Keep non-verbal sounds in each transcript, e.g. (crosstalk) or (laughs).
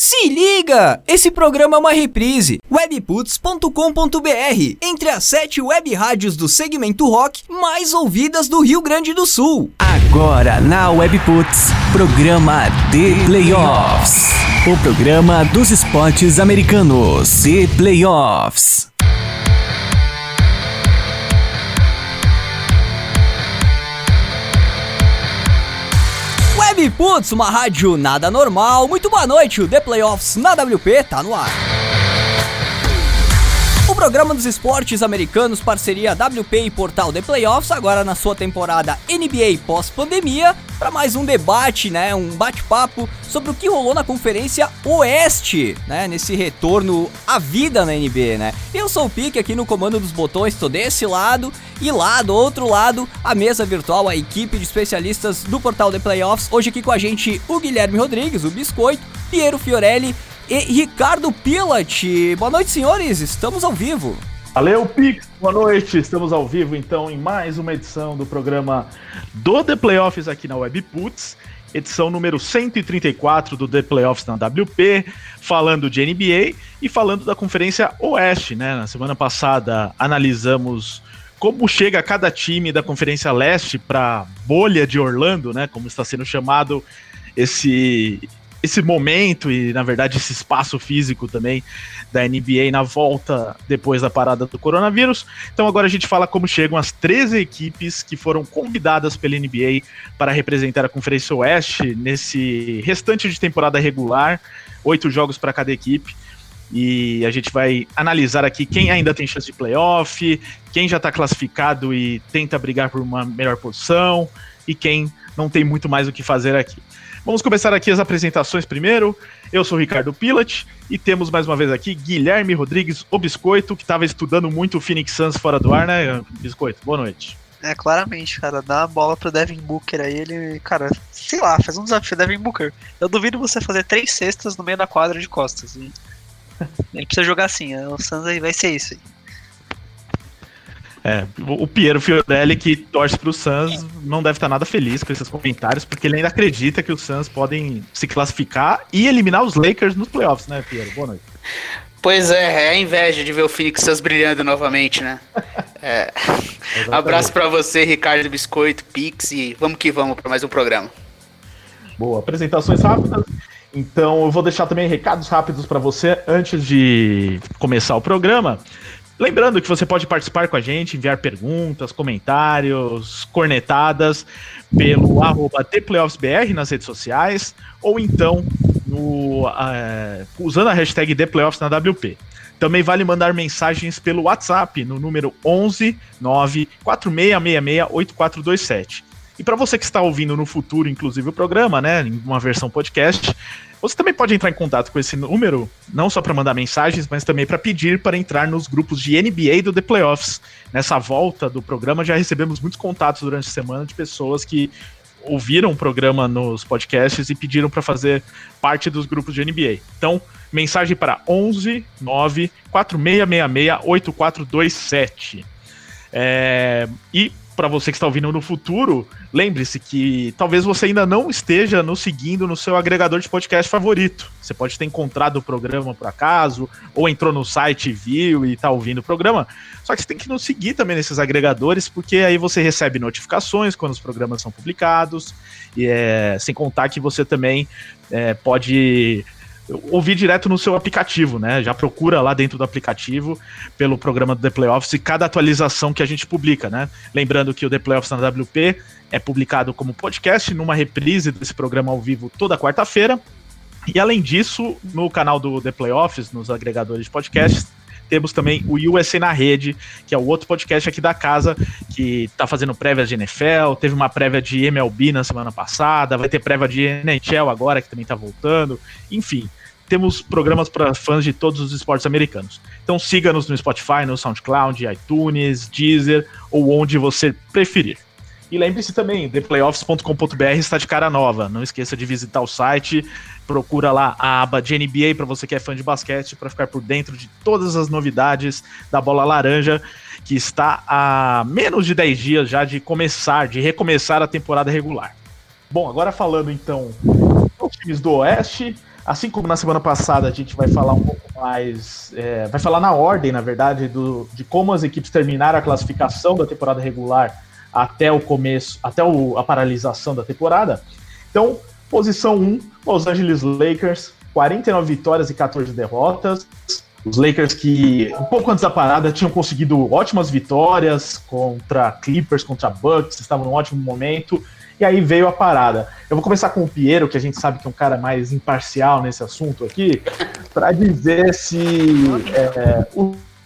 Se liga! Esse programa é uma reprise. webputs.com.br Entre as sete web rádios do segmento rock mais ouvidas do Rio Grande do Sul. Agora na Webputs, programa The Playoffs. O programa dos esportes americanos. The Playoffs. Web Putz, uma rádio nada normal. Muito boa noite, o The Playoffs na WP tá no ar. Programa dos esportes americanos, parceria WP e portal The Playoffs, agora na sua temporada NBA pós-pandemia, para mais um debate, né, um bate-papo sobre o que rolou na Conferência Oeste, né, nesse retorno à vida na NBA, né. Eu sou o Pique aqui no comando dos botões, tô desse lado e lá do outro lado, a mesa virtual, a equipe de especialistas do portal The Playoffs. Hoje aqui com a gente o Guilherme Rodrigues, o Biscoito, Piero Fiorelli e Ricardo Pilat. Boa noite, senhores, estamos ao vivo. Valeu, Pix! Boa noite! Estamos ao vivo então em mais uma edição do programa do The Playoffs aqui na Webputs, edição número 134 do The Playoffs na WP, falando de NBA e falando da Conferência Oeste, né? Na semana passada analisamos como chega cada time da Conferência Leste para bolha de Orlando, né? Como está sendo chamado esse esse momento e, na verdade, esse espaço físico também da NBA na volta depois da parada do coronavírus. Então agora a gente fala como chegam as 13 equipes que foram convidadas pela NBA para representar a Conferência Oeste nesse restante de temporada regular, oito jogos para cada equipe. E a gente vai analisar aqui quem ainda tem chance de playoff, quem já está classificado e tenta brigar por uma melhor posição, e quem não tem muito mais o que fazer aqui. Vamos começar aqui as apresentações primeiro. Eu sou Ricardo Pilat e temos mais uma vez aqui Guilherme Rodrigues, o Biscoito, que estava estudando muito o Phoenix Suns fora do ar, né, Biscoito? Boa noite. É, claramente, cara, dá a bola pro Devin Booker aí, ele, cara, sei lá, faz um desafio Devin Booker. Eu duvido você fazer três cestas no meio da quadra de costas. E... (laughs) Ele precisa jogar assim, o Suns aí vai ser isso aí. É, o Piero Fiorelli, que torce pro Suns, não deve estar nada feliz com esses comentários, porque ele ainda acredita que os Suns podem se classificar e eliminar os Lakers nos playoffs, né, Piero? Boa noite. Pois é, é a inveja de ver o Phoenix Suns brilhando novamente, né? É. (laughs) Abraço para você, Ricardo Biscoito, Pix, e vamos que vamos para mais um programa. Boa, apresentações rápidas. Então eu vou deixar também recados rápidos para você antes de começar o programa. Lembrando que você pode participar com a gente, enviar perguntas, comentários, cornetadas pelo arroba ThePlayoffsBR nas redes sociais, ou então no, uh, usando a hashtag ThePlayoffs na WP. Também vale mandar mensagens pelo WhatsApp no número 11 9 4666 8427. E para você que está ouvindo no futuro, inclusive o programa, né, em uma versão podcast, você também pode entrar em contato com esse número, não só para mandar mensagens, mas também para pedir para entrar nos grupos de NBA do The Playoffs. Nessa volta do programa, já recebemos muitos contatos durante a semana de pessoas que ouviram o programa nos podcasts e pediram para fazer parte dos grupos de NBA. Então, mensagem para 11 9 4666 8427. É, e para você que está ouvindo no futuro, lembre-se que talvez você ainda não esteja nos seguindo no seu agregador de podcast favorito. Você pode ter encontrado o programa por acaso, ou entrou no site viu e está ouvindo o programa. Só que você tem que nos seguir também nesses agregadores, porque aí você recebe notificações quando os programas são publicados, e é, sem contar que você também é, pode ouvir direto no seu aplicativo, né? Já procura lá dentro do aplicativo pelo programa do The Playoffs e cada atualização que a gente publica, né? Lembrando que o The Playoffs na WP é publicado como podcast numa reprise desse programa ao vivo toda quarta-feira. E além disso, no canal do The Playoffs, nos agregadores de podcasts, temos também o USA na Rede, que é o outro podcast aqui da casa, que tá fazendo prévia de NFL, teve uma prévia de MLB na semana passada, vai ter prévia de NHL agora, que também tá voltando. Enfim, temos programas para fãs de todos os esportes americanos. Então siga-nos no Spotify, no SoundCloud, iTunes, Deezer ou onde você preferir. E lembre-se também, theplayoffs.com.br está de cara nova. Não esqueça de visitar o site, procura lá a aba de NBA para você que é fã de basquete, para ficar por dentro de todas as novidades da bola laranja, que está a menos de 10 dias já de começar, de recomeçar a temporada regular. Bom, agora falando então dos times do Oeste, Assim como na semana passada a gente vai falar um pouco mais, é, vai falar na ordem, na verdade, do, de como as equipes terminaram a classificação da temporada regular até o começo, até o, a paralisação da temporada. Então, posição 1, Los Angeles Lakers, 49 vitórias e 14 derrotas. Os Lakers que, um pouco antes da parada, tinham conseguido ótimas vitórias contra Clippers, contra Bucks, estavam num ótimo momento. E aí veio a parada. Eu vou começar com o Piero, que a gente sabe que é um cara mais imparcial nesse assunto aqui, (laughs) para dizer se é,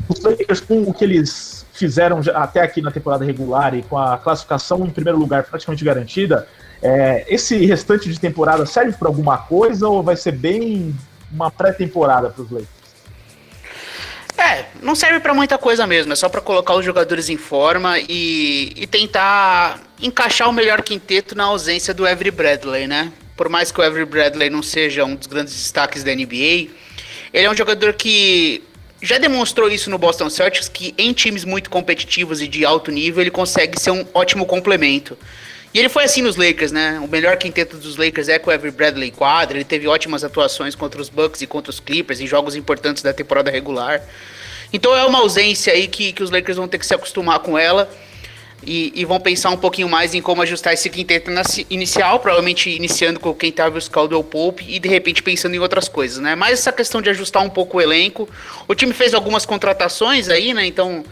os Lakers, com o que eles fizeram até aqui na temporada regular e com a classificação em primeiro lugar praticamente garantida, é, esse restante de temporada serve para alguma coisa ou vai ser bem uma pré-temporada para os Lakers? É, não serve para muita coisa mesmo, é só para colocar os jogadores em forma e, e tentar encaixar o melhor quinteto na ausência do Avery Bradley, né? Por mais que o Avery Bradley não seja um dos grandes destaques da NBA, ele é um jogador que já demonstrou isso no Boston Celtics, que em times muito competitivos e de alto nível ele consegue ser um ótimo complemento. E ele foi assim nos Lakers, né? O melhor quinteto dos Lakers é com o Avery Bradley quadra. Ele teve ótimas atuações contra os Bucks e contra os Clippers em jogos importantes da temporada regular. Então é uma ausência aí que, que os Lakers vão ter que se acostumar com ela. E, e, vão pensar um pouquinho mais em como ajustar esse quinteto inicial, provavelmente iniciando com quem estava o Caldwell Pope e de repente pensando em outras coisas, né? Mas essa questão de ajustar um pouco o elenco, o time fez algumas contratações aí, né? Então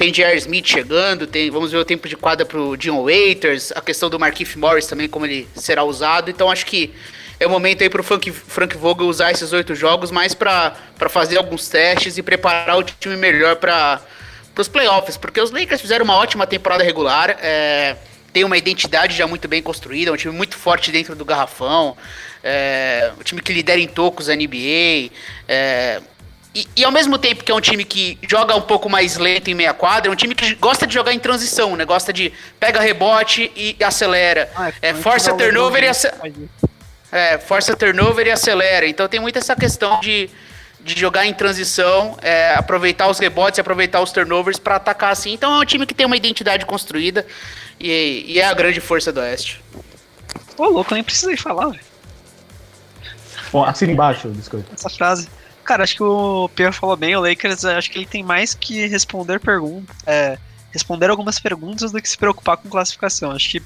tem J.R. Smith chegando, tem, vamos ver o tempo de quadra pro Dion Waiters, a questão do Marquinhos Morris também, como ele será usado. Então acho que é o momento aí pro Frank, Frank Vogel usar esses oito jogos mais para fazer alguns testes e preparar o time melhor para os playoffs, porque os Lakers fizeram uma ótima temporada regular, é, tem uma identidade já muito bem construída, um time muito forte dentro do garrafão, é, um time que lidera em tocos a NBA, é, e, e, ao mesmo tempo que é um time que joga um pouco mais lento em meia quadra, é um time que gosta de jogar em transição, né? Gosta de pega rebote e acelera. Ah, é, força turnover e acelera. É, força turnover e acelera. Então tem muito essa questão de, de jogar em transição, é, aproveitar os rebotes e aproveitar os turnovers para atacar assim. Então é um time que tem uma identidade construída e, e é a grande força do Oeste. Ô, louco, nem precisei falar, velho. Bom, assina embaixo, biscoito. Essa frase. Cara, acho que o Pierre falou bem, o Lakers, acho que ele tem mais que responder perguntas, é, responder algumas perguntas do que se preocupar com classificação. Acho que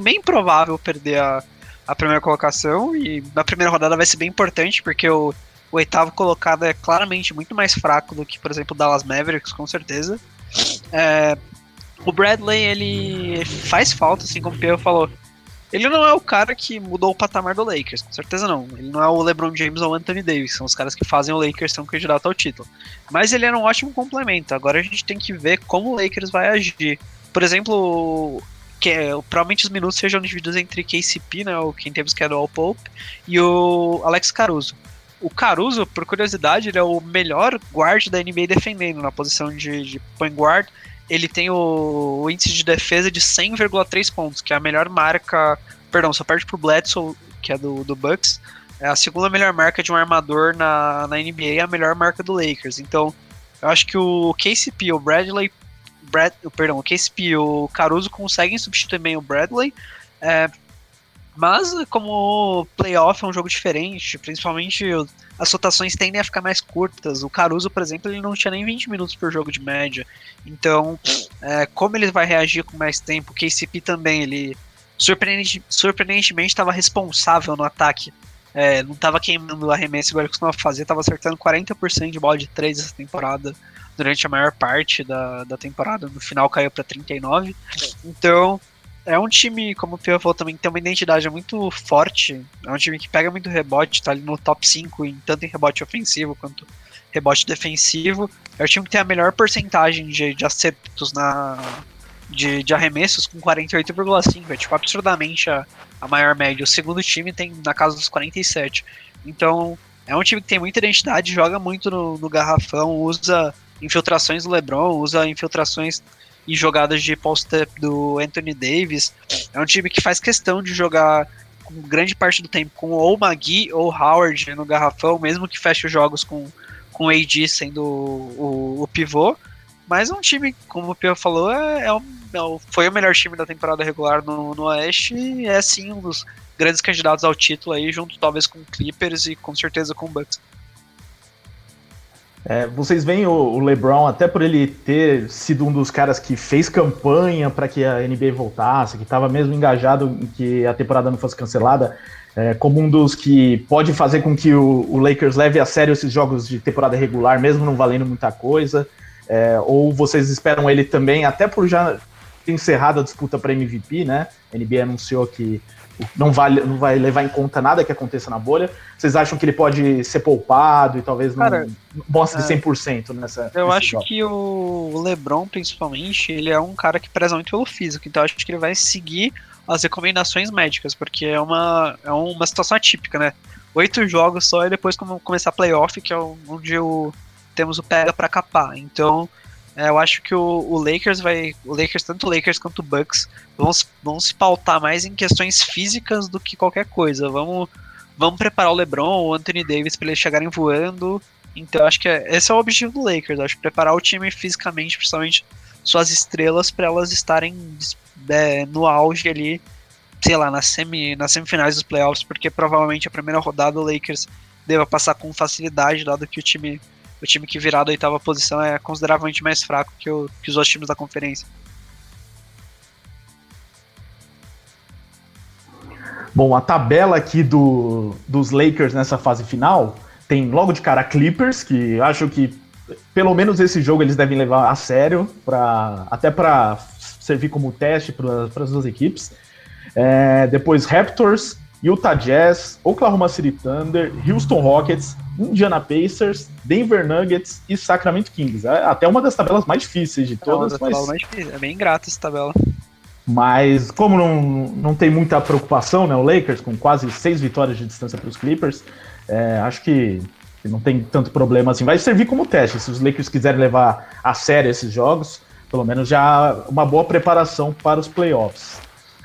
bem improvável perder a, a primeira colocação e na primeira rodada vai ser bem importante porque o, o oitavo colocado é claramente muito mais fraco do que, por exemplo, o Dallas Mavericks, com certeza. É, o Bradley, ele faz falta, assim como o Pierre falou. Ele não é o cara que mudou o patamar do Lakers, com certeza não. Ele não é o LeBron James ou o Anthony Davis, são os caras que fazem o Lakers ser um candidato ao título. Mas ele era um ótimo complemento. Agora a gente tem que ver como o Lakers vai agir. Por exemplo, que provavelmente os minutos sejam divididos entre KCP, né, o quem teve o Pope, e o Alex Caruso. O Caruso, por curiosidade, ele é o melhor guard da NBA defendendo na posição de, de point guard ele tem o, o índice de defesa de 100,3 pontos, que é a melhor marca. Perdão, só perde pro Bledsoe, que é do, do Bucks. É a segunda melhor marca de um armador na, na NBA e a melhor marca do Lakers. Então, eu acho que o KCP, o Bradley. Brad, perdão, o KCP o Caruso conseguem substituir bem o Bradley. É, mas, como o playoff é um jogo diferente, principalmente as rotações tendem a ficar mais curtas. O Caruso, por exemplo, ele não tinha nem 20 minutos por jogo de média. Então, é, como ele vai reagir com mais tempo? O KCP também, ele surpreendente, surpreendentemente estava responsável no ataque. É, não estava queimando o arremesso igual ele costumava fazer, estava acertando 40% de bola de 3 essa temporada, durante a maior parte da, da temporada. No final caiu para 39%. Então, é um time, como o Pio falou também, que tem uma identidade muito forte. É um time que pega muito rebote, tá ali no top 5, em, tanto em rebote ofensivo quanto rebote defensivo. É o time que tem a melhor porcentagem de, de acertos na, de, de arremessos com 48,5. É tipo absurdamente a, a maior média. O segundo time tem na casa dos 47. Então, é um time que tem muita identidade, joga muito no, no garrafão, usa infiltrações do LeBron, usa infiltrações e jogadas de post-up do Anthony Davis. É um time que faz questão de jogar com grande parte do tempo com ou Magui ou Howard no garrafão, mesmo que feche os jogos com, com AD sendo o, o, o pivô. Mas é um time, como o Pio falou, é, é, um, é foi o melhor time da temporada regular no, no Oeste e é sim um dos grandes candidatos ao título aí, junto talvez com Clippers e com certeza com Bucks. É, vocês veem o, o, LeBron, até por ele ter sido um dos caras que fez campanha para que a NBA voltasse, que estava mesmo engajado em que a temporada não fosse cancelada, é, como um dos que pode fazer com que o, o, Lakers leve a sério esses jogos de temporada regular, mesmo não valendo muita coisa. É, ou vocês esperam ele também, até por já ter encerrado a disputa para MVP, né? A NBA anunciou que não vai, não vai levar em conta nada que aconteça na bolha. Vocês acham que ele pode ser poupado e talvez Cara, não mostre é, 100% nessa. Eu acho jogo? que o LeBron, principalmente, ele é um cara que preza muito pelo físico, então acho que ele vai seguir as recomendações médicas, porque é uma, é uma situação atípica, né? Oito jogos só e depois começar playoff, que é onde o, temos o pega para capar. Então, é, eu acho que o, o, Lakers vai. O Lakers, tanto o Lakers quanto o Bucks, vão, vão se pautar mais em questões físicas do que qualquer coisa. Vamos, vamos preparar o LeBron, o Anthony Davis para eles chegarem voando. Então acho que é, esse é o objetivo do Lakers. Acho preparar o time fisicamente, principalmente suas estrelas, para elas estarem é, no auge ali, sei lá, na semi, nas semifinais dos playoffs, porque provavelmente a primeira rodada o Lakers deva passar com facilidade, dado que o time o time que virar da oitava posição é consideravelmente mais fraco que, o, que os outros times da conferência. Bom, a tabela aqui do, dos Lakers nessa fase final tem logo de cara Clippers, que acho que pelo menos esse jogo eles devem levar a sério, pra, até para servir como teste para as duas equipes. É, depois Raptors, Utah Jazz, Oklahoma City Thunder, Houston Rockets, Indiana Pacers, Denver Nuggets e Sacramento Kings. É até uma das tabelas mais difíceis de todas. É, mas... mais difícil. é bem ingrata essa tabela. Mas como não, não tem muita preocupação, né, o Lakers com quase seis vitórias de distância para os Clippers, é, acho que não tem tanto problema assim. Vai servir como teste. Se os Lakers quiserem levar a sério esses jogos, pelo menos já uma boa preparação para os playoffs.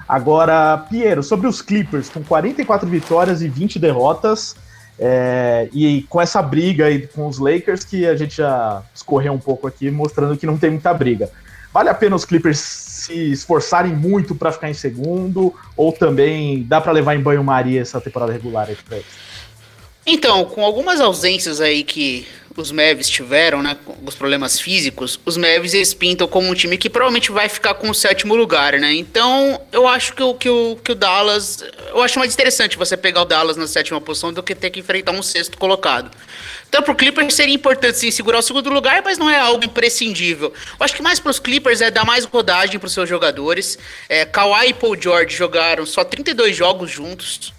Agora, Piero, sobre os Clippers, com 44 vitórias e 20 derrotas, é, e com essa briga aí com os Lakers, que a gente já escorreu um pouco aqui, mostrando que não tem muita briga. Vale a pena os Clippers se esforçarem muito para ficar em segundo, ou também dá para levar em banho-maria essa temporada regular aí pra eles? Então, com algumas ausências aí que os Mavs tiveram, né, os problemas físicos, os Mavs eles pintam como um time que provavelmente vai ficar com o sétimo lugar, né? Então, eu acho que o, que o, que o Dallas, eu acho mais interessante você pegar o Dallas na sétima posição do que ter que enfrentar um sexto colocado. Então, pro Clippers seria importante sim segurar o segundo lugar, mas não é algo imprescindível. Eu acho que mais pros Clippers é dar mais rodagem pros seus jogadores. É, Kawhi e Paul George jogaram só 32 jogos juntos.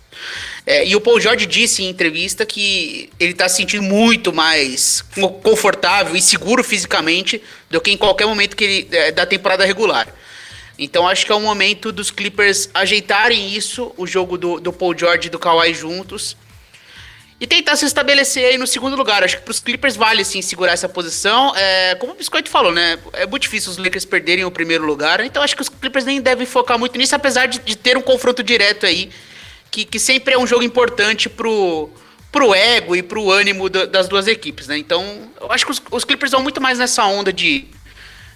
É, e o Paul George disse em entrevista que ele está se sentindo muito mais confortável e seguro fisicamente do que em qualquer momento que ele, é, da temporada regular. Então acho que é o momento dos Clippers ajeitarem isso, o jogo do, do Paul George e do Kawhi juntos, e tentar se estabelecer aí no segundo lugar. Acho que para os Clippers vale sim segurar essa posição. É, como o Biscoito falou, né? É muito difícil os Lakers perderem o primeiro lugar. Então acho que os Clippers nem devem focar muito nisso, apesar de, de ter um confronto direto aí que, que sempre é um jogo importante pro, pro ego e pro ânimo das duas equipes, né? Então, eu acho que os, os Clippers vão muito mais nessa onda de,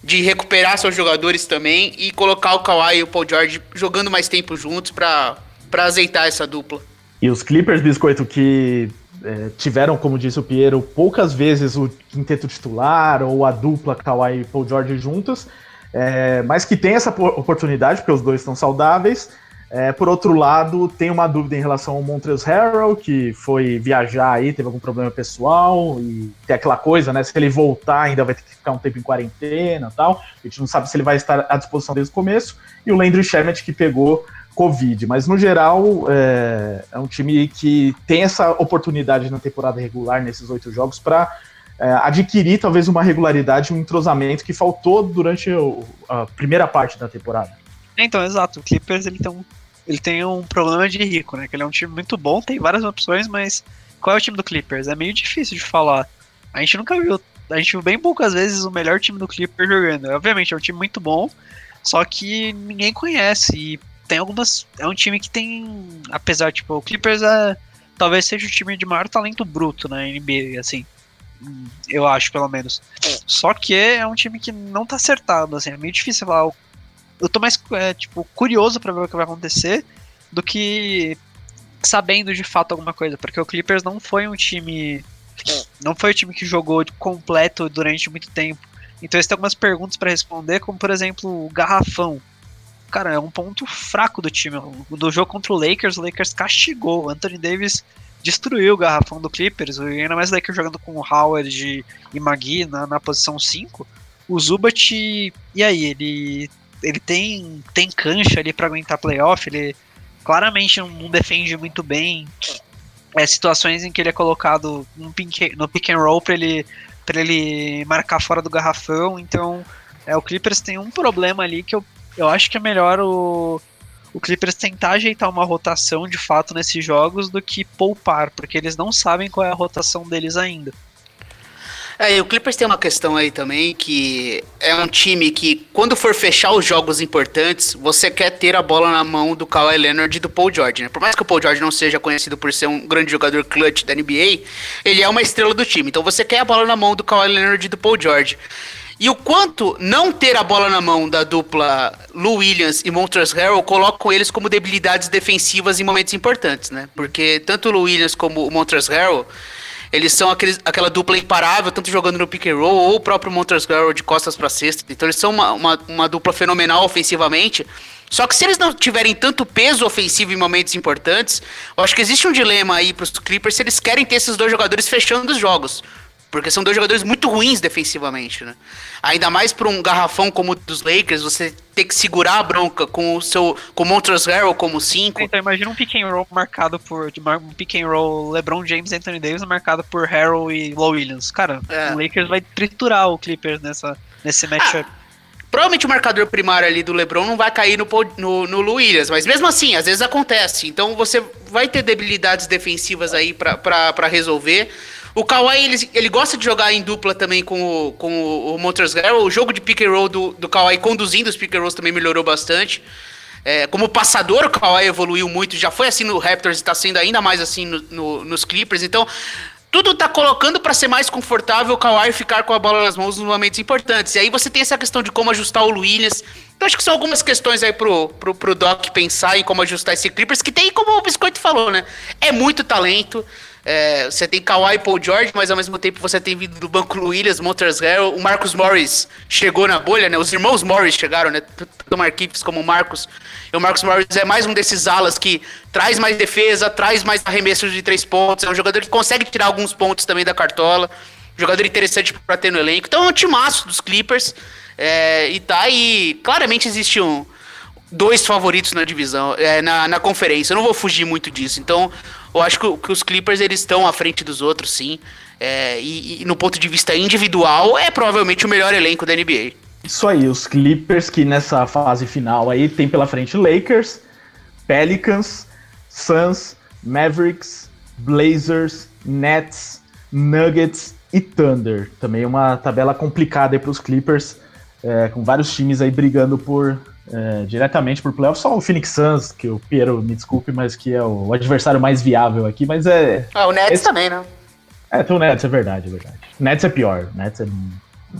de recuperar seus jogadores também e colocar o Kawhi e o Paul George jogando mais tempo juntos para azeitar essa dupla. E os Clippers, Biscoito, que é, tiveram, como disse o Piero, poucas vezes o quinteto titular ou a dupla Kawhi e Paul George juntos, é, mas que tem essa oportunidade, porque os dois estão saudáveis, é, por outro lado, tem uma dúvida em relação ao Montrezl Harrell, que foi viajar aí, teve algum problema pessoal, e tem aquela coisa, né? Se ele voltar, ainda vai ter que ficar um tempo em quarentena tal. A gente não sabe se ele vai estar à disposição desde o começo. E o Landry Shamet, que pegou Covid. Mas, no geral, é, é um time que tem essa oportunidade na temporada regular, nesses oito jogos, para é, adquirir talvez uma regularidade, um entrosamento que faltou durante a primeira parte da temporada. Então, exato. O Clippers ele tem um ele tem um problema de rico, né? Que ele é um time muito bom, tem várias opções, mas qual é o time do Clippers? É meio difícil de falar. A gente nunca viu, a gente viu bem poucas vezes o melhor time do Clippers jogando. Obviamente é um time muito bom, só que ninguém conhece e tem algumas, é um time que tem, apesar tipo, o Clippers é talvez seja o time de maior talento bruto na NBA, assim. Eu acho, pelo menos. Só que é um time que não tá acertado, assim, é meio difícil falar. Eu tô mais, é, tipo, curioso para ver o que vai acontecer do que sabendo de fato alguma coisa, porque o Clippers não foi um time. Não foi o time que jogou completo durante muito tempo. Então eles têm algumas perguntas para responder, como por exemplo o garrafão. Cara, é um ponto fraco do time. Do jogo contra o Lakers, o Lakers castigou. O Anthony Davis destruiu o garrafão do Clippers. Ainda mais o Lakers jogando com o Howard e Magui na, na posição 5. O Zubat, e aí? Ele, ele tem, tem cancha ali para aguentar playoff. Ele claramente não defende muito bem. É, situações em que ele é colocado no pick, no pick and roll para ele, ele marcar fora do garrafão. Então, é, o Clippers tem um problema ali que eu, eu acho que é melhor o, o Clippers tentar ajeitar uma rotação de fato nesses jogos do que poupar, porque eles não sabem qual é a rotação deles ainda. É, o Clippers tem uma questão aí também que é um time que, quando for fechar os jogos importantes, você quer ter a bola na mão do Kawhi Leonard e do Paul George, né? Por mais que o Paul George não seja conhecido por ser um grande jogador clutch da NBA, ele é uma estrela do time. Então você quer a bola na mão do Kawhi Leonard e do Paul George. E o quanto não ter a bola na mão da dupla Lou Williams e Montrezl Harrell colocam eles como debilidades defensivas em momentos importantes, né? Porque tanto o Lou Williams como o Montrezl Harrell eles são aqueles, aquela dupla imparável, tanto jogando no pick and roll ou o próprio Montrezl de costas para cesta. Então eles são uma, uma, uma, dupla fenomenal ofensivamente. Só que se eles não tiverem tanto peso ofensivo em momentos importantes, eu acho que existe um dilema aí para os Clippers se eles querem ter esses dois jogadores fechando os jogos. Porque são dois jogadores muito ruins defensivamente, né? Ainda mais para um garrafão como o dos Lakers, você ter que segurar a bronca com o seu com o Montrezl Harrell como 5. Então imagina um pick and roll marcado por um pick and roll LeBron James e Anthony Davis marcado por Harrell e Low Williams. Cara, é. o Lakers vai triturar o Clippers nessa nesse matchup. Ah. Provavelmente o marcador primário ali do LeBron não vai cair no, no, no Williams, mas mesmo assim, às vezes acontece. Então você vai ter debilidades defensivas aí para resolver. O Kawhi, ele, ele gosta de jogar em dupla também com o, com o Montrezl O jogo de pick and roll do, do Kawhi conduzindo os pick and rolls também melhorou bastante. É, como passador, o Kawhi evoluiu muito. Já foi assim no Raptors e está sendo ainda mais assim no, no, nos Clippers. Então, tudo tá colocando para ser mais confortável o Kawhi ficar com a bola nas mãos nos momentos importantes. E aí você tem essa questão de como ajustar o Williams. Então acho que são algumas questões aí pro, pro, pro Doc pensar em como ajustar esse Clippers, que tem, como o Biscoito falou, né? É muito talento. É, você tem Kawhi e Paul George, mas ao mesmo tempo você tem vindo do banco Williams, Montrezl Harrell, o Marcus Morris chegou na bolha, né? Os irmãos Morris chegaram, né? Tanto Marquinhos como o Marcos. E o Marcus Morris é mais um desses alas que traz mais defesa, traz mais arremessos de três pontos. É um jogador que consegue tirar alguns pontos também da cartola. Jogador interessante para ter no elenco. Então é um timaço dos Clippers. É, e tá aí. Claramente existe um dois favoritos na divisão, é, na, na conferência. Eu não vou fugir muito disso. Então, eu acho que, que os Clippers eles estão à frente dos outros, sim. É, e, e, no ponto de vista individual, é provavelmente o melhor elenco da NBA. Isso aí, os Clippers que nessa fase final aí tem pela frente Lakers, Pelicans, Suns, Mavericks, Blazers, Nets, Nuggets e Thunder. Também uma tabela complicada para os Clippers, é, com vários times aí brigando por é, diretamente por playoffs. Só o Phoenix Suns, que o Piero, me desculpe, mas que é o adversário mais viável aqui, mas é. Ah, o Nets esse... também, né? É, tem o Nets, é verdade, é verdade. O Nets é pior. O Nets é...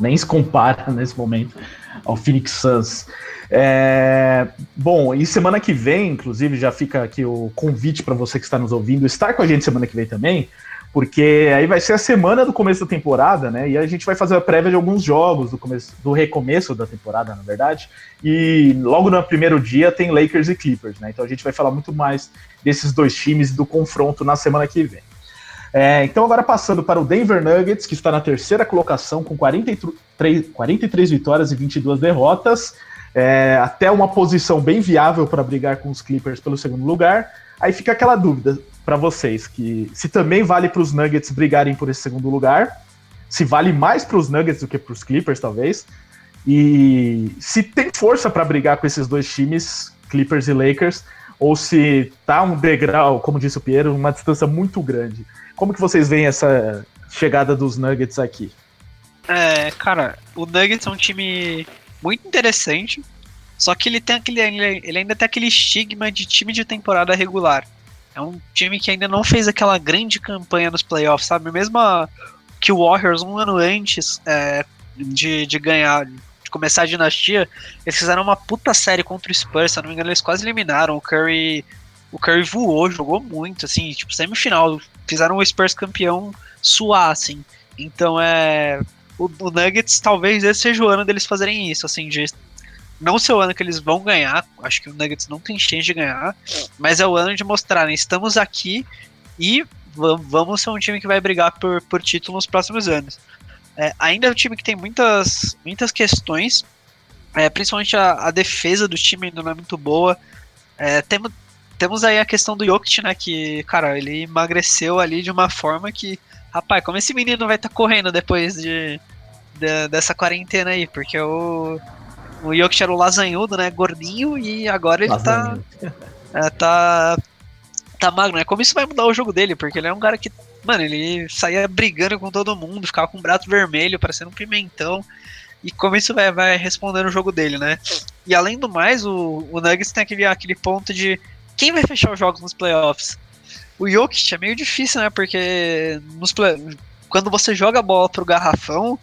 nem se compara (laughs) nesse momento ao Phoenix Suns. É... Bom, e semana que vem, inclusive, já fica aqui o convite para você que está nos ouvindo estar com a gente semana que vem também porque aí vai ser a semana do começo da temporada, né? E a gente vai fazer a prévia de alguns jogos do começo, do recomeço da temporada, na verdade. E logo no primeiro dia tem Lakers e Clippers, né? Então a gente vai falar muito mais desses dois times do confronto na semana que vem. É, então agora passando para o Denver Nuggets, que está na terceira colocação com 43, 43 vitórias e 22 derrotas, é, até uma posição bem viável para brigar com os Clippers pelo segundo lugar. Aí fica aquela dúvida: para vocês que se também vale para os Nuggets brigarem por esse segundo lugar, se vale mais para os Nuggets do que para os Clippers, talvez, e se tem força para brigar com esses dois times, Clippers e Lakers, ou se tá um degrau, como disse o Piero, uma distância muito grande. Como que vocês veem essa chegada dos Nuggets aqui? É, cara, o Nuggets é um time muito interessante, só que ele tem aquele, ele ainda tem aquele estigma de time de temporada regular. É um time que ainda não fez aquela grande campanha nos playoffs, sabe? Mesmo a, que o Warriors, um ano antes é, de, de ganhar, de começar a dinastia, eles fizeram uma puta série contra o Spurs, se eu não me engano, eles quase eliminaram. O Curry, o Curry voou, jogou muito, assim, tipo, semifinal. Fizeram o Spurs campeão suar, assim. Então é. O, o Nuggets talvez esse seja o ano deles fazerem isso, assim, de não ser o ano que eles vão ganhar, acho que o Nuggets não tem chance de ganhar, mas é o ano de mostrarem, estamos aqui e vamos ser um time que vai brigar por, por título nos próximos anos. É, ainda é um time que tem muitas, muitas questões, é, principalmente a, a, defesa do time ainda não é muito boa. É, temos, temos aí a questão do Jokic, né, que, cara, ele emagreceu ali de uma forma que, rapaz, como esse menino vai estar tá correndo depois de, de, dessa quarentena aí, porque o o Jokic era o lasanhudo, né? Gordinho, e agora ele tá, é, tá. Tá magro, né? Como isso vai mudar o jogo dele? Porque ele é um cara que. Mano, ele saía brigando com todo mundo, ficava com o braço vermelho, parecendo um pimentão. E como isso vai, vai responder no jogo dele, né? E além do mais, o, o Nuggets tem aquele, aquele ponto de quem vai fechar os jogos nos playoffs? O Jokic é meio difícil, né? Porque nos play... quando você joga a bola pro garrafão,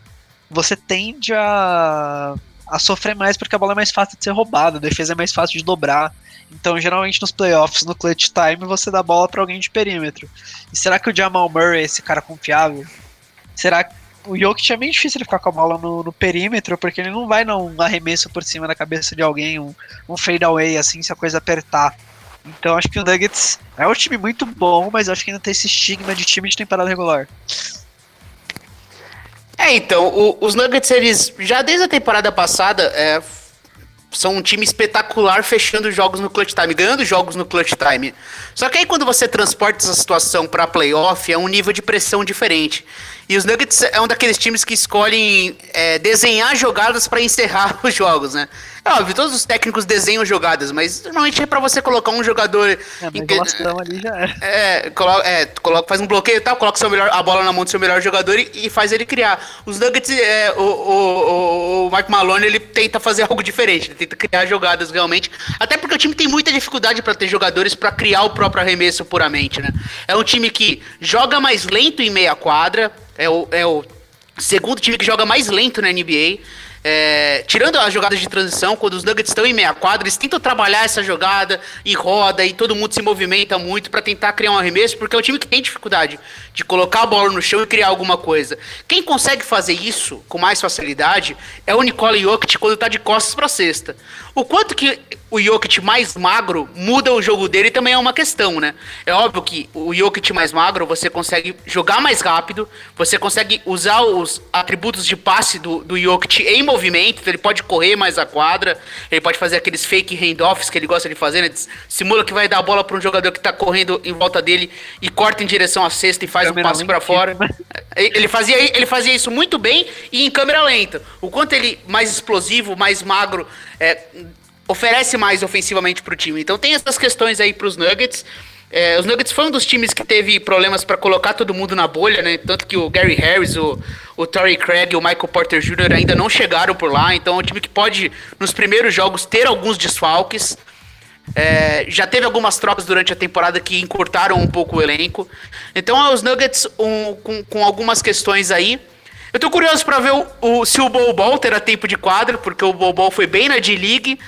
você tende a a sofrer mais porque a bola é mais fácil de ser roubada, a defesa é mais fácil de dobrar. Então, geralmente nos playoffs, no clutch time, você dá a bola para alguém de perímetro. E será que o Jamal Murray é esse cara confiável? Será que o Jokic é meio difícil ele ficar com a bola no, no, perímetro, porque ele não vai dar um arremesso por cima da cabeça de alguém, um, um fade away assim, se a coisa apertar. Então acho que o Nuggets é um time muito bom, mas acho que ainda tem esse estigma de time de temporada regular. É, então, o, os Nuggets, eles já desde a temporada passada é, são um time espetacular fechando jogos no clutch time, ganhando jogos no clutch time. Só que aí quando você transporta essa situação para playoff, é um nível de pressão diferente. E os Nuggets é um daqueles times que escolhem é, desenhar jogadas para encerrar (laughs) os jogos, né? É óbvio, todos os técnicos desenham jogadas, mas normalmente é para você colocar um jogador. É, a ali já é. É, coloca, é, coloca, faz um bloqueio e tal, coloca seu melhor, a bola na mão do seu melhor jogador e, e faz ele criar. Os Nuggets, é, o, o, o, Mike Malone, ele tenta fazer algo diferente, ele tenta criar jogadas realmente. Até porque o time tem muita dificuldade para ter jogadores para criar o próprio arremesso puramente, né? É um time que joga mais lento em meia quadra, é o, é o segundo time que joga mais lento na NBA. É, tirando as jogadas de transição, quando os Nuggets estão em meia quadra, eles tentam trabalhar essa jogada e roda e todo mundo se movimenta muito para tentar criar um arremesso, porque é um time que tem dificuldade de colocar a bola no chão e criar alguma coisa. Quem consegue fazer isso com mais facilidade é o Nikola Jokic quando tá de costas para cesta. O quanto que o Jokic mais magro muda o jogo dele também é uma questão, né? É óbvio que o Jokic mais magro você consegue jogar mais rápido, você consegue usar os atributos de passe do, do Jokic em movimento, então ele pode correr mais a quadra, ele pode fazer aqueles fake handoffs que ele gosta de fazer, né? Simula que vai dar a bola para um jogador que tá correndo em volta dele e corta em direção à cesta e faz um passe para fora. Ele fazia, ele fazia isso muito bem e em câmera lenta. O quanto ele mais explosivo, mais magro, é, oferece mais ofensivamente para o time. Então tem essas questões aí para os Nuggets. É, os Nuggets foi um dos times que teve problemas para colocar todo mundo na bolha, né? Tanto que o Gary Harris, o, o Torrey Craig e o Michael Porter Jr. ainda não chegaram por lá. Então é um time que pode, nos primeiros jogos, ter alguns desfalques. É, já teve algumas trocas durante a temporada que encurtaram um pouco o elenco. Então os Nuggets um, com, com algumas questões aí. Eu tô curioso para ver o, o, se o Bol Bol terá tempo de quadra, porque o Bol Bol foi bem na D-League.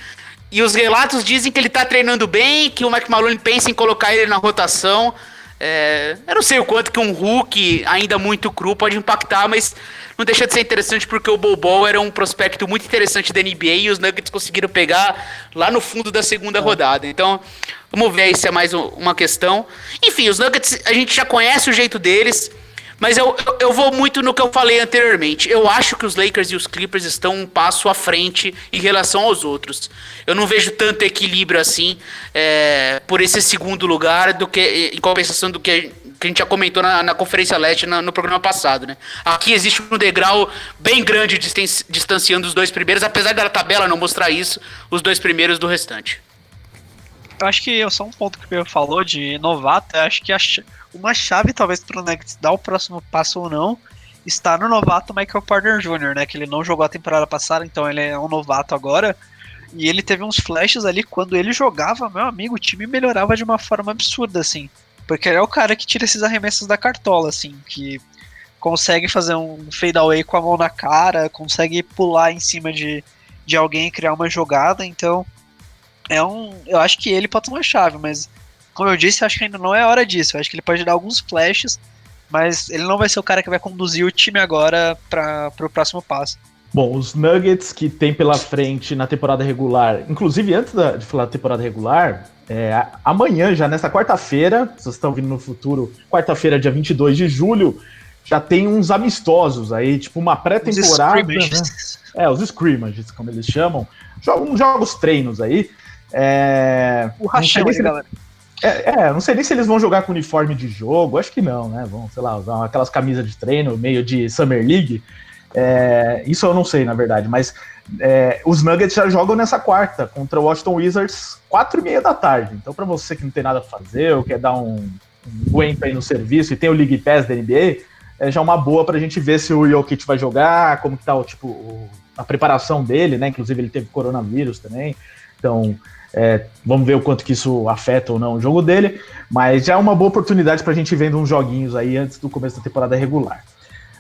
E os relatos dizem que ele tá treinando bem, que o Mike Malone pensa em colocar ele na rotação. É, eu não sei o quanto que um Hulk, ainda muito cru, pode impactar, mas não deixa de ser interessante porque o Bobo era um prospecto muito interessante da NBA e os Nuggets conseguiram pegar lá no fundo da segunda rodada. Então, vamos ver se é mais uma questão. Enfim, os Nuggets, a gente já conhece o jeito deles. Mas eu, eu vou muito no que eu falei anteriormente. Eu acho que os Lakers e os Clippers estão um passo à frente em relação aos outros. Eu não vejo tanto equilíbrio assim é, por esse segundo lugar do que em compensação do que, que a gente já comentou na, na Conferência Leste na, no programa passado. Né? Aqui existe um degrau bem grande distanciando os dois primeiros, apesar da tabela não mostrar isso, os dois primeiros do restante. Eu acho que é só um ponto que o Pedro falou de novato, eu acho que a, uma chave talvez para o dar o próximo passo ou não está no novato Michael Porter Jr., né? Que ele não jogou a temporada passada, então ele é um novato agora. E ele teve uns flashes ali quando ele jogava, meu amigo, o time melhorava de uma forma absurda, assim. Porque ele é o cara que tira esses arremessos da cartola, assim, que consegue fazer um fadeaway com a mão na cara, consegue pular em cima de, de alguém e criar uma jogada, então é um. Eu acho que ele pode ser uma chave, mas como eu disse, eu acho que ainda não é hora disso. Eu acho que ele pode dar alguns flashes, mas ele não vai ser o cara que vai conduzir o time agora para o próximo passo. Bom, os Nuggets que tem pela frente na temporada regular, inclusive antes da, de falar da temporada regular, é, amanhã, já nessa quarta-feira, vocês estão vindo no futuro, quarta-feira, dia 22 de julho, já tem uns amistosos aí, tipo uma pré-temporada. Né? É, os scrimmages, como eles chamam. Jogos, jogos treinos aí. É, o rachão aí, galera. É, é, não sei nem se eles vão jogar com uniforme de jogo, acho que não, né? Vão, sei lá, usar aquelas camisas de treino, meio de Summer League. É, isso eu não sei, na verdade, mas é, os Nuggets já jogam nessa quarta contra o Washington Wizards, quatro e meia da tarde. Então, para você que não tem nada a fazer ou quer dar um, um aí no serviço e tem o League Pass da NBA, é já uma boa pra gente ver se o Jokic vai jogar, como que tá o, tipo, o, a preparação dele, né? Inclusive ele teve coronavírus também. Então, é, vamos ver o quanto que isso afeta ou não o jogo dele. Mas já é uma boa oportunidade pra gente vendo uns joguinhos aí antes do começo da temporada regular.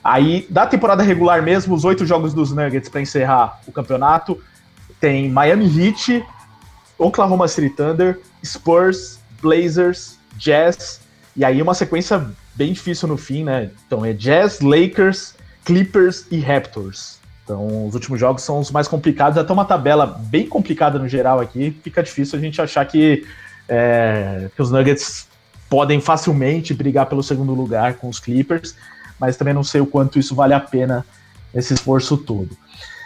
Aí, da temporada regular mesmo, os oito jogos dos Nuggets para encerrar o campeonato, tem Miami Heat, Oklahoma City Thunder, Spurs, Blazers, Jazz, e aí uma sequência bem difícil no fim, né? Então é Jazz, Lakers, Clippers e Raptors. Então os últimos jogos são os mais complicados, até uma tabela bem complicada no geral aqui, fica difícil a gente achar que, é, que os Nuggets podem facilmente brigar pelo segundo lugar com os Clippers, mas também não sei o quanto isso vale a pena esse esforço todo.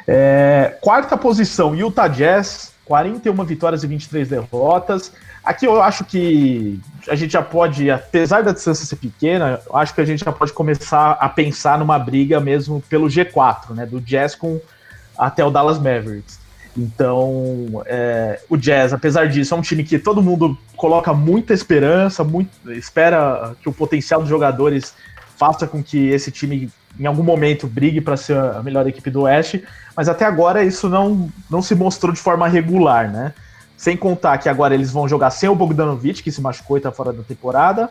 É, quarta posição, Utah Jazz, 41 vitórias e 23 derrotas. Aqui eu acho que a gente já pode, apesar da distância ser pequena, acho que a gente já pode começar a pensar numa briga mesmo pelo G4, né? Do Jazz com até o Dallas Mavericks. Então, é, o Jazz, apesar disso, é um time que todo mundo coloca muita esperança, muito, espera que o potencial dos jogadores faça com que esse time em algum momento brigue para ser a melhor equipe do Oeste, mas até agora isso não, não se mostrou de forma regular, né? Sem contar que agora eles vão jogar sem o Bogdanovic, que se machucou e está fora da temporada.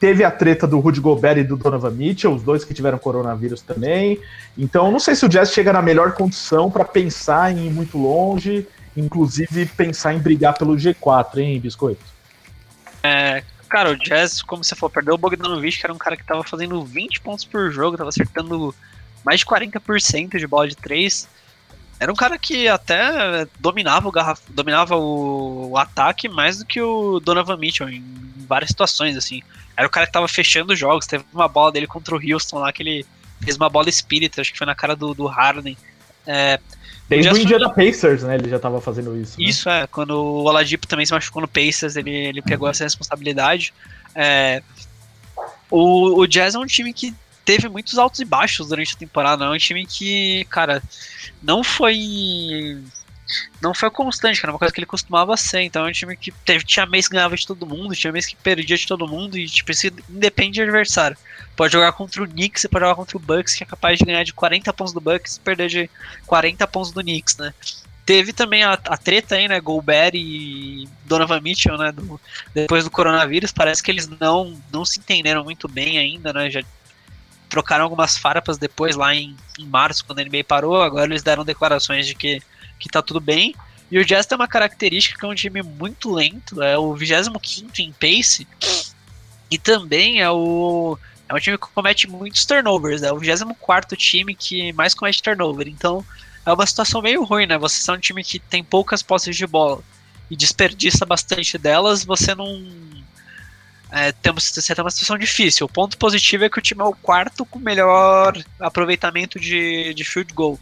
Teve a treta do Rudy Gobert e do Donovan Mitchell, os dois que tiveram coronavírus também. Então, não sei se o Jazz chega na melhor condição para pensar em ir muito longe, inclusive pensar em brigar pelo G4, hein, Biscoito? É, cara, o Jazz, como você falou, perdeu o Bogdanovic, que era um cara que estava fazendo 20 pontos por jogo, estava acertando mais de 40% de bola de 3. Era um cara que até dominava o garraf... dominava o... o, ataque mais do que o Donovan Mitchell em várias situações, assim. Era o cara que tava fechando os jogos. Teve uma bola dele contra o Houston lá que ele fez uma bola espírita, acho que foi na cara do, do Harden. É, Desde o Indiana Pacers, né? Ele já tava fazendo isso. Né? Isso, é. Quando o Oladipo também se machucou no Pacers, ele, ele pegou essa responsabilidade. É, o, o Jazz é um time que teve muitos altos e baixos durante a temporada. É um time que, cara, não foi. Não foi constante, era uma coisa que ele costumava ser. Então é um time que teve, tinha mês que ganhava de todo mundo, tinha mês que perdia de todo mundo, e tipo, isso independe de adversário. Pode jogar contra o Knicks, pode jogar contra o Bucks, que é capaz de ganhar de 40 pontos do Bucks e perder de 40 pontos do Knicks, né? Teve também a, a treta aí, né? Gobert e Donovan Mitchell, né? Do, depois do coronavírus, parece que eles não, não se entenderam muito bem ainda, né? Já trocaram algumas farpas depois, lá em, em março, quando a NBA parou. Agora eles deram declarações de que, que tá tudo bem. E o Jazz tem uma característica que é um time muito lento, é o 25 em pace, e também é o. É um time que comete muitos turnovers, é o 24 time que mais comete turnover. Então é uma situação meio ruim, né? Você é um time que tem poucas posses de bola e desperdiça bastante delas, você não é, temos, você uma situação difícil. O ponto positivo é que o time é o quarto com melhor aproveitamento de, de field goal.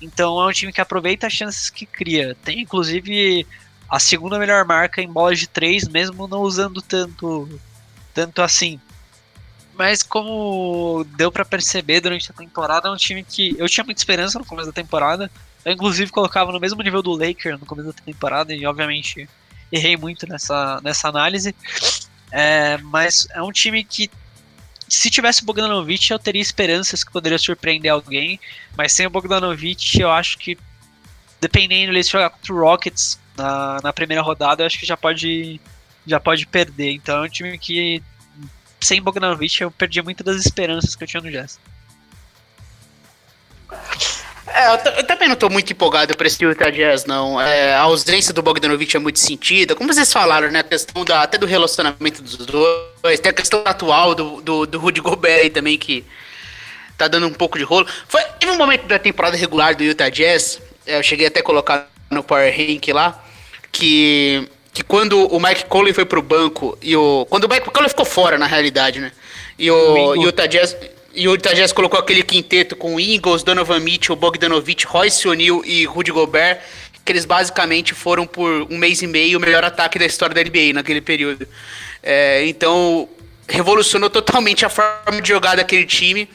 Então é um time que aproveita as chances que cria. Tem inclusive a segunda melhor marca em bolas de três, mesmo não usando tanto, tanto assim. Mas como deu para perceber durante a temporada, é um time que eu tinha muita esperança no começo da temporada. Eu inclusive colocava no mesmo nível do Lakers no começo da temporada e obviamente errei muito nessa, nessa análise. É, mas é um time que, se tivesse o Bogdanovic, eu teria esperanças que poderia surpreender alguém. Mas sem o Bogdanovic, eu acho que, dependendo de jogar contra o Rockets na, na primeira rodada, eu acho que já pode, já pode perder. Então é um time que, sem Bogdanovic, eu perdi muitas das esperanças que eu tinha no Jazz. É, eu, eu, também não tô muito empolgado pra esse Utah Jazz, não. É, a ausência do Bogdanovich é muito sentida. Como vocês falaram, né? A questão da, até do relacionamento dos dois. Tem a questão atual do, do, do Rudy Gobert aí também, que tá dando um pouco de rolo. Foi, teve um momento da temporada regular do Utah Jazz, é, eu cheguei até a colocar no Power Rank lá, que, que quando o Mike Conley foi pro banco, e o. Quando o Mike Conley ficou fora, na realidade, né? E o Utah Jazz. E o Jazz colocou aquele quinteto com Ingles, Donovan Mitchell, Bogdanovich, Royce O'Neal e Rudy Gobert, que eles basicamente foram por um mês e meio o melhor ataque da história da NBA naquele período. É, então, revolucionou totalmente a forma de jogar daquele time.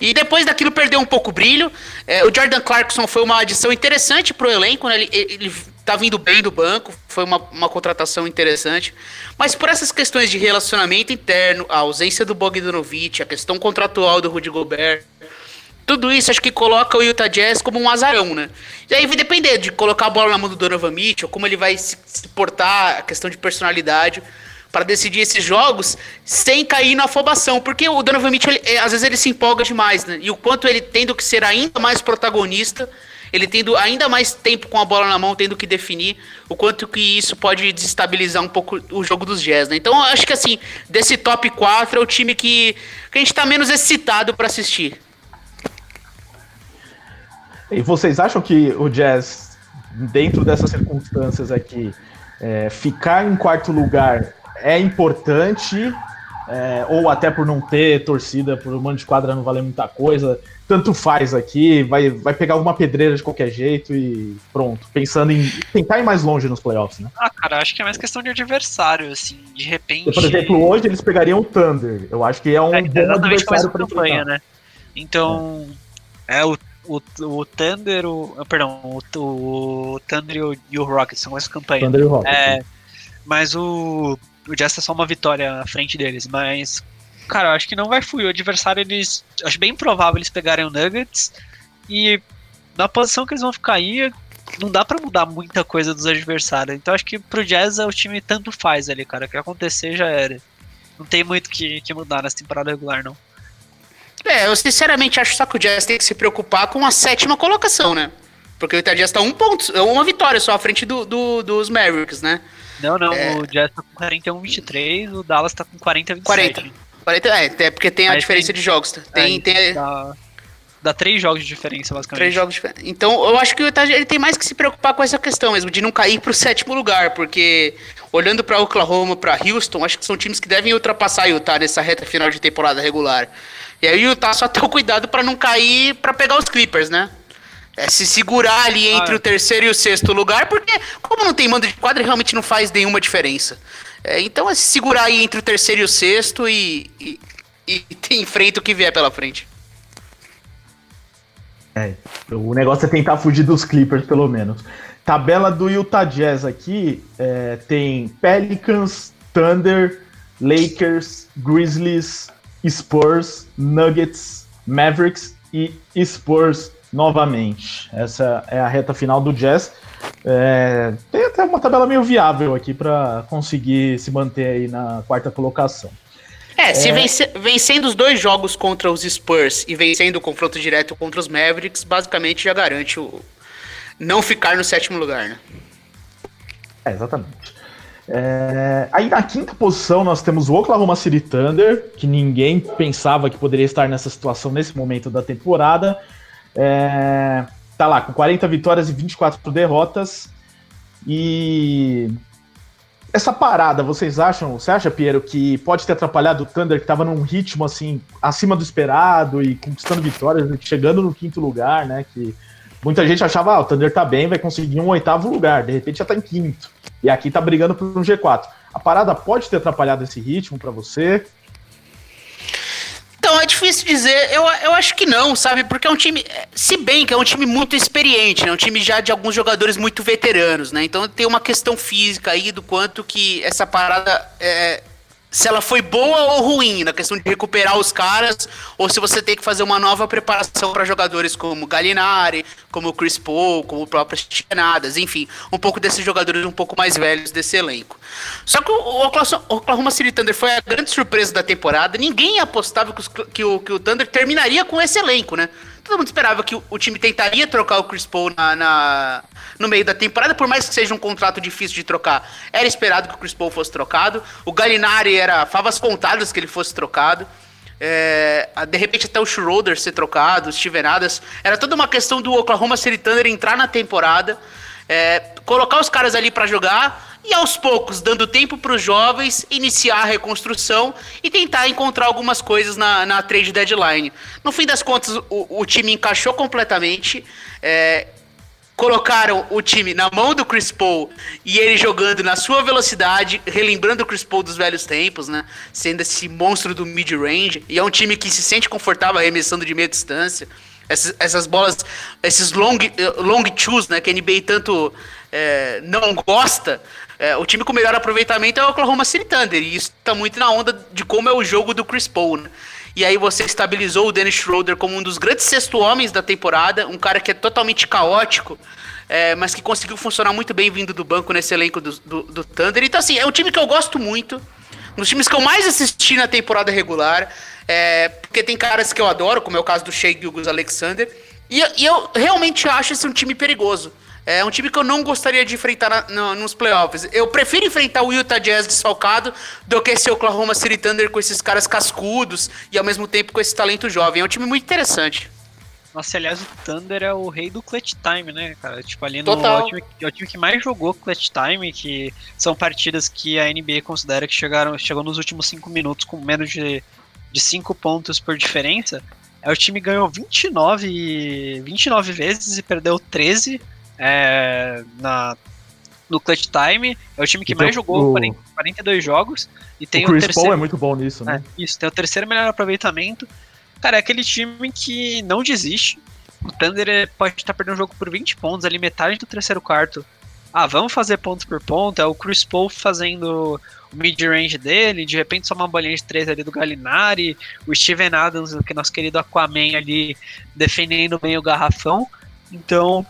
E depois daquilo perdeu um pouco o brilho. É, o Jordan Clarkson foi uma adição interessante pro elenco, né? Ele, ele tá vindo bem do banco, foi uma, uma contratação interessante. Mas por essas questões de relacionamento interno, a ausência do Bogdanovich, a questão contratual do Rudy Gobert, tudo isso acho que coloca o Utah Jazz como um azarão, né? E aí vai depender de colocar a bola na mão do Donovan Mitchell, como ele vai se, se portar, a questão de personalidade para decidir esses jogos sem cair na afobação, porque o Donovan Mitchell, ele, é, às vezes ele se empolga demais, né? E o quanto ele tendo que ser ainda mais protagonista ele tendo ainda mais tempo com a bola na mão, tendo que definir o quanto que isso pode desestabilizar um pouco o jogo dos Jazz, né? Então, acho que assim, desse top 4 é o time que, que a gente tá menos excitado para assistir. E vocês acham que o Jazz, dentro dessas circunstâncias aqui, é, ficar em quarto lugar é importante é, ou até por não ter torcida, por um mano de quadra não valer muita coisa, tanto faz aqui, vai, vai pegar alguma pedreira de qualquer jeito e pronto. Pensando em tentar ir mais longe nos playoffs, né? Ah, cara, acho que é mais questão de adversário, assim, de repente. Por exemplo, hoje eles pegariam o Thunder. Eu acho que é um é, bom adversário para campanha, né? Então, é, é o, o, o Thunder, o, ah, perdão, o, o Thunder e o, e o Rockets são essa campanha. Thunder e o Rockets. É, mas o o Jazz é só uma vitória à frente deles, mas cara, eu acho que não vai fluir. O adversário, eles. Acho bem provável eles pegarem o Nuggets. E na posição que eles vão ficar aí, não dá para mudar muita coisa dos adversários. Então acho que pro Jazz o time tanto faz ali, cara. O que acontecer já era. Não tem muito que, que mudar nessa temporada regular, não. É, eu sinceramente acho só que o Jazz tem que se preocupar com a sétima colocação, né? Porque o Utah Jazz tá um ponto, uma vitória só à frente do, do dos Mavericks, né? Não, não, é... o Jazz tá com 41, 23, o Dallas tá com 40, 27. 40. 40 é, é porque tem a Mas diferença tem, de jogos. Tá? Tem, é, tem... Dá, dá três jogos de diferença, basicamente. Três jogos de diferença. Então, eu acho que o Utah ele tem mais que se preocupar com essa questão mesmo, de não cair pro sétimo lugar, porque olhando para Oklahoma, para Houston, acho que são times que devem ultrapassar o Utah nessa reta final de temporada regular. E aí o Utah só tem o cuidado para não cair para pegar os Clippers, né? é se segurar ali entre ah, o terceiro e o sexto lugar, porque como não tem mando de quadra, realmente não faz nenhuma diferença. É, então é se segurar aí entre o terceiro e o sexto e, e, e (laughs) enfrenta o que vier pela frente. É, o negócio é tentar fugir dos Clippers, pelo menos. Tabela do Utah Jazz aqui é, tem Pelicans, Thunder, Lakers, Grizzlies, Spurs, Nuggets, Mavericks e Spurs novamente. Essa é a reta final do Jazz. É, tem até uma tabela meio viável aqui para conseguir se manter aí na quarta colocação. É, se é... Vence, vencendo os dois jogos contra os Spurs e vencendo o confronto direto contra os Mavericks, basicamente já garante o não ficar no sétimo lugar, né? É, exatamente. É, aí na quinta posição nós temos o Oklahoma City Thunder, que ninguém pensava que poderia estar nessa situação nesse momento da temporada. É, tá lá com 40 vitórias e 24 derrotas. E essa parada, vocês acham, você acha, Piero, que pode ter atrapalhado o Thunder, que estava num ritmo assim, acima do esperado e conquistando vitórias, chegando no quinto lugar, né? Que muita gente achava, ah, o Thunder tá bem, vai conseguir um oitavo lugar, de repente já tá em quinto. E aqui tá brigando por um G4. A parada pode ter atrapalhado esse ritmo para você? Então, é difícil dizer. Eu, eu acho que não, sabe? Porque é um time. Se bem que é um time muito experiente, né? Um time já de alguns jogadores muito veteranos, né? Então tem uma questão física aí do quanto que essa parada é, se ela foi boa ou ruim na questão de recuperar os caras, ou se você tem que fazer uma nova preparação para jogadores como Gallinari, como Chris Paul, como o próprio Chianadas, enfim, um pouco desses jogadores um pouco mais velhos desse elenco. Só que o Oklahoma City Thunder foi a grande surpresa da temporada, ninguém apostava que, os, que, o, que o Thunder terminaria com esse elenco, né? Todo mundo esperava que o, time tentaria trocar o Chris Paul na, na, no meio da temporada, por mais que seja um contrato difícil de trocar. Era esperado que o Chris Paul fosse trocado. O Gallinari era favas contadas que ele fosse trocado. É, de repente até o Schroeder ser trocado, o Steven Adams. Era toda uma questão do Oklahoma City Thunder entrar na temporada, é, colocar os caras ali para jogar e aos poucos, dando tempo para os jovens iniciar a reconstrução e tentar encontrar algumas coisas na, na trade deadline. No fim das contas, o, o time encaixou completamente. É, colocaram o time na mão do Chris Paul e ele jogando na sua velocidade, relembrando o Chris Paul dos velhos tempos, né? Sendo esse monstro do mid-range. E é um time que se sente confortável arremessando de meia distância. Essas, essas bolas, esses long, long twos, né? Que a NBA tanto é, não gosta. É, o time com melhor aproveitamento é o Oklahoma City Thunder. E isso tá muito na onda de como é o jogo do Chris Paul, né? E aí você estabilizou o Dennis Schroeder como um dos grandes sexto homens da temporada, um cara que é totalmente caótico, é, mas que conseguiu funcionar muito bem vindo do banco nesse elenco do, do, do Thunder. Então, assim, é um time que eu gosto muito. Um dos times que eu mais assisti na temporada regular. É, porque tem caras que eu adoro, como é o caso do Shea Gilgus Alexander. E, e eu realmente acho esse um time perigoso. É um time que eu não gostaria de enfrentar na, no, nos playoffs. Eu prefiro enfrentar o Utah Jazz desfalcado do que esse Oklahoma City Thunder com esses caras cascudos e ao mesmo tempo com esse talento jovem. É um time muito interessante. Nossa, aliás, o Thunder é o rei do clutch time, né, cara? Tipo, ali no é o, time, é o time que mais jogou clutch time, que são partidas que a NBA considera que chegaram, chegou nos últimos cinco minutos com menos de, de cinco pontos por diferença. É o time que ganhou 29, 29 vezes e perdeu 13 é, na, no clutch time. É o time que Então, mais jogou o- 40, 42 jogos. E tem o o, Chris terceiro. Paul é muito bom nisso, né? É, isso, tem o terceiro melhor aproveitamento. Cara, é aquele time que não desiste. O Thunder pode estar perdendo o jogo por 20 pontos, ali metade do terceiro quarto. Ah, vamos fazer ponto por ponto. É o Chris Paul fazendo o mid-range dele, de repente só uma bolinha de três ali do Gallinari, o Steven Adams, que é nosso querido Aquaman ali, defendendo bem o garrafão. Então,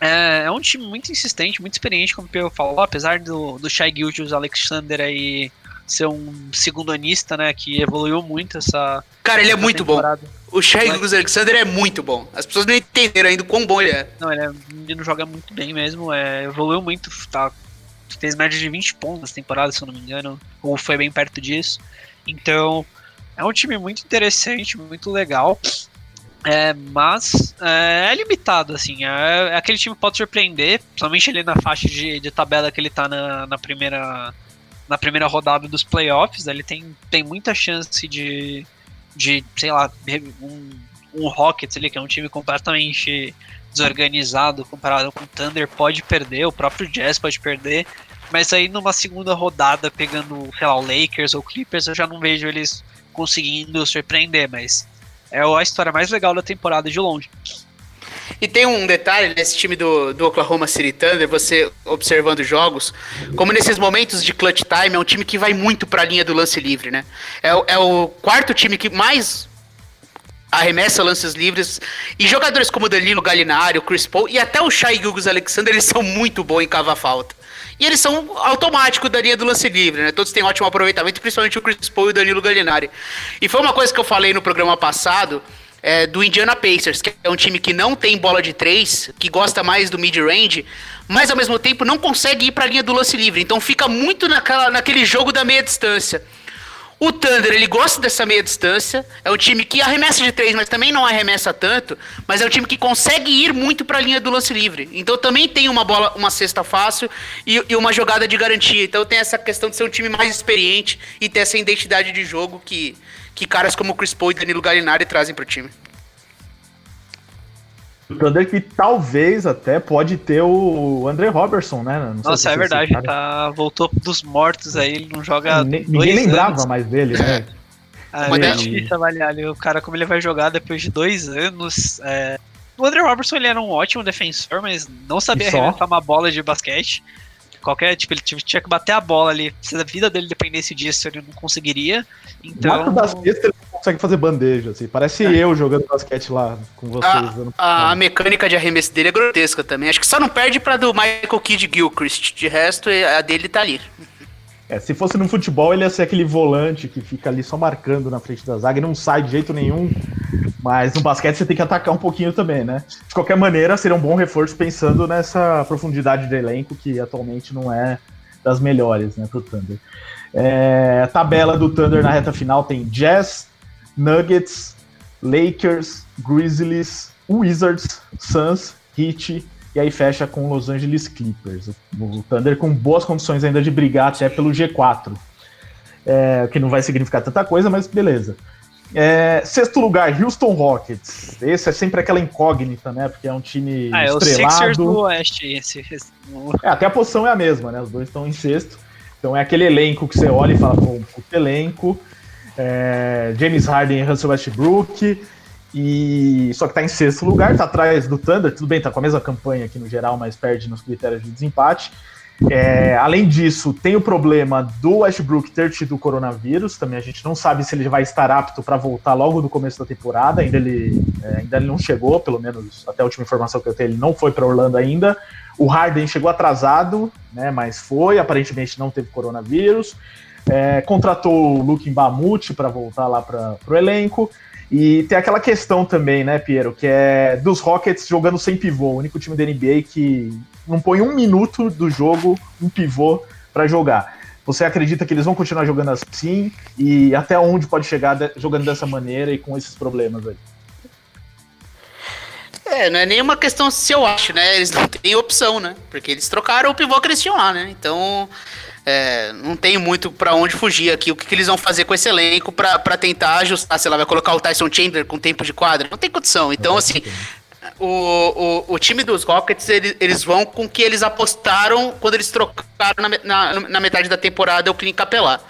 é, é um time muito insistente, muito experiente, como o Pedro falou, apesar do, do Shai Gilgeous Alexander aí ser um segundo anista, né, que evoluiu muito essa Cara, ele é muito bom. temporada. O Shai Gilgeous Alexander é muito bom. As pessoas não entenderam ainda o quão bom ele é. Não, ele, é, o menino joga muito bem mesmo, é, evoluiu muito, tá, fez média de 20 pontos nessa temporada, se eu não me engano, ou foi bem perto disso. Então, é um time muito interessante, muito legal. É, mas é, é limitado, assim. É, é aquele time pode surpreender, principalmente ali na faixa de, de tabela que ele tá na, na primeira na primeira rodada dos playoffs. Ele tem, tem muita chance de, de sei lá, um, um Rockets ali, que é um time completamente desorganizado comparado com o Thunder, pode perder, o próprio Jazz pode perder. Mas aí numa segunda rodada, pegando, sei lá, o Lakers ou Clippers, eu já não vejo eles conseguindo surpreender, mas é a história mais legal da temporada de longe. E tem um detalhe nesse time do, do Oklahoma City Thunder, você observando os jogos, como nesses momentos de clutch time, é um time que vai muito pra linha do lance livre, né? É, é o quarto time que mais arremessa lances livres. E jogadores como Danilo Gallinari, o Chris Paul e até o Shai Gilgeous Alexander, eles são muito bons em cavar falta. E eles são automáticos da linha do lance livre, né? Todos têm ótimo aproveitamento, principalmente o Chris Paul e o Danilo Gallinari. E foi uma coisa que eu falei no programa passado, é, do Indiana Pacers, que é um time que não tem bola de três, que gosta mais do mid-range, mas ao mesmo tempo não consegue ir para a linha do lance livre. Então fica muito naquela, naquele jogo da meia distância. O Thunder, ele gosta dessa meia distância. É um time que arremessa de três, mas também não arremessa tanto. Mas é um time que consegue ir muito para a linha do lance livre. Então também tem uma bola, uma cesta fácil e, e uma jogada de garantia. Então tem essa questão de ser um time mais experiente e ter essa identidade de jogo que, que caras como o Chris Paul e Danilo Gallinari trazem pro time. O Thunder que talvez até pode ter o André Robertson, né? Não sei se Nossa, é verdade, tá, voltou dos mortos aí, ele não joga. Dois Ninguém lembrava anos. mais dele, né? Ah, Mas é é- difícil avaliar ali o cara como ele vai jogar depois de dois anos. é. O Andrew Robertson ele era um ótimo defensor, mas não sabia só? arremessar uma bola de basquete. Qualquer, tipo, ele tinha que bater a bola ali. Se a vida dele dependesse disso, ele não conseguiria. Então. Marco da cesta ele não consegue fazer bandeja, assim. Parece eu jogando basquete lá com vocês. A, a, mecânica de arremesso dele é grotesca também. Acho que só não perde pra do Michael Kidd Gilchrist. De resto, a dele tá ali. É, se fosse no futebol, ele ia ser aquele volante que fica ali só marcando na frente da zaga e não sai de jeito nenhum. Mas no basquete você tem que atacar um pouquinho também, né? De qualquer maneira, seria um bom reforço pensando nessa profundidade de elenco que atualmente não é das melhores, né, pro Thunder. É, a tabela do Thunder na reta final tem Jazz, Nuggets, Lakers, Grizzlies, Wizards, Suns, Heat e aí fecha com Los Angeles Clippers. O Thunder com boas condições ainda de brigar até pelo G4. É, que não vai significar tanta coisa, mas beleza. É, sexto lugar, Houston Rockets. Esse é sempre aquela incógnita, né? Porque é um time ah, é estrelado. o Sixers do Oeste. Esse. É, até a posição é a mesma, né? Os dois estão em sexto. Então é aquele elenco que você olha e fala, pô, um elenco. É, James Harden e Russell Westbrook. E só que tá em sexto lugar, tá atrás do Thunder, tudo bem, tá com a mesma campanha aqui no geral, mas perde nos critérios de desempate. É, além disso, tem o problema do Westbrook ter tido coronavírus, também a gente não sabe se ele vai estar apto para voltar logo no começo da temporada, ainda ele, é, ainda ele não chegou, pelo menos até a última informação que eu tenho, ele não foi para Orlando ainda. O Harden chegou atrasado, né, mas foi, aparentemente não teve coronavírus. É, contratou o Luke Mbamute para voltar lá para o elenco. E tem aquela questão também, né, Piero, que é dos Rockets jogando sem pivô, o único time da NBA que não põe um minuto do jogo um pivô para jogar. Você acredita que eles vão continuar jogando assim? E até onde pode chegar jogando dessa maneira e com esses problemas aí? É, não é nenhuma questão se eu acho, né? Eles não têm opção, né? Porque eles trocaram o pivô que eles tinham lá, né? Então, é, não tem muito para onde fugir aqui. O que, que, eles vão fazer com esse elenco para tentar ajustar? Se ela vai colocar o Tyson Chandler com tempo de quadra? Não tem condição. Então, assim, o, o, o time dos Rockets, eles, eles vão com o que eles apostaram quando eles trocaram na, na, na metade da temporada o Clint Capelá.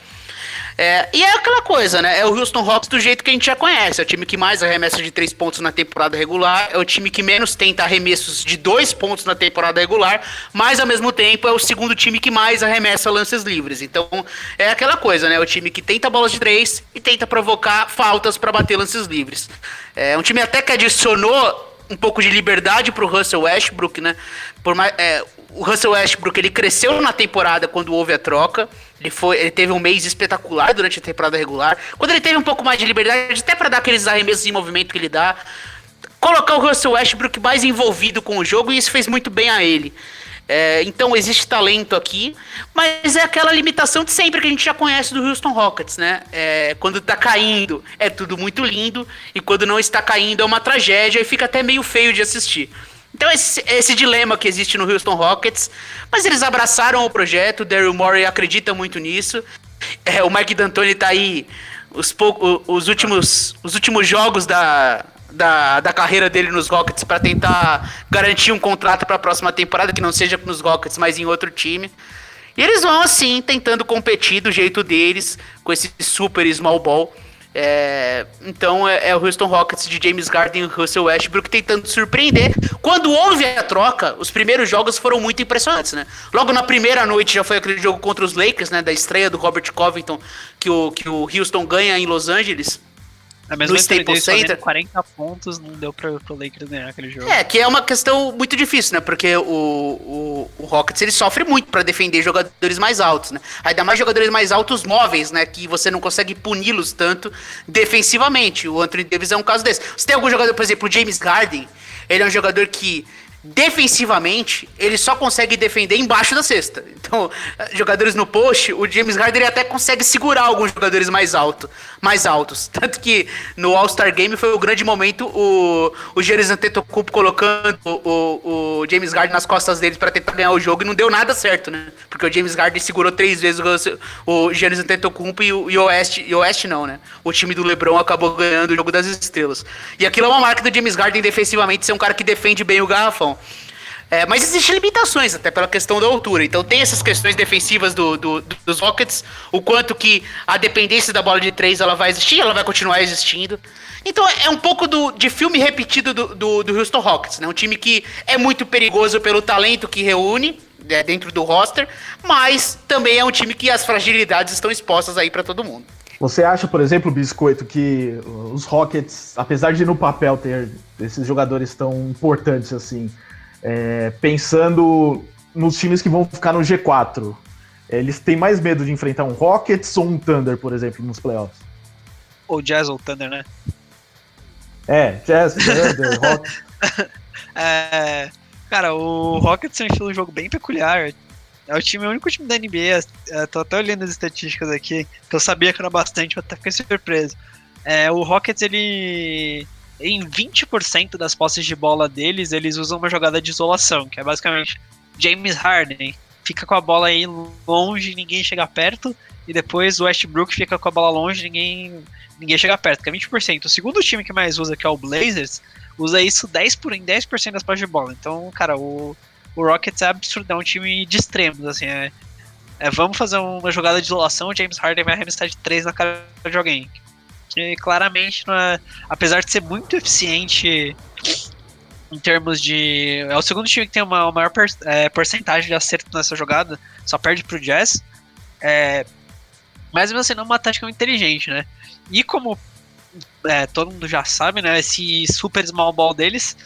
É, e é aquela coisa, né? É o Houston Rockets do jeito que a gente já conhece. É o time que mais arremessa de três pontos na temporada regular. É o time que menos tenta arremessos de dois pontos na temporada regular. Mas, ao mesmo tempo, é o segundo time que mais arremessa lances livres. Então, é aquela coisa, né? É o time que tenta bolas de três e tenta provocar faltas para bater lances livres. É um time até que adicionou um pouco de liberdade pro Russell Westbrook, né? Por mais, é, o Russell Westbrook ele cresceu na temporada quando houve a troca. Ele, foi, ele teve um mês espetacular durante a temporada regular. Quando ele teve um pouco mais de liberdade, até para dar aqueles arremessos em movimento que ele dá, colocar o Russell Westbrook mais envolvido com o jogo e isso fez muito bem a ele. É, então existe talento aqui, mas é aquela limitação de sempre que a gente já conhece do Houston Rockets, né? É, quando tá caindo é tudo muito lindo e quando não está caindo é uma tragédia e fica até meio feio de assistir. Então esse, esse dilema que existe no Houston Rockets, mas eles abraçaram o projeto, o Daryl Morey acredita muito nisso. É, o Mike D'Antoni tá aí os, os, últimos, os últimos jogos da, da, da carreira dele nos Rockets para tentar garantir um contrato para a próxima temporada que não seja nos Rockets, mas em outro time. E eles vão assim tentando competir do jeito deles com esse super small ball. É, então é, é, o Houston Rockets de James Harden e Russell Westbrook tentando surpreender. Quando houve a troca, os primeiros jogos foram muito impressionantes, né? Logo na primeira noite já foi aquele jogo contra os Lakers, né? Da estreia do Robert Covington que o, que o Houston ganha em Los Angeles. É mesmo no Staples Center. 40 pontos não deu para o Lakers ganhar aquele jogo. É, que é uma questão muito difícil, né? Porque o, o, o Rockets ele sofre muito para defender jogadores mais altos, né? Ainda mais jogadores mais altos móveis, né? Que você não consegue puni-los tanto defensivamente. O Anthony Davis é um caso desse. Você tem algum jogador, por exemplo, o James Harden, ele é um jogador que defensivamente, ele só consegue defender embaixo da cesta. Então, (laughs) jogadores no post, o James Harden até consegue segurar alguns jogadores mais, alto, mais altos. (laughs) Tanto que no All-Star Game foi o grande momento o, o Giannis Antetokounmpo colocando o, o, James Harden nas costas dele para tentar ganhar o jogo e não deu nada certo, né? Porque o James Harden segurou três vezes o, o Giannis Antetokounmpo e o, e o Oeste, e o Oeste não, né? O time do LeBron acabou ganhando o jogo das estrelas. E aquilo é uma marca do James Harden defensivamente ser um cara que defende bem o garrafão. É, mas existem limitações, até pela questão da altura. Então tem essas questões defensivas do, do, dos Rockets, o quanto que a dependência da bola de três ela vai existir, ela vai continuar existindo. Então é um pouco do, de filme repetido do, do, do Houston Rockets, né? Um time que é muito perigoso pelo talento que reúne é, dentro do roster, mas também é um time que as fragilidades estão expostas aí para todo mundo. Você acha, por exemplo, Biscoito, que os Rockets, apesar de no papel ter esses jogadores tão importantes assim, é, pensando nos times que vão ficar no G4, Eles têm mais medo de enfrentar um Rockets ou um Thunder, por exemplo, nos playoffs? Ou Jazz ou Thunder, né? É, Jazz, Thunder, (laughs) Rockets. É, cara, o Rockets é um estilo de jogo bem peculiar. É o time, o único time da NBA. É, tô até olhando as estatísticas aqui, que eu sabia que era bastante, mas até fiquei surpreso. É, o Rockets, ele. Em 20% das posses de bola deles, eles usam uma jogada de isolação, que é basicamente James Harden fica com a bola aí longe, ninguém chega perto, e depois o Westbrook fica com a bola longe, ninguém ninguém chega perto, que é 20%. O segundo time que mais usa, que é o Blazers, usa isso 10 por, em 10% das posses de bola. Então, cara, o, o Rockets é absurdo, é um time de extremos, assim, é, é, vamos fazer uma jogada de isolação, o James Harden vai arremessar de 3 na cara de alguém. Que claramente, é, apesar de ser muito eficiente em termos de. É o segundo time que tem uma, uma maior per, é, porcentagem de acerto nessa jogada, só perde pro Jazz. É, mas mesmo assim, não é uma tática inteligente, né? E como é, todo mundo já sabe, né? Esse super small ball deles,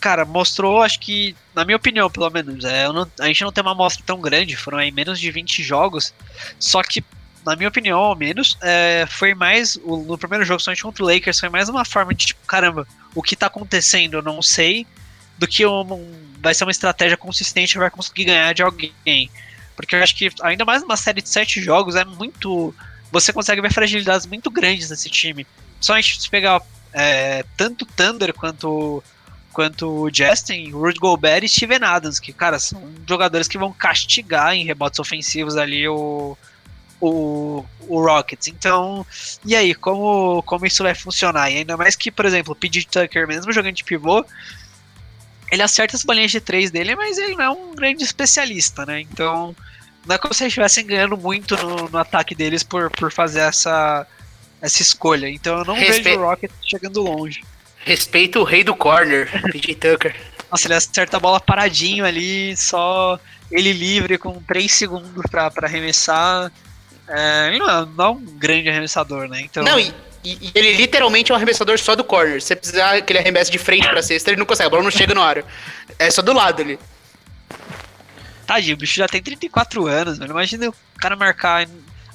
cara, mostrou, acho que, na minha opinião, pelo menos, é, não, a gente não tem uma amostra tão grande, foram aí menos de 20 jogos, só que, na minha opinião, ao menos, é, foi mais, o, no primeiro jogo, somente contra o Lakers, foi mais uma forma de, tipo, caramba, o que tá acontecendo eu não sei, do que um, vai ser uma estratégia consistente vai conseguir ganhar de alguém. Porque eu acho que, ainda mais numa série de sete jogos, é muito. Você consegue ver fragilidades muito grandes nesse time. Só a gente pegar é, tanto Thunder quanto, quanto o Justin, Rudy Gobert e Steven Adams, que, cara, são jogadores que vão castigar em rebotes ofensivos ali o, o, o Rockets. Então, e aí, como, como isso vai funcionar? E ainda mais que, por exemplo, o PJ Tucker, mesmo jogando de pivô, ele acerta as bolinhas de três dele, mas ele não é um grande especialista, né? Então, não é como se eles estivessem ganhando muito no, no, ataque deles por, por fazer essa, essa escolha. Então eu não Respe... vejo o Rocket chegando longe. Respeita o rei do corner, (laughs) PJ Tucker. Nossa, ele acerta a bola paradinho ali, só ele livre com 3 segundos pra arremessar. É, ele não é, não é um grande arremessador, né? Então... Não, e, e, ele literalmente é um arremessador só do corner. Se você precisar que ele arremesse de frente pra cesta, ele não consegue, a bola não chega no ar. É só do lado ali. Tadinho, o bicho já tem 34 anos, mano. Imagina o cara marcar.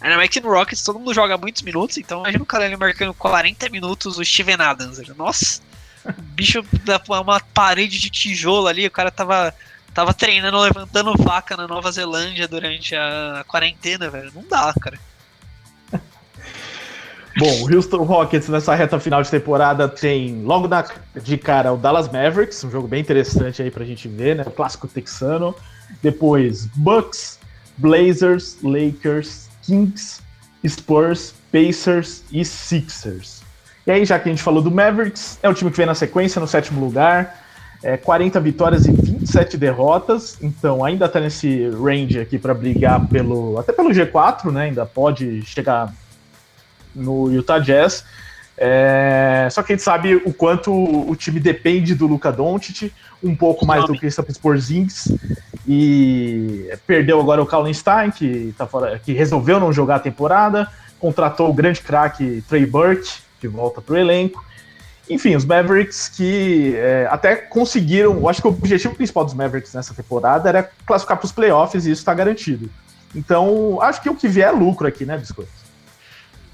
Ainda mais que no Rockets todo mundo joga muitos minutos, então imagina o cara ali marcando 40 minutos o Steven Adams. Nossa, o bicho uma parede de tijolo ali, o cara tava, tava treinando, levantando vaca na Nova Zelândia durante a quarentena, velho. Não dá, cara. (laughs) Bom, o Houston Rockets nessa reta final de temporada tem logo na, de cara o Dallas Mavericks, um jogo bem interessante aí pra gente ver, né? O clássico texano. Depois Bucks, Blazers, Lakers, Kings, Spurs, Pacers e Sixers. E aí, já que a gente falou do Mavericks, é o time que vem na sequência, no sétimo lugar. É, 40 vitórias e 27 derrotas, então ainda tá nesse range aqui para brigar pelo até pelo G4, né? Ainda pode chegar no Utah Jazz. É, só que a gente sabe o quanto o time depende do Luca Doncic, um pouco mais do Kristaps Porzingis, e perdeu agora o Colin Stein, que, tá fora, que resolveu não jogar a temporada, contratou o grande craque Trey Burke, que volta para o elenco. Enfim, os Mavericks que é, até conseguiram. Eu acho que o objetivo principal dos Mavericks nessa temporada era classificar para os playoffs e isso está garantido. Então, acho que o que vier é lucro aqui, né, Biscoito?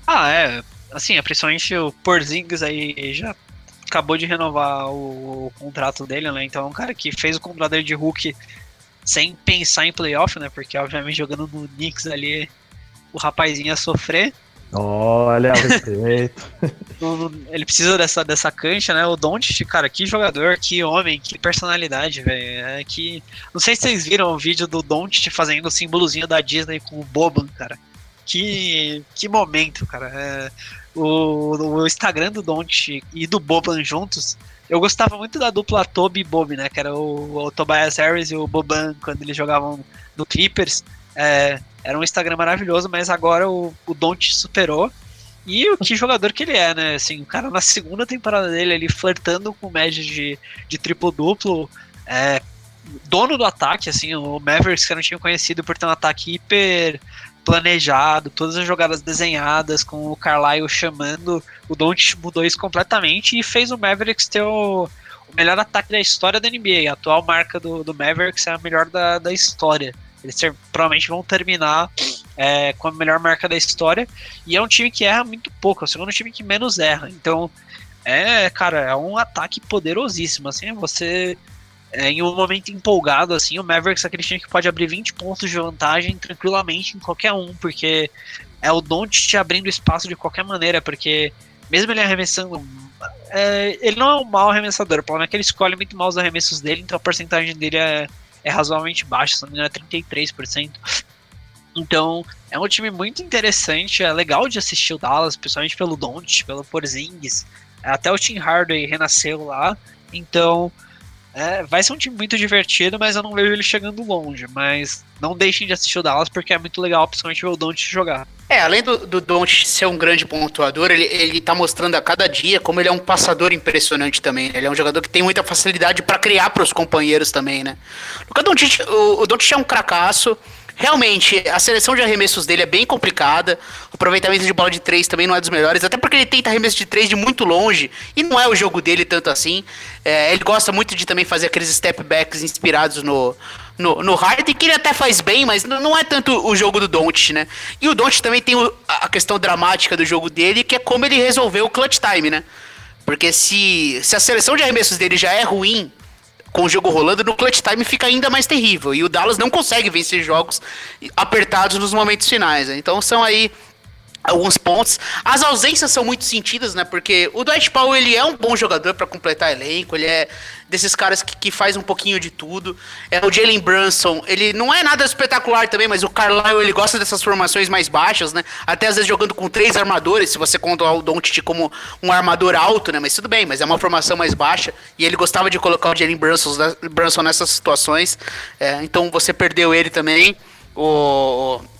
Ah, é. Assim, principalmente o Porzingis aí já acabou de renovar o, o, contrato dele, né? Então é um cara que fez o contrato dele de Hulk sem pensar em playoff, né? Porque obviamente jogando no Knicks ali o rapazinho ia sofrer. Olha, (laughs) o respeito. ele precisa dessa, dessa cancha, né? O Doncic, cara, que jogador, que homem, que personalidade, velho. É que não sei se vocês viram o vídeo do Doncic fazendo o símbolozinho da Disney com o Boban, cara que, que momento, cara. É, o, o Instagram do Don't e do Boban juntos, eu gostava muito da dupla Toby e Bob, né? Que era o, o Tobias Harris e o Boban quando eles jogavam no Clippers. É, era um Instagram maravilhoso, mas agora o, o Don't superou. E o que jogador que ele é, né? Assim, o cara na segunda temporada dele, ele flertando com média de, de triplo-duplo, é, dono do ataque, assim, o Mavericks que eu não tinha conhecido por ter um ataque hiper planejado, todas as jogadas desenhadas, com o Carlisle chamando, o Doncic mudou isso completamente e fez o Mavericks ter o, o melhor ataque da história da NBA. A atual marca do, do Mavericks é a melhor da, da história. Eles ter, provavelmente vão terminar é, com a melhor marca da história. E é um time que erra muito pouco, é o segundo time que menos erra. Então, é, cara, é um ataque poderosíssimo. Assim, você. É, em um momento empolgado, assim, o Mavericks é aquele time que pode abrir 20 pontos de vantagem tranquilamente em qualquer um, porque é o Don't te abrindo espaço de qualquer maneira, porque mesmo ele arremessando. É, ele não é um mau arremessador, o problema é que ele escolhe muito mal os arremessos dele, então a porcentagem dele é, é razoavelmente baixa, se não me engano é 33%. Então, é um time muito interessante, é legal de assistir o Dallas, principalmente pelo Don't, pelo Porzingis. Até o Tim Hardaway renasceu lá. Então, é, vai ser um time muito divertido, mas eu não vejo ele chegando longe. Mas não deixem de assistir o Dallas, porque é muito legal, principalmente ver o Don't jogar. É, além do, do Don't ser um grande pontuador, ele, ele tá mostrando a cada dia como ele é um passador impressionante também. Ele é um jogador que tem muita facilidade para criar para os companheiros também, né? O Don't, o, o Don't é um cracaço. Realmente, a seleção de arremessos dele é bem complicada. O aproveitamento de bola de três também não é dos melhores, até porque ele tenta arremesso de três de muito longe e não é o jogo dele tanto assim. É, ele gosta muito de também fazer aqueles step backs inspirados no, no, no Harden, que ele até faz bem, mas não é tanto o jogo do Don't, né? E o Don't também tem o, a questão dramática do jogo dele, que é como ele resolveu o clutch time, né? Porque se, se a seleção de arremessos dele já é ruim com o jogo rolando, no clutch time fica ainda mais terrível. E o Dallas não consegue vencer jogos apertados nos momentos finais. Né? Então são aí alguns pontos. As ausências são muito sentidas, né? Porque o Dwight Powell ele é um bom jogador para completar elenco, ele é desses caras que, que faz um pouquinho de tudo. É o Jalen Brunson, ele não é nada espetacular também, mas o Carlisle ele gosta dessas formações mais baixas, né? Até às vezes jogando com três armadores, se você conta o Doncic como um armador alto, né? Mas tudo bem, mas é uma formação mais baixa e ele gostava de colocar o Jalen Brunson, Brunson nessas situações. É, então você perdeu ele também. O é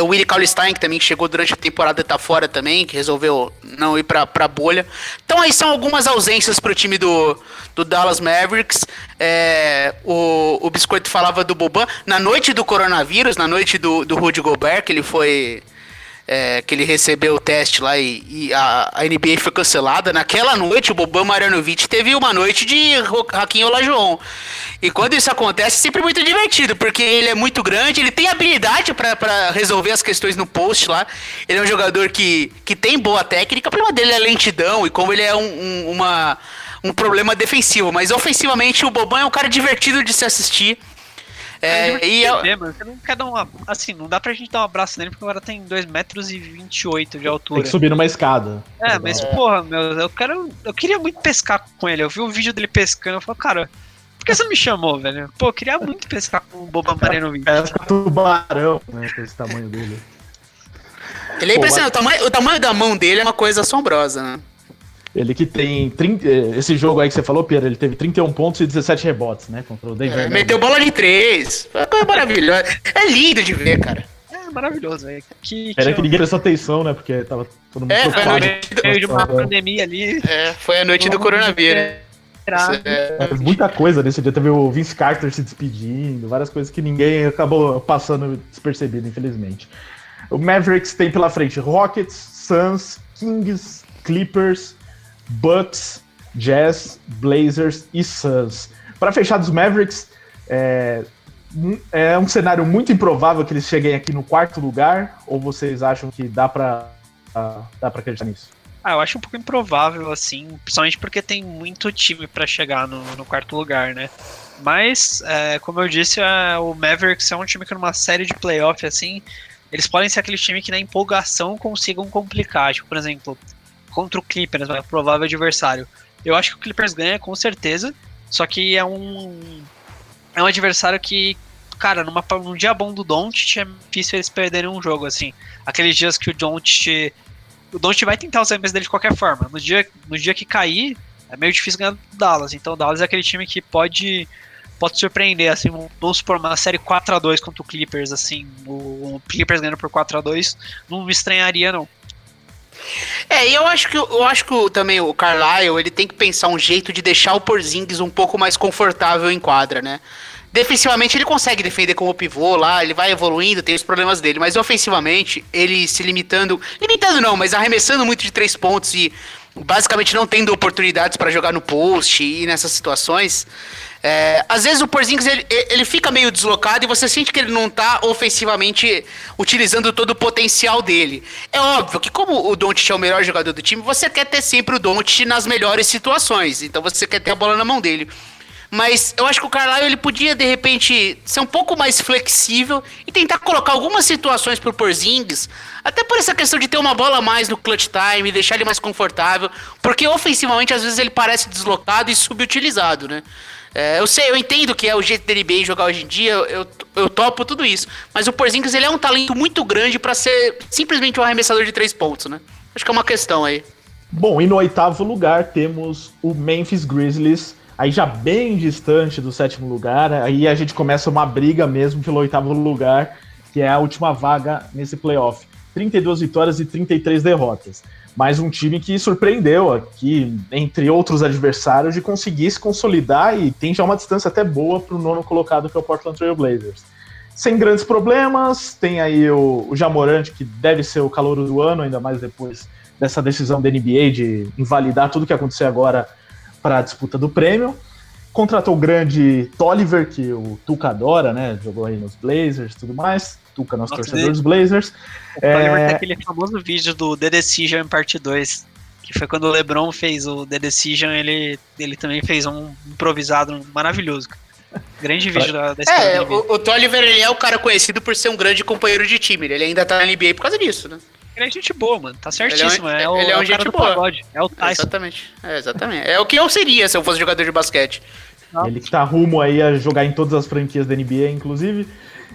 o Willie Cauley-Stein, que também chegou durante a temporada e tá fora também, que resolveu não ir pra, pra bolha. Então aí são algumas ausências pro time do, do Dallas Mavericks. É, o, o Biscoito falava do Boban. Na noite do coronavírus, na noite do, do Rudy Gobert, que ele foi é, que ele recebeu o teste lá e, e a, a, NBA foi cancelada. Naquela noite, o Boban Marjanovic teve uma noite de Raquinho Olajuwon. E quando isso acontece, é sempre muito divertido, porque ele é muito grande, ele tem habilidade para resolver as questões no post lá. Ele é um jogador que, que tem boa técnica, o problema dele é lentidão e como ele é um, um, uma, um problema defensivo. Mas ofensivamente, o Boban é um cara divertido de se assistir. É, e eu... Você não quer dar uma. Assim, não dá pra gente dar um abraço nele porque agora tem 2 metros e 28 de altura. Tem que subir numa escada. É, mas é. porra, meu, eu quero. Eu queria muito pescar com ele. Eu vi um vídeo dele pescando, eu falei, cara. Por que você me chamou, velho? Pô, eu queria muito pescar com o Boba Marinovic. É tubarão, né? Com esse tamanho dele. Ele é impressionante, Pô, mas... o, tamanho, o tamanho da mão dele é uma coisa assombrosa, né? Ele que tem 30, eh, esse jogo aí que você falou, Pierre, ele teve 31 pontos e 17 rebotes, né? Contra o Denver. É, meteu bola de 3. Foi maravilhoso. É lindo de ver, cara. É maravilhoso, velho. Que, Era que, ninguém prestou atenção, né? Porque tava todo mundo é, foi no meio de uma pandemia ali. É, foi a noite do coronavírus. É, é, muita coisa nesse dia. Teve o Vince Carter se despedindo, várias coisas que ninguém acabou passando despercebido, infelizmente. O Mavericks tem pela frente Rockets, Suns, Kings, Clippers, Bucks, Jazz, Blazers e Suns. Para fechar dos Mavericks, é, é um cenário muito improvável que eles cheguem aqui no quarto lugar, ou vocês acham que dá para dá para acreditar nisso? Ah, eu acho um pouco improvável, assim, principalmente porque tem muito time para chegar no, no, quarto lugar, né? Mas, é, como eu disse, é, o Mavericks é um time que numa série de playoff, assim, eles podem ser aquele time que na empolgação consigam complicar. Tipo, por exemplo, contra o Clippers, né, o provável adversário. Eu acho que o Clippers ganha com certeza, só que é um é um adversário que, cara, numa, num dia bom do Doncic é difícil eles perderem um jogo assim. Aqueles dias que o Doncic o Doncic vai tentar os MPs dele de qualquer forma. No dia, no dia que cair, é meio difícil ganhar do Dallas. Então o Dallas é aquele time que pode pode surpreender, assim, vamos supor uma série 4 a 2 contra o Clippers, assim, o, o Clippers ganhando por 4 a 2 não me estranharia não. É, e eu acho que eu acho que também o Carlisle ele tem que pensar um jeito de deixar o Porzingis um pouco mais confortável em quadra, né? Defensivamente ele consegue defender como pivô lá, ele vai evoluindo, tem os problemas dele, mas ofensivamente ele se limitando, limitando não, mas arremessando muito de três pontos e basicamente não tendo oportunidades para jogar no post e nessas situações, é, às vezes o Porzingis ele, ele fica meio deslocado e você sente que ele não tá ofensivamente utilizando todo o potencial dele. É óbvio que como o Doncic é o melhor jogador do time, você quer ter sempre o Doncic nas melhores situações. Então você quer ter a bola na mão dele. Mas eu acho que o Carlisle ele podia, de repente, ser um pouco mais flexível e tentar colocar algumas situações pro Porzingis, até por essa questão de ter uma bola a mais no clutch time, deixar ele mais confortável, porque ofensivamente às vezes ele parece deslocado e subutilizado, né? É, eu sei, eu entendo que é o jeito da NBA jogar hoje em dia, eu, eu topo tudo isso. Mas o Porzingis ele é um talento muito grande para ser simplesmente um arremessador de três pontos, né? Acho que é uma questão aí. Bom, e no oitavo lugar temos o Memphis Grizzlies aí já bem distante do sétimo lugar, aí a gente começa uma briga mesmo pelo oitavo lugar, que é a última vaga nesse playoff. 32 vitórias e 33 derrotas. Mas um time que surpreendeu aqui, entre outros adversários, de conseguir se consolidar e tem já uma distância até boa para o nono colocado, que é o Portland Trail Blazers. Sem grandes problemas, tem aí o, o Jamorant, que deve ser o calor do ano, ainda mais depois dessa decisão da NBA de invalidar tudo que aconteceu agora para a disputa do prêmio. Contratou o grande Tolliver, que o Tuca adora, né? Jogou aí nos Blazers e tudo mais. Tuca, nosso Nossa, torcedor dos Blazers. O é... Tolliver tem aquele famoso vídeo do The Decision em parte 2, que foi quando o LeBron fez o The Decision, ele, ele também fez um improvisado maravilhoso. Grande vídeo da, da É, o, o Tolliver ele é o cara conhecido por ser um grande companheiro de time. Ele ainda tá na NBA por causa disso, né? Ele é gente boa, mano. Tá certíssimo. Ele é, um, é o, ele é um é gente boa. Pagode. É o Tyson. exatamente. É, exatamente. É o que eu seria se eu fosse jogador de basquete. Ele que tá rumo aí a jogar em todas as franquias da NBA, inclusive.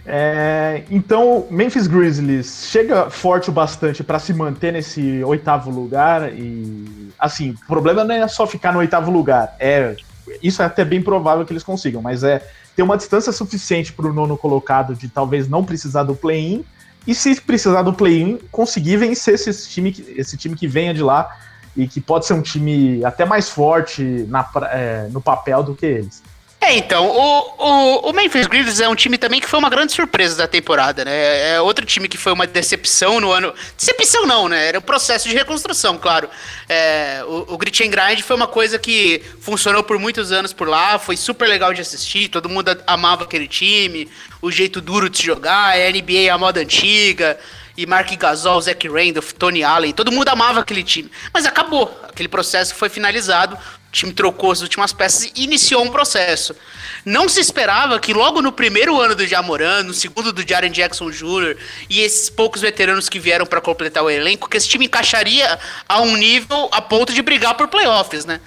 É, então, Memphis Grizzlies chega forte o bastante para se manter nesse oitavo lugar e assim, o problema não é só ficar no oitavo lugar, é isso é até bem provável que eles consigam, mas é ter uma distância suficiente para o nono colocado de talvez não precisar do play-in e se precisar do play-in, conseguir vencer esse time, esse time que venha de lá e que pode ser um time até mais forte na, é, no papel do que eles. É, então, o, o, o, Memphis Grizzlies é um time também que foi uma grande surpresa da temporada, né? É outro time que foi uma decepção no ano. Decepção não, né? Era um processo de reconstrução, claro. É, o, o Grit and Grind foi uma coisa que funcionou por muitos anos por lá, foi super legal de assistir, todo mundo amava aquele time, o jeito duro de se jogar, a NBA a moda antiga e Mark Gasol, Zach Randolph, Tony Allen, todo mundo amava aquele time. Mas acabou, aquele processo foi finalizado, o time trocou as últimas peças e iniciou um processo. Não se esperava que logo no primeiro ano do Jamoran, no segundo do Jaren Jackson Jr. e esses poucos veteranos que vieram para completar o elenco, que esse time encaixaria a um nível a ponto de brigar por playoffs, né?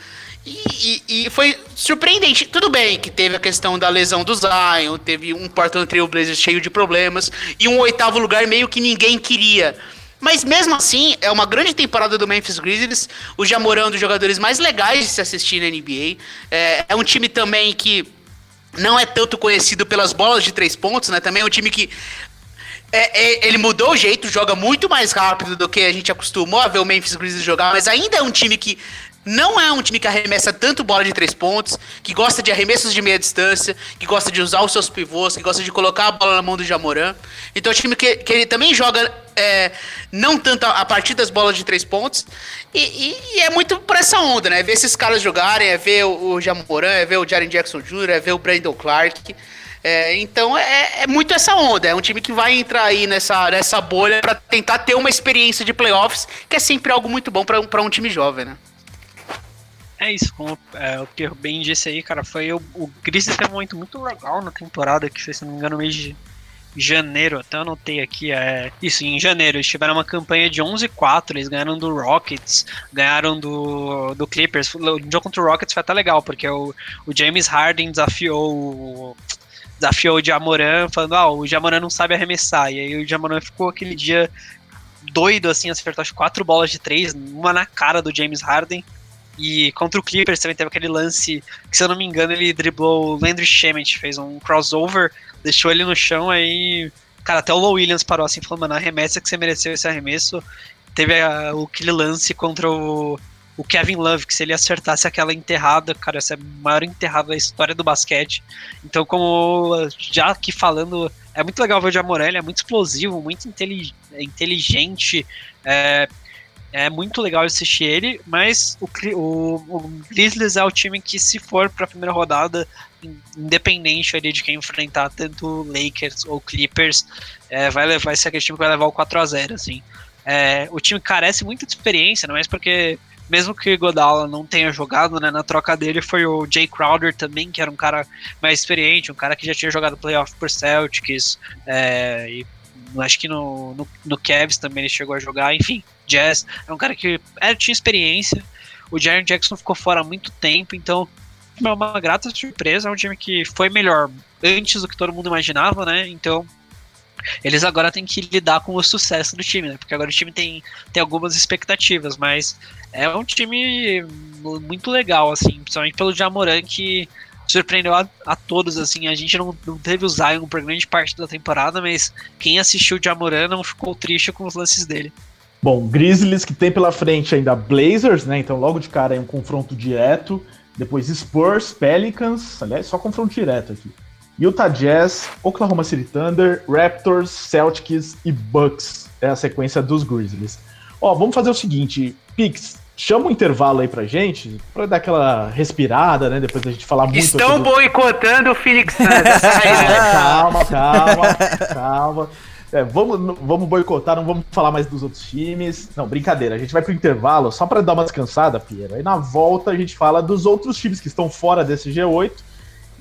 E, e, e, foi surpreendente. Tudo bem que teve a questão da lesão do Zion, teve um Portland Trail Blazers cheio de problemas e um oitavo lugar meio que ninguém queria. Mas mesmo assim, é uma grande temporada do Memphis Grizzlies. O Jamoran é um dos jogadores mais legais de se assistir na NBA. É, é um time também que não é tanto conhecido pelas bolas de três pontos, né? Também é um time que é, é, ele mudou o jeito, joga muito mais rápido do que a gente acostumou a ver o Memphis Grizzlies jogar, mas ainda é um time que não é um time que arremessa tanto bola de três pontos, que gosta de arremessos de meia distância, que gosta de usar os seus pivôs, que gosta de colocar a bola na mão do Jamoran. Então é um time que, que ele também joga é, não tanto a, partir das bolas de três pontos. E, e, e, é muito por essa onda, né? É ver esses caras jogarem, é ver o, o Jamoran, é ver o Jaren Jackson Jr., é ver o Brandon Clark. É, então é, é, muito essa onda. É um time que vai entrar aí nessa, nessa bolha para tentar ter uma experiência de playoffs, que é sempre algo muito bom para um time jovem, né? É isso, como é, o que eu bem disse aí, cara, foi o, o Grizzlies teve um momento muito legal na temporada, que foi, se não me engano, no mês de janeiro, até anotei aqui, é isso, em janeiro, eles tiveram uma campanha de 11-4, eles ganharam do Rockets, ganharam do, do Clippers, o jogo contra o Rockets foi até legal, porque o, o James Harden desafiou desafiou o Jamoran, falando, ah, o Jamoran não sabe arremessar, e aí o Jamoran ficou aquele dia doido, assim, acertou as quatro bolas de três, uma na cara do James Harden, e contra o Clippers também teve aquele lance que, se eu não me engano, ele driblou o Landry Shamet, fez um crossover, deixou ele no chão, aí. Cara, até o Low Williams parou assim, falou, mano, arremessa que você mereceu esse arremesso. Teve o, aquele lance contra o, o Kevin Love, que se ele acertasse aquela enterrada, cara, essa é a maior enterrada da história do basquete. Então, como já aqui falando, é muito legal ver o Jamorelli, é muito explosivo, muito inteligente. É, É muito legal assistir ele, mas o, o, o Grizzlies é o time que, se for para a primeira rodada, independente ali de quem enfrentar, tanto Lakers ou Clippers, é, vai, levar, vai ser aquele time que vai levar o 4 a 0 assim. É, o time carece muito de experiência, não é porque mesmo que Godala não tenha jogado, né, na troca dele foi o Jay Crowder também, que era um cara mais experiente, um cara que já tinha jogado playoff por Celtics, é, e acho que no, no, no Cavs também ele chegou a jogar, enfim, Jazz, é um cara que era, tinha experiência, o Jaron Jackson ficou fora há muito tempo, então é uma grata surpresa, é um time que foi melhor antes do que todo mundo imaginava, né, então eles agora têm que lidar com o sucesso do time, né? Porque agora o time tem, tem algumas expectativas, mas é um time muito legal, assim, principalmente pelo Jamoran que surpreendeu a, a, todos, assim, a gente não, não teve o Zion por grande parte da temporada, mas quem assistiu o Jamoran não ficou triste com os lances dele. Bom, Grizzlies que tem pela frente ainda Blazers, né? Então logo de cara é um confronto direto. Depois Spurs, Pelicans, aliás, só confronto direto aqui. Utah Jazz, Oklahoma City Thunder, Raptors, Celtics e Bucks. É a sequência dos Grizzlies. Ó, vamos fazer o seguinte, Pix, chama um intervalo aí pra gente, pra dar aquela respirada, né? Depois da gente falar muito. Estão do... boicotando o Phoenix Suns. (laughs) calma, calma, calma. É, vamos, vamos boicotar, não vamos falar mais dos outros times. Não, brincadeira. A gente vai pro intervalo só para dar uma descansada, Piero. Aí na volta a gente fala dos outros times que estão fora desse G8.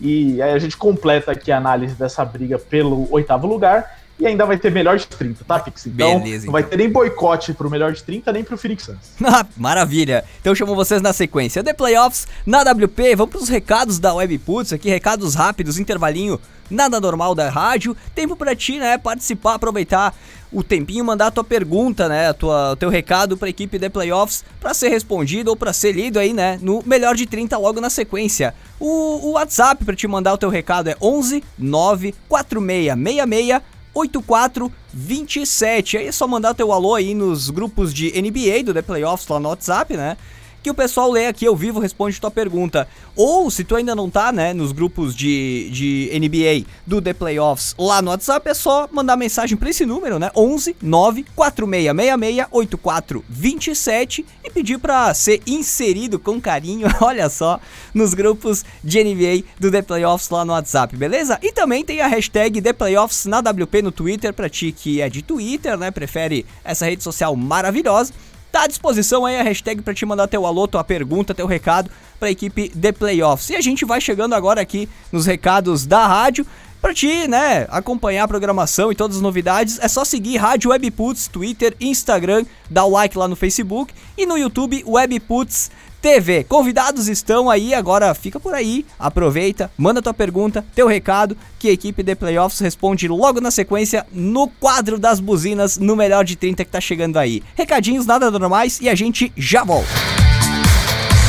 E aí a gente completa aqui a análise dessa briga pelo oitavo lugar. E ainda vai ter melhor de 30, tá, Pix? Então, Beleza, não vai então. ter nem boicote pro melhor de 30, nem pro Phoenix Suns. (laughs) Ah, maravilha. Então chamo vocês na sequência. The Playoffs, na WP, vamos pros recados da Webputs aqui, recados rápidos, intervalinho nada normal da rádio. Tempo para ti, né, participar, aproveitar o tempinho, mandar a tua pergunta, né, a tua, o teu recado para a equipe de playoffs para ser respondido ou para ser lido aí, né, no melhor de 30 logo na sequência. O, o WhatsApp para te mandar o teu recado é 11 94666 8427. Aí é só mandar teu alô aí nos grupos de NBA do The Playoffs lá no WhatsApp, né? Que o pessoal lê aqui ao vivo, responde tua pergunta. Ou, se tu ainda não tá, né, nos grupos de, de NBA do The Playoffs lá no WhatsApp, é só mandar mensagem pra esse número, né, 11 94666 8427 e pedir pra ser inserido com carinho, (laughs) olha só, nos grupos de NBA do The Playoffs lá no WhatsApp, beleza? E também tem a hashtag The Playoffs na WP no Twitter, pra ti que é de Twitter, né, prefere essa rede social maravilhosa. Tá à disposição aí a hashtag para te mandar teu alô, tua pergunta, teu recado para a equipe de playoffs. E a gente vai chegando agora aqui nos recados da rádio. Pra ti, né, acompanhar a programação e todas as novidades, é só seguir Rádio Webputs, Twitter, Instagram, dar o like lá no Facebook e no YouTube Webputs TV. Convidados estão aí, agora fica por aí, aproveita, manda tua pergunta, teu recado, que a equipe de playoffs responde logo na sequência no quadro das buzinas no melhor de 30 que tá chegando aí. Recadinhos nada normais e a gente já volta.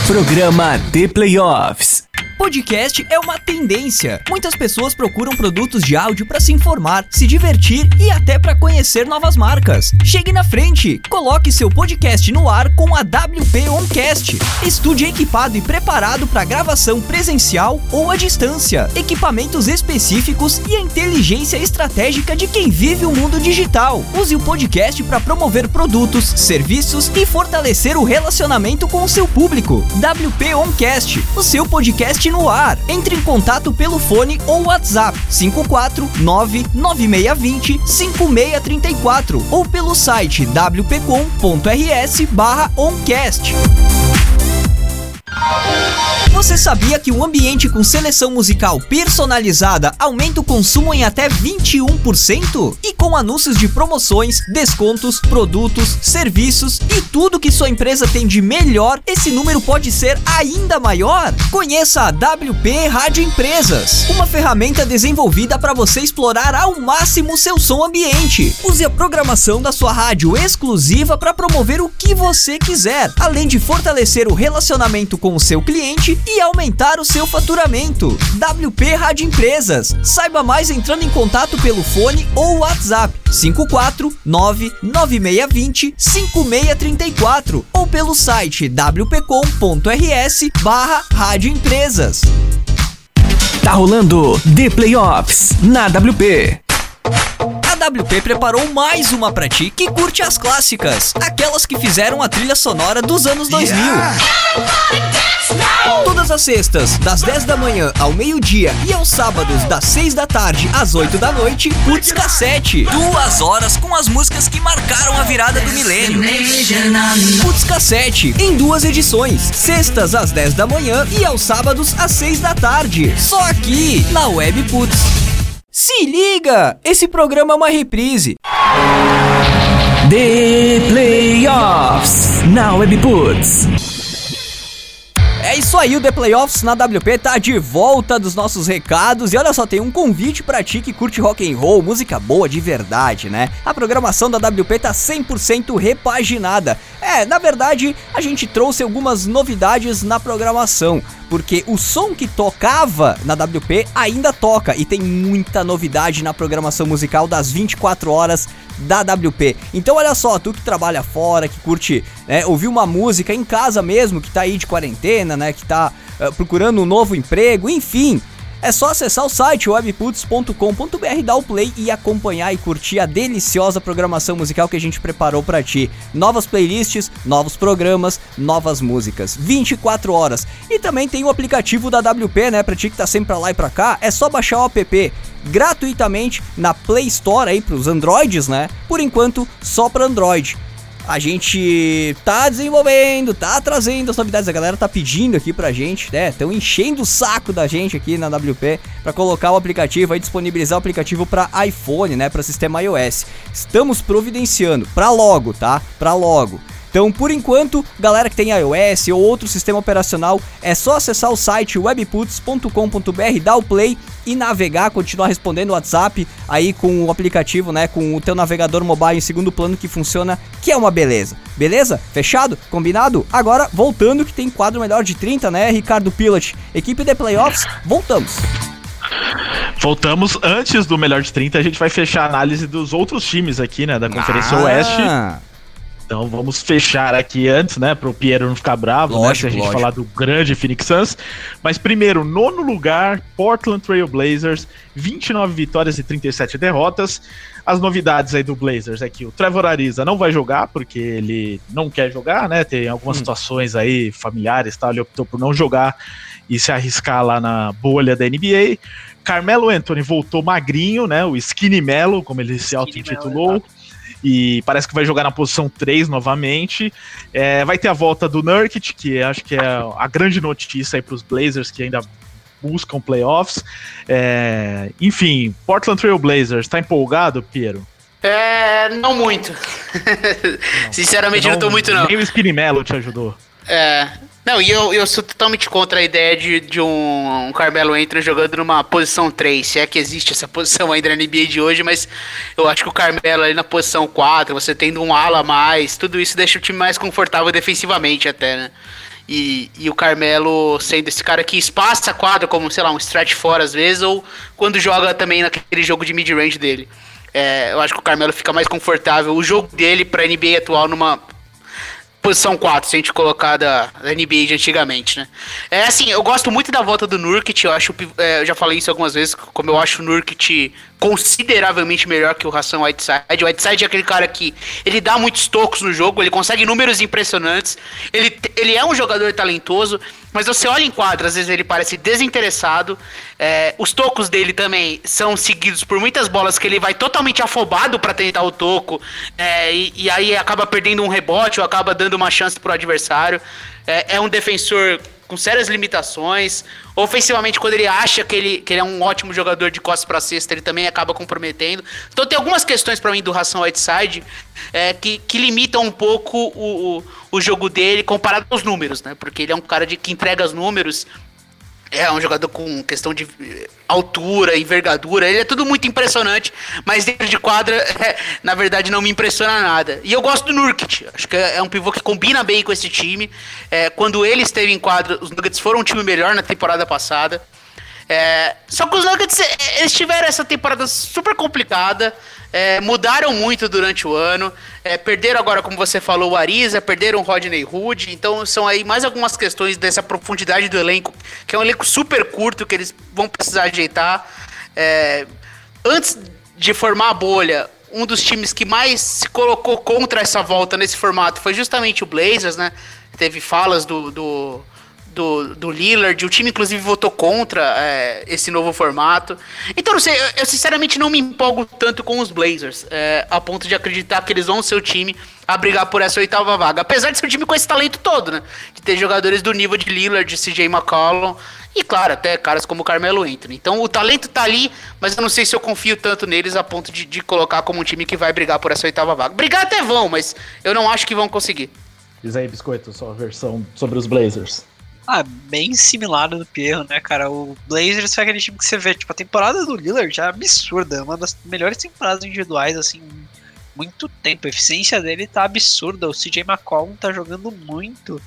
Programa de Playoffs. Podcast é uma tendência. Muitas pessoas procuram produtos de áudio para se informar, se divertir e até para conhecer novas marcas. Chegue na frente, coloque seu podcast no ar com a WP Oncast. Estúdio equipado e preparado para gravação presencial ou à distância. Equipamentos específicos e a inteligência estratégica de quem vive o mundo digital. Use o podcast para promover produtos, serviços e fortalecer o relacionamento com o seu público. WP Oncast, o seu podcast no ar. Entre em contato pelo fone ou WhatsApp 5499620 5634 ou pelo site wpcom.rs/oncast. Você sabia que um ambiente com seleção musical personalizada aumenta o consumo em até 21%? E com anúncios de promoções, descontos, produtos, serviços e tudo que sua empresa tem de melhor, esse número pode ser ainda maior? Conheça a WP Rádio Empresas, uma ferramenta desenvolvida para você explorar ao máximo seu som ambiente. Use a programação da sua rádio exclusiva para promover o que você quiser, além de fortalecer o relacionamento com o seu cliente e aumentar o seu faturamento. WP Rádio Empresas. Saiba mais entrando em contato pelo fone ou WhatsApp 5499620 5634 ou pelo site wpcom.rs barra Rádio Empresas. Tá rolando The Playoffs na WP. WP preparou mais uma pra ti que curte as clássicas, aquelas que fizeram a trilha sonora dos anos 2000. Todas as sextas, das 10 da manhã ao meio-dia e aos sábados, das 6 da tarde às 8 da noite, Putz Cassete. Duas horas com as músicas que marcaram a virada do milênio. Putz Cassete, em duas edições, sextas às 10 da manhã e aos sábados às 6 da tarde. Só aqui, na Web Putz. Se liga! Esse programa é uma reprise. The Playoffs na Webputs. É isso aí, o The Playoffs na WP tá de volta dos nossos recados e olha só, tem um convite pra ti que curte rock and roll, música boa de verdade, né? A programação da WP tá 100% repaginada. É, na verdade, a gente trouxe algumas novidades na programação, porque o som que tocava na WP ainda toca e tem muita novidade na programação musical das 24 horas da WP. Então olha só, tu que trabalha fora, que curte né, ouvir uma música em casa mesmo, que tá aí de quarentena, né, que tá uh, procurando um novo emprego, enfim, é só acessar o site webputs.com.br, dar o play e acompanhar e curtir a deliciosa programação musical que a gente preparou para ti. Novas playlists, novos programas, novas músicas. 24 horas. E também tem o aplicativo da WP, né, pra ti que tá sempre pra lá e pra cá, é só baixar o app gratuitamente na Play Store aí pros Androids, né? Por enquanto, só para Android a gente tá desenvolvendo, tá trazendo as novidades, a galera tá pedindo aqui pra gente, né? Estão enchendo o saco da gente aqui na WP para colocar o aplicativo, aí disponibilizar o aplicativo para iPhone, né, para sistema iOS. Estamos providenciando para logo, tá? Para logo. Então, por enquanto, galera que tem iOS ou outro sistema operacional, é só acessar o site webputs.com.br, dar o play e navegar, continuar respondendo o WhatsApp aí com o aplicativo, né, com o teu navegador mobile em segundo plano que funciona, que é uma beleza. Beleza? Fechado? Combinado? Agora, voltando que tem quadro melhor de 30, né, Ricardo Pilot? Equipe de playoffs, voltamos. Voltamos antes do melhor de 30, a gente vai fechar a análise dos outros times aqui, né, da Conferência Ah. Oeste. Então vamos fechar aqui antes, né, pro Piero não ficar bravo, né, Lógico, se a gente lógico. falar do grande Phoenix Suns. Mas primeiro, nono lugar, Portland Trail Blazers, 29 vitórias e 37 derrotas. As novidades aí do Blazers é que o Trevor Ariza não vai jogar, porque ele não quer jogar, né, tem algumas situações aí familiares, tal, ele optou por não jogar e se arriscar lá na bolha da NBA. Carmelo Anthony voltou magrinho, né, o Skinny Melo, como ele se auto-intitulou. E parece que vai jogar na posição 3 novamente. É, vai ter a volta do Nurkic, que acho que é a grande notícia aí para os Blazers que ainda buscam playoffs. É, enfim, Portland Trail Blazers, tá empolgado, Piero? É, não muito. (laughs) Sinceramente, não, tô muito, não. Nem o Skinny Mello te ajudou. É. Não, e eu, eu sou totalmente contra a ideia de, de um, um Carmelo Entra jogando numa posição 3, se é que existe essa posição ainda na NBA de hoje, mas eu acho que o Carmelo ali na posição 4, você tendo um ala a mais, tudo isso deixa o time mais confortável defensivamente até, né? E, e o Carmelo sendo esse cara que espaça a quadra como, sei lá, um stretch fora às vezes, ou quando joga também naquele jogo de mid-range dele. É, eu acho que o Carmelo fica mais confortável. O jogo dele pra NBA atual numa posição 4, se a gente colocar da, NBA de antigamente, né? É assim, eu gosto muito da volta do Nurkic, eu acho, é, eu já falei isso algumas vezes, como eu acho o Nurkic consideravelmente melhor que o Hassan Whiteside. O Whiteside é aquele cara que ele dá muitos tocos no jogo, ele consegue números impressionantes, ele, ele é um jogador talentoso, mas você olha em quadra, às vezes ele parece desinteressado. É, os tocos dele também são seguidos por muitas bolas que ele vai totalmente afobado para tentar o toco, é, e, e, aí acaba perdendo um rebote ou acaba dando uma chance pro adversário. É, é um defensor com sérias limitações. Ofensivamente, quando ele acha que ele, que ele é um ótimo jogador de costas para cesta, ele também acaba comprometendo. Então tem algumas questões para mim do Hassan Whiteside é, que, que limitam um pouco o, o, o, jogo dele comparado aos números, né? Porque ele é um cara de, que entrega os números. É um jogador com questão de altura, envergadura, ele é tudo muito impressionante, mas dentro de quadra, (laughs) é, na verdade, não me impressiona nada. E eu gosto do Nurkic, acho que é um pivô que combina bem com esse time. É, quando ele esteve em quadra, os Nuggets foram um time melhor na temporada passada. É, só que os Nuggets eles tiveram essa temporada super complicada, é, mudaram muito durante o ano, é, perderam agora, como você falou, o Ariza, perderam o Rodney Hood, então são aí mais algumas questões dessa profundidade do elenco, que é um elenco super curto que eles vão precisar ajeitar. É, antes de formar a bolha, um dos times que mais se colocou contra essa volta nesse formato foi justamente o Blazers, né? Teve falas do, do, do, do Lillard, o time inclusive votou contra é, esse novo formato. Então, não sei, eu, eu, sinceramente não me empolgo tanto com os Blazers, é, a ponto de acreditar que eles vão ser o time a brigar por essa oitava vaga. Apesar de ser um time com esse talento todo, né? De ter jogadores do nível de Lillard, CJ McCollum e, claro, até caras como Carmelo Anthony. Então, o talento tá ali, mas eu não sei se eu confio tanto neles a ponto de, de colocar como um time que vai brigar por essa oitava vaga. Brigar até vão, mas eu não acho que vão conseguir. Diz aí, Biscoito, sua versão sobre os Blazers. Ah, bem similar do Pierro, né, cara? O Blazers foi aquele time que você vê, tipo, a temporada do Lillard é absurda, uma das melhores temporadas individuais, assim, muito tempo. A eficiência dele tá absurda. O CJ McCollum tá jogando muito.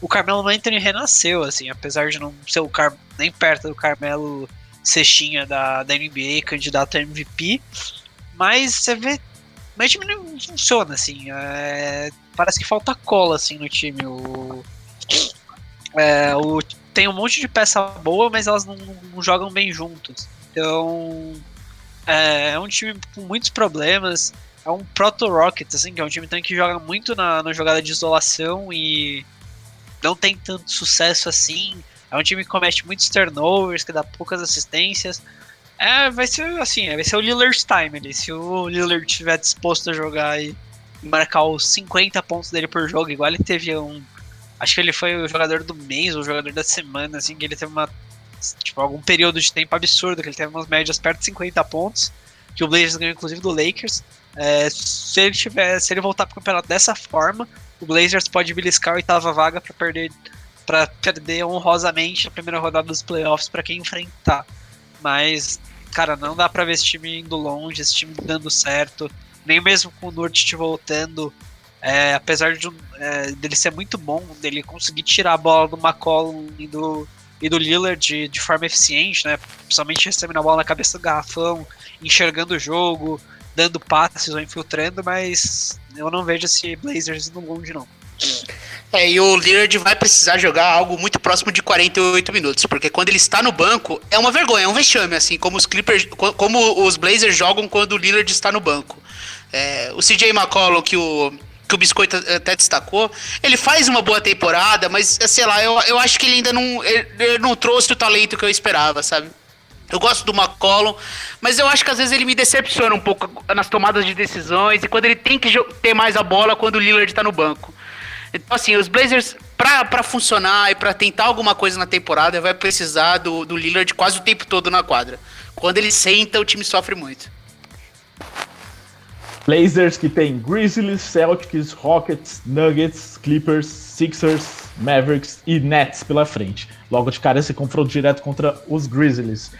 O Carmelo Anthony renasceu, assim, apesar de não ser o Car nem perto do Carmelo Cestinha da, da NBA, candidato a MVP. Mas você vê. Mas o time não funciona, assim. É, parece que falta cola, assim, no time. O, é, o, tem um monte de peça boa, mas elas não, não jogam bem juntos. Então. É, é um time com muitos problemas é um proto Rocket, assim, que é um time também que joga muito na, na jogada de isolação e não tem tanto sucesso assim. É um time que comete muitos turnovers, que dá poucas assistências. É, vai ser assim, vai ser o Lillard's time ali. Se o Lillard estiver disposto a jogar e marcar os 50 pontos dele por jogo, igual ele teve um. Acho que ele foi o jogador do mês ou o jogador da semana, assim, que ele teve uma. Tipo, algum período de tempo absurdo, que ele teve umas médias perto de 50 pontos, que o Blazers ganhou inclusive do Lakers. É, se ele tiver, se ele voltar para o campeonato dessa forma, o Blazers pode beliscar a oitava vaga para perder para perder honrosamente a primeira rodada dos playoffs para quem enfrentar. Mas, cara, não dá para ver esse time indo longe, esse time dando certo, nem mesmo com o Nurkic voltando. É, apesar de é, dele ser muito bom, dele conseguir tirar a bola do McCollum e do, e do Lillard de, de forma eficiente, né? Principalmente recebendo a bola na cabeça do garrafão, enxergando o jogo, dando passes ou infiltrando, mas eu não vejo esse Blazers no longe, não. É, e o Lillard vai precisar jogar algo muito próximo de 48 minutos, porque quando ele está no banco, é uma vergonha, é um vexame, assim, como os Clippers, como os Blazers jogam quando o Lillard está no banco. É, o CJ McCollum, que o, que o Biscoito até destacou, ele faz uma boa temporada, mas, sei lá, eu, eu acho que ele ainda não, ele não trouxe o talento que eu esperava, sabe? Eu gosto do McCollum, mas eu acho que às vezes ele me decepciona um pouco nas tomadas de decisões e quando ele tem que ter mais a bola quando o Lillard tá no banco. Então, assim, os Blazers, pra, pra funcionar e pra tentar alguma coisa na temporada, vai precisar do, do Lillard quase o tempo todo na quadra. Quando ele senta, o time sofre muito. Blazers que tem Grizzlies, Celtics, Rockets, Nuggets, Clippers, Sixers, Mavericks e Nets pela frente. Logo de cara esse confronto direto contra os Grizzlies.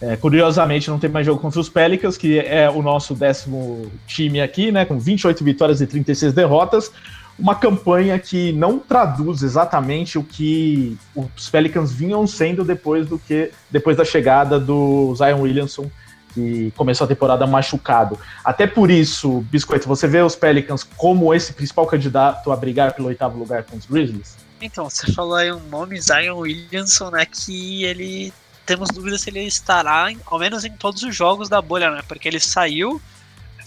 É, curiosamente, não tem mais jogo contra os Pelicans, que é o nosso décimo time aqui, né? Com 28 vitórias e 36 derrotas. Uma campanha que não traduz exatamente o que os Pelicans vinham sendo depois do que depois da chegada do Zion Williamson, que começou a temporada machucado. Até por isso, Biscoito, você vê os Pelicans como esse principal candidato a brigar pelo oitavo lugar com os Grizzlies? Então, você falou aí um nome, Zion Williamson, né? Que ele temos dúvidas se ele estará, em, ao menos em todos os jogos da bolha, né? Porque ele saiu,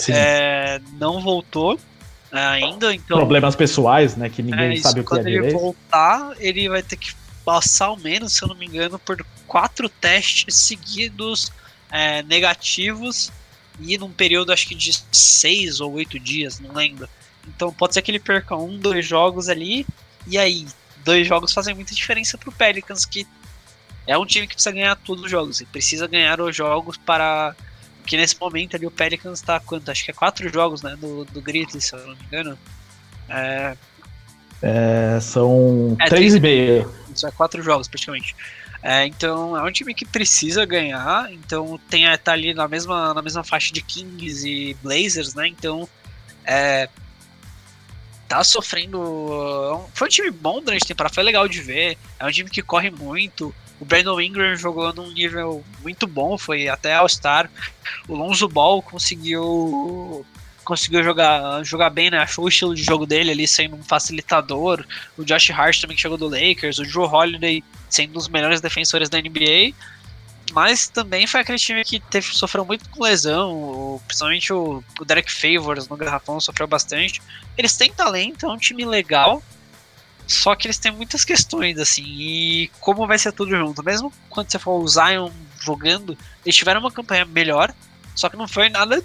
é, não voltou é, ainda. Então, Problemas pessoais, né? Que ninguém é, sabe o que quando é ele direito. voltar, ele vai ter que passar ao menos, se eu não me engano, por quatro testes seguidos é, negativos e num período acho que de seis ou oito dias, não lembro. Então pode ser que ele perca um, dois jogos ali, e aí, dois jogos fazem muita diferença pro Pelicans, que é um time que precisa ganhar todos os jogos. Ele precisa ganhar os jogos para. Porque nesse momento ali o Pelicans tá quanto? Acho que é quatro jogos, né? Do, do Grizzlies, se eu não me engano. É. É, são é, três, três e meio. Isso é quatro jogos, praticamente. É, então é um time que precisa ganhar. Então tem tá ali na mesma, na mesma faixa de Kings e Blazers, né? Então é, tá sofrendo. Foi um time bom durante a temporada, foi legal de ver. É um time que corre muito. O Brandon Ingram jogou num nível muito bom, foi até All-Star. O Lonzo Ball conseguiu conseguiu jogar, jogar bem, né? Achou o estilo de jogo dele ali sendo um facilitador. O Josh Hart também que chegou do Lakers, o Joe Holiday sendo um dos melhores defensores da NBA. Mas também foi aquele time que teve, sofreu muito com lesão, principalmente o, o Derek Favors no Garrafão sofreu bastante. Eles têm talento, é um time legal, só que eles têm muitas questões, assim, e como vai ser tudo junto. Mesmo quando você for o Zion jogando, eles tiveram uma campanha melhor, só que não foi nada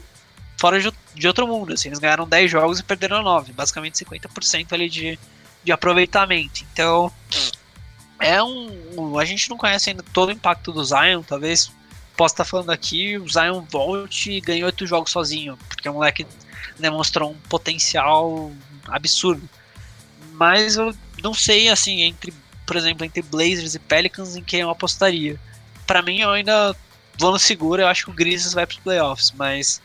fora de, de outro mundo, assim. Eles ganharam 10 jogos e perderam 9, basicamente 50% ali de, de aproveitamento. Então, é um. A gente não conhece ainda todo o impacto do Zion, talvez possa estar falando aqui, o Zion volte e ganhe oito jogos sozinho, porque o moleque demonstrou um potencial absurdo. Mas eu não sei, assim, entre, por exemplo, entre Blazers e Pelicans, em quem eu apostaria. Para mim, eu ainda vou no seguro, eu acho que o Grizzlies vai para os playoffs, mas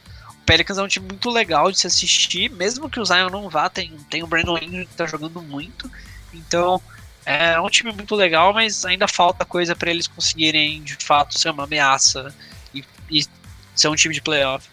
Pelicans é um time muito legal de se assistir, mesmo que o Zion não vá, tem, tem o Brandon Ingram que tá jogando muito, então é um time muito legal, mas ainda falta coisa para eles conseguirem de fato ser uma ameaça e, e ser um time de playoff.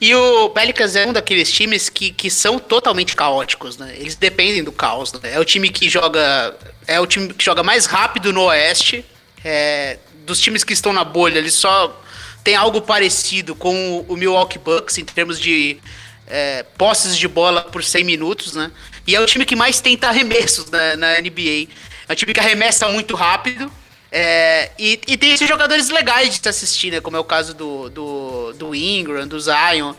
E o Pelicans é um daqueles times que, que são totalmente caóticos, né? Eles dependem do caos, né? É o time que joga. É o time que joga mais rápido no Oeste. É, dos times que estão na bolha, eles só tem algo parecido com o Milwaukee Bucks em termos de é, posses de bola por 100 minutos, né? E é o time que mais tenta arremessos na, na NBA. É um time que arremessa muito rápido. É, e, e, tem esses jogadores legais de se assistir, né? Como é o caso do, do, do Ingram, do Zion.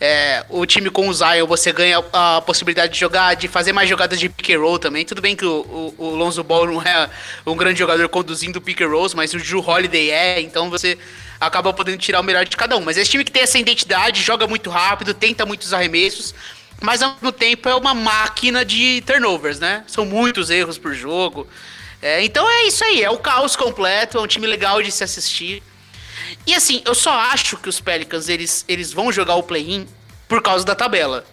É, o time com o Zion você ganha a possibilidade de jogar, de fazer mais jogadas de pick and roll também. Tudo bem que o, o, o Lonzo Ball não é um grande jogador conduzindo pick and rolls, mas o Drew Holiday é, então você acaba podendo tirar o melhor de cada um. Mas esse time que tem essa identidade, joga muito rápido, tenta muitos arremessos, mas ao mesmo tempo é uma máquina de turnovers, né? São muitos erros por jogo. É, então é isso aí, é o caos completo, é um time legal de se assistir. E assim, eu só acho que os Pelicans eles, eles vão jogar o play-in por causa da tabela.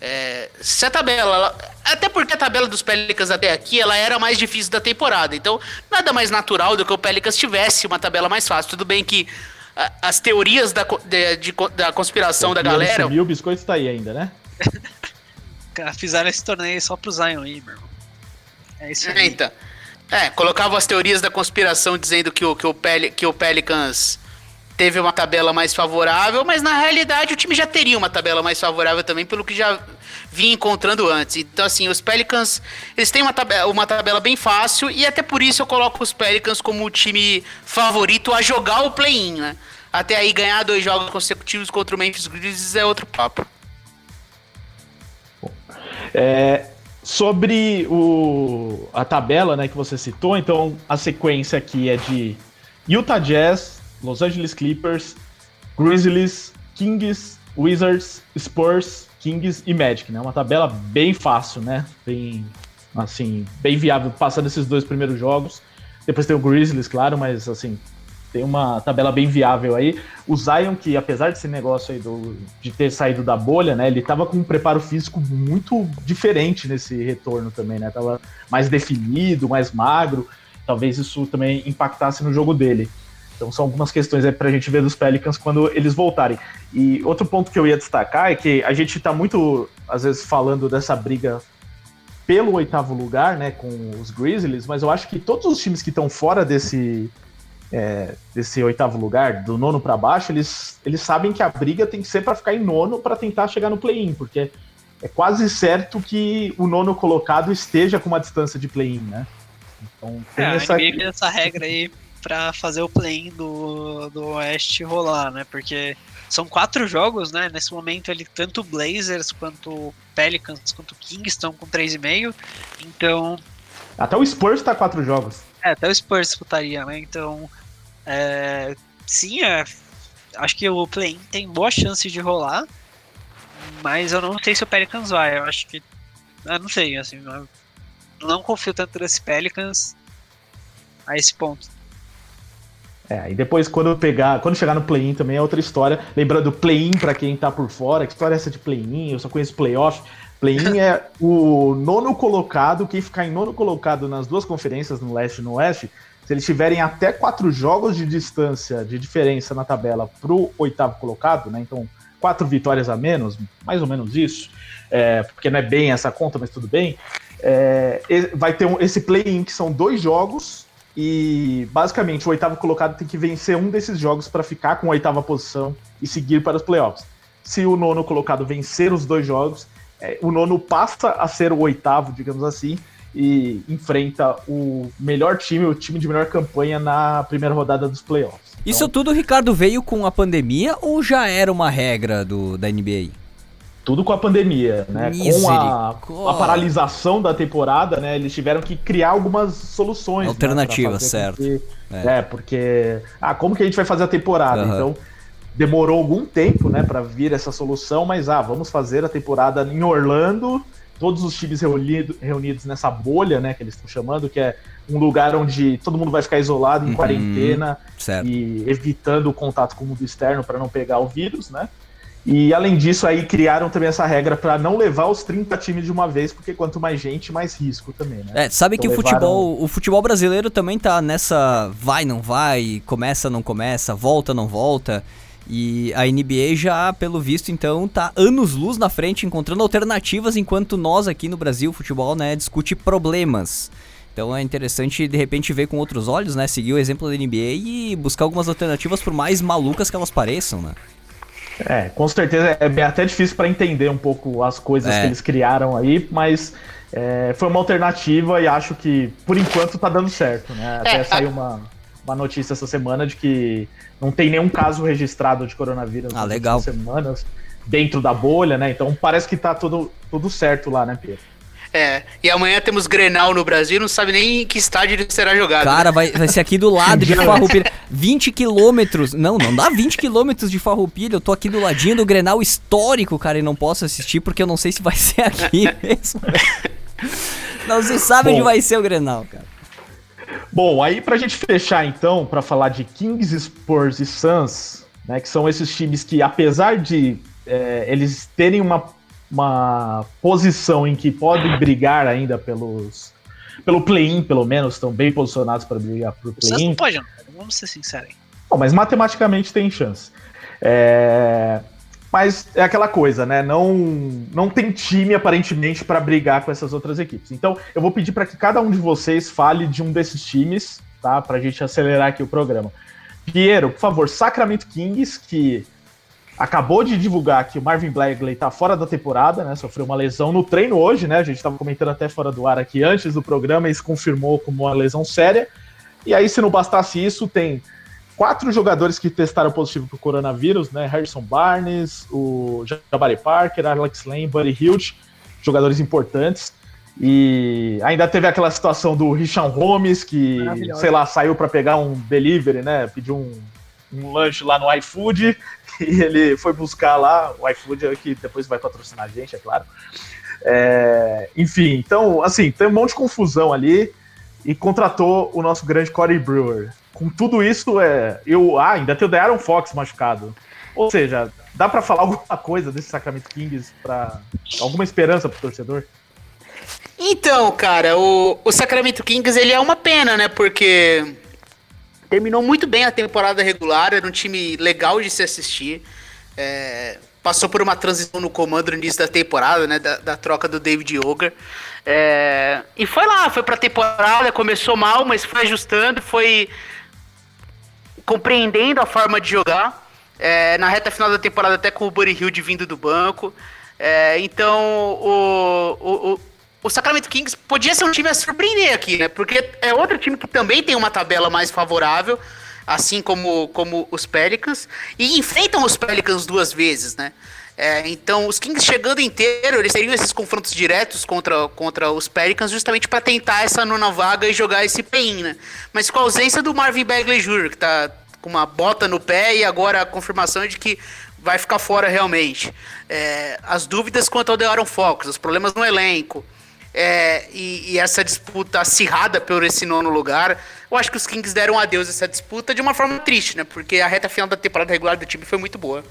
É, se a tabela. Ela, até porque a tabela dos Pelicans até aqui ela era mais difícil da temporada. Então, nada mais natural do que o Pelicans tivesse uma tabela mais fácil. Tudo bem que a, as teorias da, de, de, da conspiração o da galera. Subiu, o biscoito está aí ainda, né? (laughs) Fizeram esse torneio só pro Zion aí, meu irmão. É isso aí. É, então. É, colocavam as teorias da conspiração dizendo que o, que o, Pel que o Pelicans teve uma tabela mais favorável, mas na realidade o time já teria uma tabela mais favorável também, pelo que já vinha encontrando antes. Então, assim, os Pelicans, eles têm uma tabela, uma tabela bem fácil, e até por isso eu coloco os Pelicans como o time favorito a jogar o play-in, né? Até aí ganhar dois jogos consecutivos contra o Memphis Grizzlies é outro papo. É, sobre o, a tabela né, que você citou, então a sequência aqui é de Utah Jazz, Los Angeles Clippers, Grizzlies, Kings, Wizards, Spurs, Kings e Magic, né? Uma tabela bem fácil, né? Bem, assim, bem viável passando esses dois primeiros jogos. Depois tem o Grizzlies, claro, mas assim, tem uma tabela bem viável aí. O Zion, que apesar desse negócio aí do, de ter saído da bolha, né, ele tava com um preparo físico muito diferente nesse retorno também, né? Tava mais definido, mais magro. Talvez isso também impactasse no jogo dele. Então são algumas questões aí pra gente ver dos Pelicans quando eles voltarem. E outro ponto que eu ia destacar é que a gente tá muito, às vezes, falando dessa briga pelo oitavo lugar, né, com os Grizzlies, mas eu acho que todos os times que estão fora desse é, desse oitavo lugar, do nono para baixo, eles, eles sabem que a briga tem que ser para ficar em nono para tentar chegar no play-in, porque é quase certo que o nono colocado esteja com uma distância de play-in, né? Então tem é, essa... essa regra aí para fazer o play-in do, do Oeste rolar, né? Porque são quatro jogos, né? Nesse momento ele tanto o Blazers quanto Pelicans quanto o Kings estão com 3,5. Então. Até o Spurs tá quatro jogos. É, até o Spurs disputaria, né? Então. É, sim, é, acho que o play-in tem boa chance de rolar, mas eu não sei se o Pelicans vai. Eu acho que. Eu não sei, assim. não confio tanto nesse Pelicans a esse ponto. É, e depois quando pegar, quando chegar no play-in também é outra história. Lembrando, play-in para quem tá por fora, que história é essa de play-in? Eu só conheço playoff. Play-in (laughs) é o nono colocado, quem ficar em nono colocado nas duas conferências, no leste e no oeste, se eles tiverem até quatro jogos de distância de diferença na tabela para o oitavo colocado, né? Então, quatro vitórias a menos, mais ou menos isso, é, porque não é bem essa conta, mas tudo bem. É, vai ter um, esse play-in que são dois jogos E basicamente o oitavo colocado tem que vencer um desses jogos para ficar com a oitava posição e seguir para os playoffs. Se o nono colocado vencer os dois jogos, é, o nono passa a ser o oitavo, digamos assim, e enfrenta o melhor time, o time de melhor campanha na primeira rodada dos playoffs. Então, Isso tudo, Ricardo, veio com a pandemia ou já era uma regra do, da NBA? Tudo com a pandemia, né? Com a, a paralisação da temporada, né? Eles tiveram que criar algumas soluções. né, Alternativas, com certo. que- É. é. porque. Ah, como que a gente vai fazer a temporada? Aham. Então, demorou algum tempo, né, pra vir essa solução, mas ah, vamos fazer a temporada em Orlando. Todos os times reunido, reunidos nessa bolha, né, que eles estão chamando, que é um lugar onde todo mundo vai ficar isolado em Uhum. quarentena Certo. e evitando o contato com o mundo externo para não pegar o vírus, né? E além disso, aí criaram também essa regra para não levar os 30 times de uma vez, porque quanto mais gente, mais risco também, né? É, sabe que o Então futebol, o futebol brasileiro também tá nessa vai, não vai, começa, não começa, volta, não volta. E a NBA já, pelo visto, então, tá anos luz na frente, encontrando alternativas, enquanto nós aqui no Brasil, o futebol, né, discute problemas. Então é interessante, de repente, ver com outros olhos, né, seguir o exemplo da NBA e buscar algumas alternativas, por mais malucas que elas pareçam, né. É, com certeza é bem até difícil para entender um pouco as coisas É. que eles criaram aí, mas é, foi uma alternativa e acho que por enquanto tá dando certo, né? Até É, saiu a- uma, uma notícia essa semana de que não tem nenhum caso registrado de coronavírus Ah, nas legal. semanas dentro da bolha, né? Então parece que tá tudo, tudo certo lá, né, Pedro? É, e amanhã temos Grenal no Brasil, não sabe nem em que estádio ele será jogado. Cara, vai, vai ser aqui do lado de (laughs) Farroupilha. 20 quilômetros. Não, não dá 20 quilômetros de Farroupilha. Eu tô aqui do ladinho do Grenal histórico, cara, e não posso assistir porque eu não sei se vai ser aqui (laughs) mesmo. Não se sabe onde Bom. vai ser o Grenal, cara. Bom, aí pra gente fechar então, pra falar de Kings, Spurs e Suns, né, que são esses times que, apesar de é, eles terem uma, uma posição em que podem brigar ainda pelos pelo play-in, pelo menos, estão bem posicionados para brigar pro play-in. não podem, não. Vamos ser sinceros. Bom, mas matematicamente tem chance. É, Mas é aquela coisa, né? Não, não tem time aparentemente para brigar com essas outras equipes. Então, eu vou pedir para que cada um de vocês fale de um desses times, tá? Pra gente acelerar aqui o programa. Piero, por favor, Sacramento Kings, que acabou de divulgar que o Marvin Bagley tá fora da temporada, né? Sofreu uma lesão no treino hoje, né? A gente tava comentando até fora do ar aqui antes do programa e se confirmou como uma lesão séria. E aí, se não bastasse isso, tem quatro jogadores que testaram positivo para o coronavírus, né? Harrison Barnes, o Jabari Parker, Alex Lane, Buddy Hilt, jogadores importantes. E ainda teve aquela situação do Richard Holmes, que, sei lá, saiu para pegar um delivery, né? Pediu um, um lanche lá no iFood (laughs) e ele foi buscar lá, o iFood é que depois vai patrocinar a gente, é claro. É, enfim, então, assim, tem um monte de confusão ali e contratou o nosso grande Corey Brewer. Com tudo isso, é, eu ah, ainda tem o De'Aaron Fox machucado. Ou seja, dá pra falar (laughs) alguma coisa desse Sacramento Kings para alguma esperança pro torcedor? Então, cara, o, o Sacramento Kings ele é uma pena, né? Porque terminou muito bem a temporada regular, era um time legal de se assistir. É, passou por uma transição no comando no início da temporada, né? Da, da troca do David Yoger. É, e foi lá, foi pra temporada, começou mal, mas foi ajustando, foi compreendendo a forma de jogar. É, na reta final da temporada, até com o Buddy Hill vindo do banco. É, então, o, o, o Sacramento Kings podia ser um time a surpreender aqui, né? Porque é outro time que também tem uma tabela mais favorável, assim como, como os Pelicans, e enfrentam os Pelicans duas vezes, né? É, então, os Kings chegando inteiro, eles teriam esses confrontos diretos contra, contra os Pelicans justamente para tentar essa nona vaga e jogar esse play-in, né? Mas com a ausência do Marvin Bagley Jr., que tá com uma bota no pé e agora a confirmação é de que vai ficar fora realmente. É, as dúvidas quanto ao De'Aaron Fox, os problemas no elenco é, e, e essa disputa acirrada por esse nono lugar, eu acho que os Kings deram adeus a essa disputa de uma forma triste, né? Porque a reta final da temporada regular do time foi muito boa.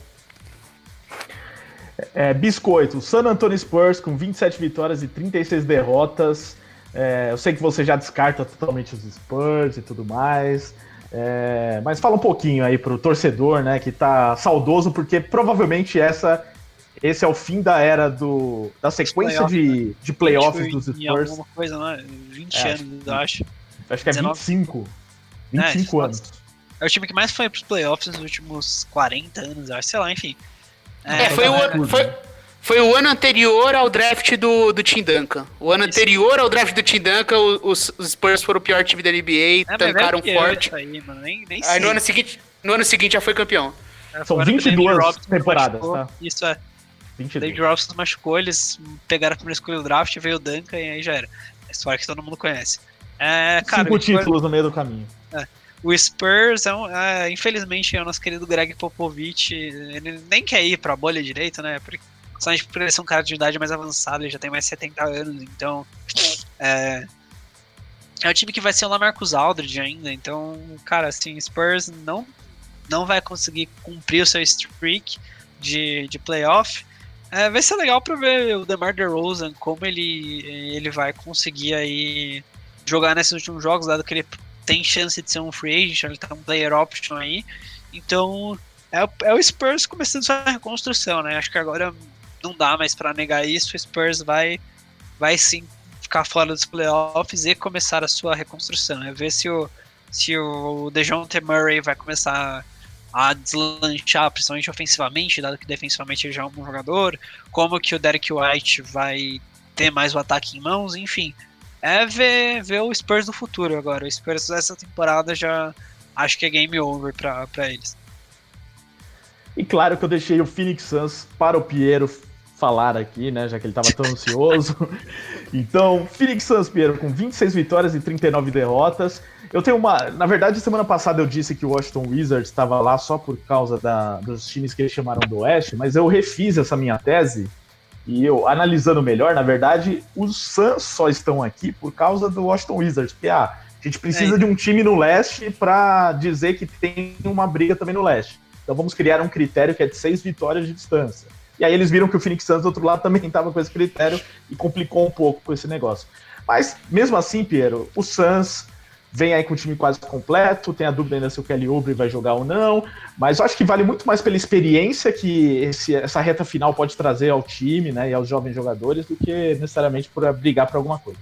É, biscoito, San Antonio Spurs com 27 vitórias e 36 derrotas. É, eu sei que você já descarta totalmente os Spurs e tudo mais. É, mas fala um pouquinho aí pro torcedor, né, que tá saudoso, porque provavelmente essa, esse é o fim da era do, da sequência Playoff, de, de playoffs dos Em Spurs. alguma coisa, né? 20 É, anos, eu acho. Acho que é 19. 25. 25 É, anos. É o time que mais foi pros playoffs nos últimos 40 anos, eu acho, sei lá, enfim. É, foi, o, absurdo, ano- foi, né? foi o ano anterior ao draft do, do Tim Duncan. O ano Isso. anterior ao draft do Tim Duncan, o- os, os Spurs foram o pior time da NBA, É, mas tancaram é forte. isso Aí, mano, nem, nem Aí sei. no ano, seguinte, no ano seguinte já foi campeão. É, São foi o ano que o 22 David Robinson temporadas, tá? Isso é. O 22. David Robinson se machucou, eles pegaram a primeira escolha do draft, veio o Duncan e aí já era. A história que todo mundo conhece. É, cara, Cinco títulos no meio do caminho. O Spurs, é um, é, infelizmente, é o nosso querido Greg Popovich. Ele nem quer ir pra bolha direito, né? Porque, somente por ele ser um cara de idade mais avançada, ele já tem mais de 70 anos, então. É, é o time que vai ser o Lamarcus Aldridge ainda, então, cara, assim, Spurs não, não vai conseguir cumprir o seu streak de, de playoff. É, vai ser legal pra ver o DeMar DeRozan, como ele, ele vai conseguir aí jogar nesses últimos jogos, dado que ele tem chance de ser um free agent, ele tá um player option aí. Então, é, é o Spurs começando sua reconstrução, né? Acho que agora não dá mais pra negar isso. O Spurs vai, vai sim ficar fora dos playoffs e começar a sua reconstrução. É ver se o, se o DeJounte Murray vai começar a deslanchar, principalmente ofensivamente, dado que defensivamente ele já é um bom jogador, como que o Derek White vai ter mais o ataque em mãos, enfim. É ver, ver o Spurs do futuro agora. O Spurs essa temporada já acho que é game over pra eles. E claro que eu deixei o Phoenix Suns para o Piero falar aqui, né? Já que ele estava tão ansioso. (laughs) Então, Phoenix Suns, Piero, com 26 vitórias e 39 derrotas. Eu tenho uma. Na verdade, semana passada eu disse que o Washington Wizards estava lá só por causa da- dos times que eles chamaram do Oeste, mas eu refiz essa minha tese. E eu, analisando melhor, na verdade, os Suns só estão aqui por causa do Washington Wizards. Porque, ah, a gente precisa É. de um time no leste para dizer que tem uma briga também no leste. Então vamos criar um critério que é de seis vitórias de distância. E aí eles viram que o Phoenix Suns do outro lado (laughs) também estava com esse critério e complicou um pouco com esse negócio. Mas mesmo assim, Piero, o Suns vem aí com o time quase completo, tem a dúvida ainda se o Kelly Oubre vai jogar ou não, mas eu acho que vale muito mais pela experiência que esse- essa reta final pode trazer ao time, né, e aos jovens jogadores, do que necessariamente por brigar por alguma coisa.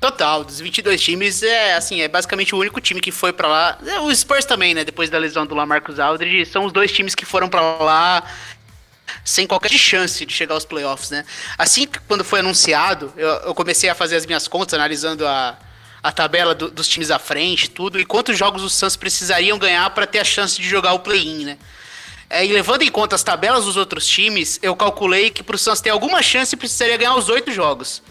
Total, dos 22 times, é assim, é basicamente o único time que foi pra lá. É, O Spurs também, né, depois da lesão do Lamarcus Aldridge, são os dois times que foram pra lá sem qualquer chance de chegar aos playoffs, né? Assim que quando foi anunciado, eu, eu comecei a fazer as minhas contas, analisando a, a tabela do- dos times à frente, tudo, e quantos jogos os Suns precisariam ganhar pra ter a chance de jogar o play-in, né? É, e levando em conta as tabelas dos outros times, eu calculei que pro Suns ter alguma chance precisaria ganhar os oito jogos.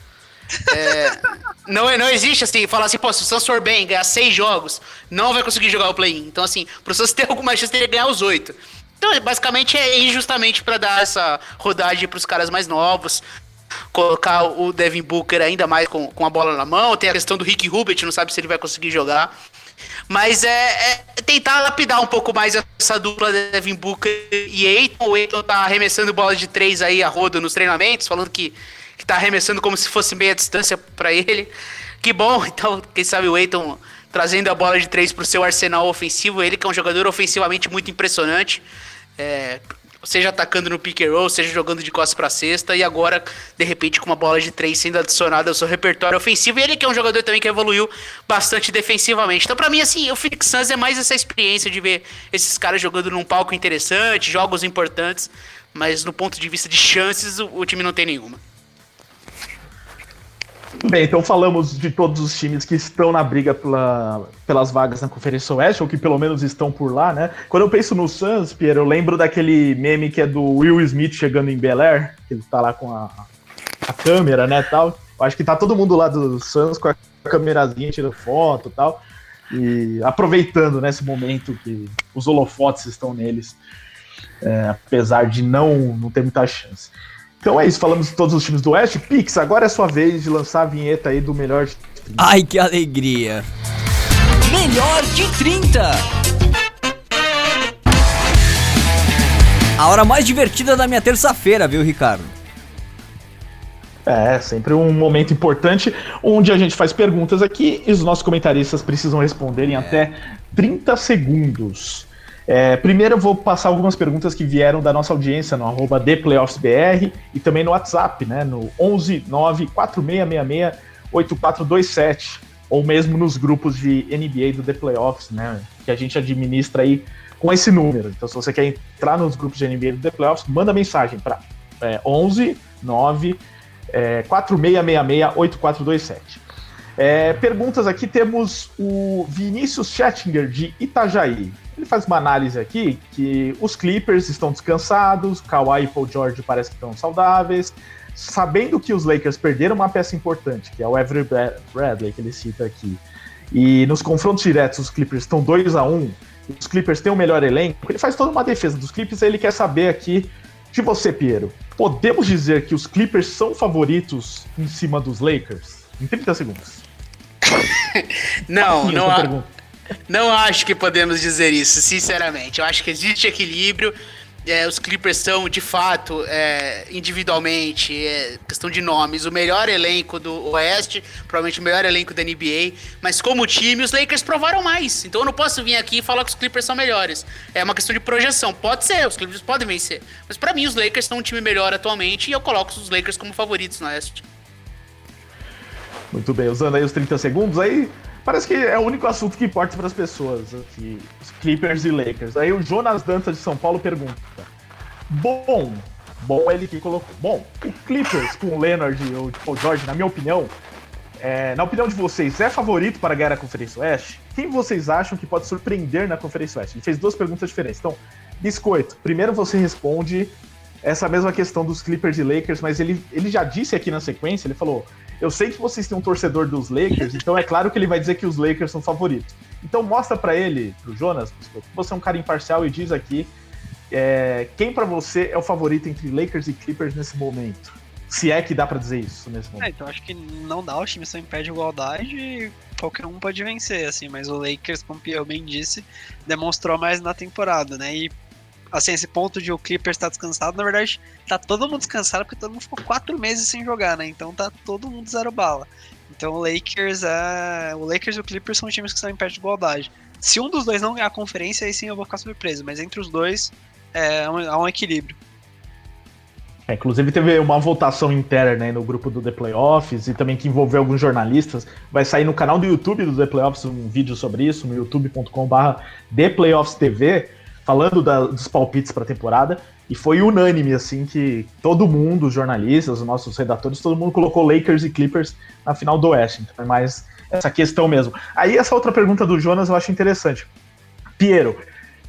É, (laughs) não, não existe assim, falar assim, pô, se o Suns for bem, ganhar seis jogos, não vai conseguir jogar o play-in. Então, assim, pro Suns (laughs) ter alguma chance, teria que ganhar os oito. Então, basicamente, é injustamente para dar essa rodagem pros caras mais novos. Colocar o Devin Booker ainda mais com, com a bola na mão. Tem a questão do Rick Rubert, não sabe se ele vai conseguir jogar. Mas é, é tentar lapidar um pouco mais essa dupla Devin Booker e Eiton. O Eiton tá arremessando bola de três aí a rodo nos treinamentos, falando que, que tá arremessando como se fosse meia distância para ele. Que bom, (laughs) então, quem sabe o Eiton trazendo a bola de três pro seu arsenal ofensivo. Ele que é um jogador ofensivamente muito impressionante. É, seja atacando no pick and roll, seja jogando de costas pra cesta, e agora, de repente, com uma bola de três sendo adicionada ao seu repertório ofensivo, e ele que é um jogador também que evoluiu bastante defensivamente. Então, pra mim, assim, o Phoenix Suns é mais essa experiência de ver esses caras jogando num palco interessante, jogos importantes, mas no ponto de vista de chances, o, o time não tem nenhuma. Bem, então falamos de todos os times que estão na briga pela- pelas vagas na Conferência Oeste, ou que pelo menos estão por lá, né? Quando eu penso no Suns, Pierre, eu lembro daquele meme que é do Will Smith chegando em Bel Air, que ele tá lá com a, a câmera, né, tal. Eu acho que tá todo mundo lá do Suns com a câmerazinha tirando foto e tal, e aproveitando, né, esse momento que os holofotes estão neles, é, apesar de não, não ter muita chance. Então é isso, falamos de todos os times do Oeste. Pix, agora é sua vez de lançar a vinheta aí do melhor. de 30. Ai, que alegria. Melhor de 30. A hora mais divertida da minha terça-feira, viu, Ricardo? É, sempre um momento importante onde a gente faz perguntas aqui e os nossos comentaristas precisam responder em até 30 segundos. É, primeiro eu vou passar algumas perguntas que vieram da nossa audiência no arroba e também no WhatsApp, né, no 11 9 4666 8427. ou mesmo nos grupos de NBA do The Playoffs, né? Que a gente administra aí com esse número. Então, se você quer entrar nos grupos de NBA do The Playoffs, manda mensagem para é, 11 9 é, 4666 8427. É, perguntas aqui, temos o Vinícius Schettinger, de Itajaí. Ele faz uma análise aqui que os Clippers estão descansados, Kawhi e Paul George parece que estão saudáveis, sabendo que os Lakers perderam uma peça importante, que é o Avery Bradley, que ele cita aqui, e nos confrontos diretos os Clippers estão 2 a 1 um, os Clippers têm o melhor elenco, ele faz toda uma defesa dos Clippers, ele quer saber aqui de você, Piero. Podemos dizer que os Clippers são favoritos em cima dos Lakers? Em 30 segundos. (laughs) não, não, não acho que podemos dizer isso, sinceramente. Eu acho que existe equilíbrio. É, os Clippers são, de fato, é, individualmente, é, questão de nomes, o melhor elenco do Oeste, provavelmente o melhor elenco da NBA, mas como time, os Lakers provaram mais. Então eu não posso vir aqui e falar que os Clippers são melhores. É uma questão de projeção. Pode ser, os Clippers podem vencer. Mas para mim, os Lakers são um time melhor atualmente e eu coloco os Lakers como favoritos no Oeste. Muito bem, usando aí os 30 segundos, aí parece que é o único assunto que importa para as pessoas aqui, os Clippers e Lakers. Aí o Jonas Dantas de São Paulo pergunta: Bom, bom ele que colocou. Bom, o Clippers com o Leonard e o George, na minha opinião, é, na opinião de vocês, é favorito para ganhar a Conferência Oeste? Quem vocês acham que pode surpreender na Conferência Oeste? Ele fez duas perguntas diferentes. Então, Biscoito, primeiro você responde essa mesma questão dos Clippers e Lakers, mas ele, ele já disse aqui na sequência, ele falou: eu sei que vocês têm um torcedor dos Lakers, então é claro que ele vai dizer que os Lakers são favoritos. Então mostra para ele, pro Jonas, você é um cara imparcial e diz aqui é, quem para você é o favorito entre Lakers e Clippers nesse momento. Se é que dá para dizer isso nesse momento. É, então acho que não dá, os times são em pé de igualdade e qualquer um pode vencer, assim, mas o Lakers, como o Pierre bem disse, demonstrou mais na temporada, né? E assim, esse ponto de o Clippers tá descansado, na verdade, tá todo mundo descansado porque todo mundo ficou quatro meses sem jogar, né? Então tá todo mundo zero bala. Então o Lakers é. O Lakers e o Clippers são times que estão em perto de igualdade. Se um dos dois não ganhar a conferência, aí sim eu vou ficar surpreso. Mas entre os dois é, um, há um equilíbrio. É, inclusive teve uma votação interna né, no grupo do The Playoffs e também que envolveu alguns jornalistas. Vai sair no canal do YouTube do The Playoffs um vídeo sobre isso, no youtube.com.br The Playoffs TV falando da, dos palpites para a temporada, e foi unânime, assim, que todo mundo, os jornalistas, os nossos redatores, todo mundo colocou Lakers e Clippers na final do Oeste. Então é mais essa questão mesmo. Aí essa outra pergunta do Jonas eu acho interessante. Piero,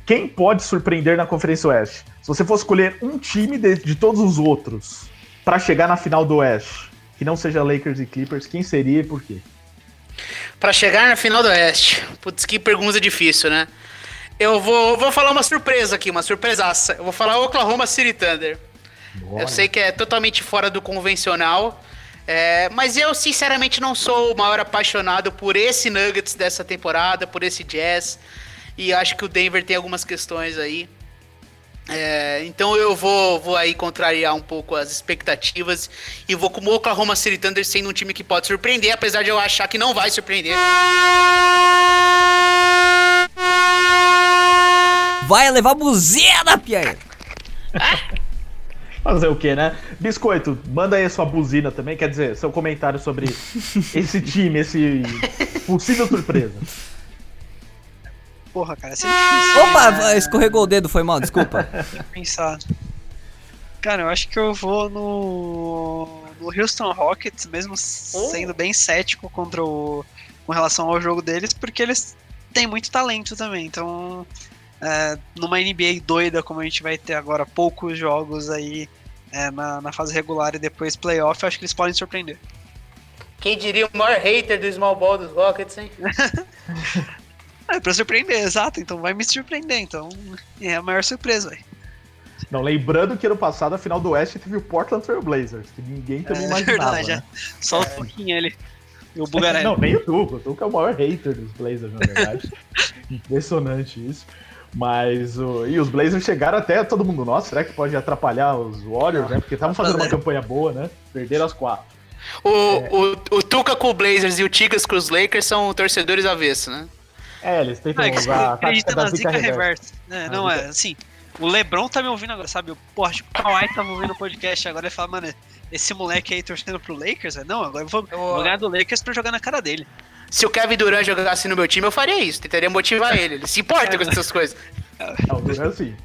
quem pode surpreender na Conferência Oeste? Se você fosse escolher um time de, de todos os outros para chegar na final do Oeste, que não seja Lakers e Clippers, quem seria e por quê? Para chegar na final do Oeste. Putz, que pergunta difícil, né? Eu vou, vou falar uma surpresa aqui, uma surpresaça. Eu vou falar Oklahoma City Thunder. Bora. Eu sei que é totalmente fora do convencional. É, mas eu, sinceramente, não sou o maior apaixonado por esse Nuggets dessa temporada, por esse Jazz. E acho que o Denver tem algumas questões aí. É, então eu vou, vou aí contrariar um pouco as expectativas e vou com o Oklahoma City Thunder sendo um time que pode surpreender, apesar de eu achar que não vai surpreender. (laughs) Vai levar buzina, Pierre! (laughs) Fazer o que, né? Biscoito, manda aí a sua buzina também, quer dizer, seu comentário sobre (laughs) esse time, esse possível surpresa. Porra, cara, é difícil. Opa, né? escorregou o dedo, foi mal, desculpa. (laughs) pensar. Cara, eu acho que eu vou no, no Houston Rockets, mesmo oh. sendo bem cético contra o, com relação ao jogo deles, porque eles têm muito talento também. Então, é, numa NBA doida como a gente vai ter agora poucos jogos aí é, na, na, fase regular e depois playoff, acho que eles podem surpreender. Quem diria o maior hater do small ball dos Rockets, hein? (laughs) é pra surpreender, exato. Então vai me surpreender. Então é a maior surpresa, velho. Não, lembrando que ano passado a final do Oeste teve o Portland Trail Blazers, que ninguém também é, imaginava. Verdade, né? Só um pouquinho ele. E o Bugarelli. Não, nem o Tuco. O Tuco é o maior hater dos Blazers, na verdade. (laughs) Impressionante isso. Mas o, e os Blazers chegaram até todo mundo, nossa, será que pode atrapalhar os Warriors, né? Porque estavam fazendo uma campanha boa, né? Perderam as quatro. O, é. o, o Tuca com o Blazers e o Tigres com os Lakers são torcedores avessos, né? É, eles tentam não, usar a tática da zica, zica reversa. É, não, é, assim, o Lebron tá me ouvindo agora, sabe? Pô, acho que o Kawhi tava ouvindo o podcast agora e fala, mano, esse moleque aí torcendo pro Lakers? É, não, agora eu vou, eu vou ganhar do Lakers pra jogar na cara dele. Se o Kevin Durant jogasse no meu time, eu faria isso. Tentaria motivar ele. Ele se importa com essas coisas. Não, o Duran sim.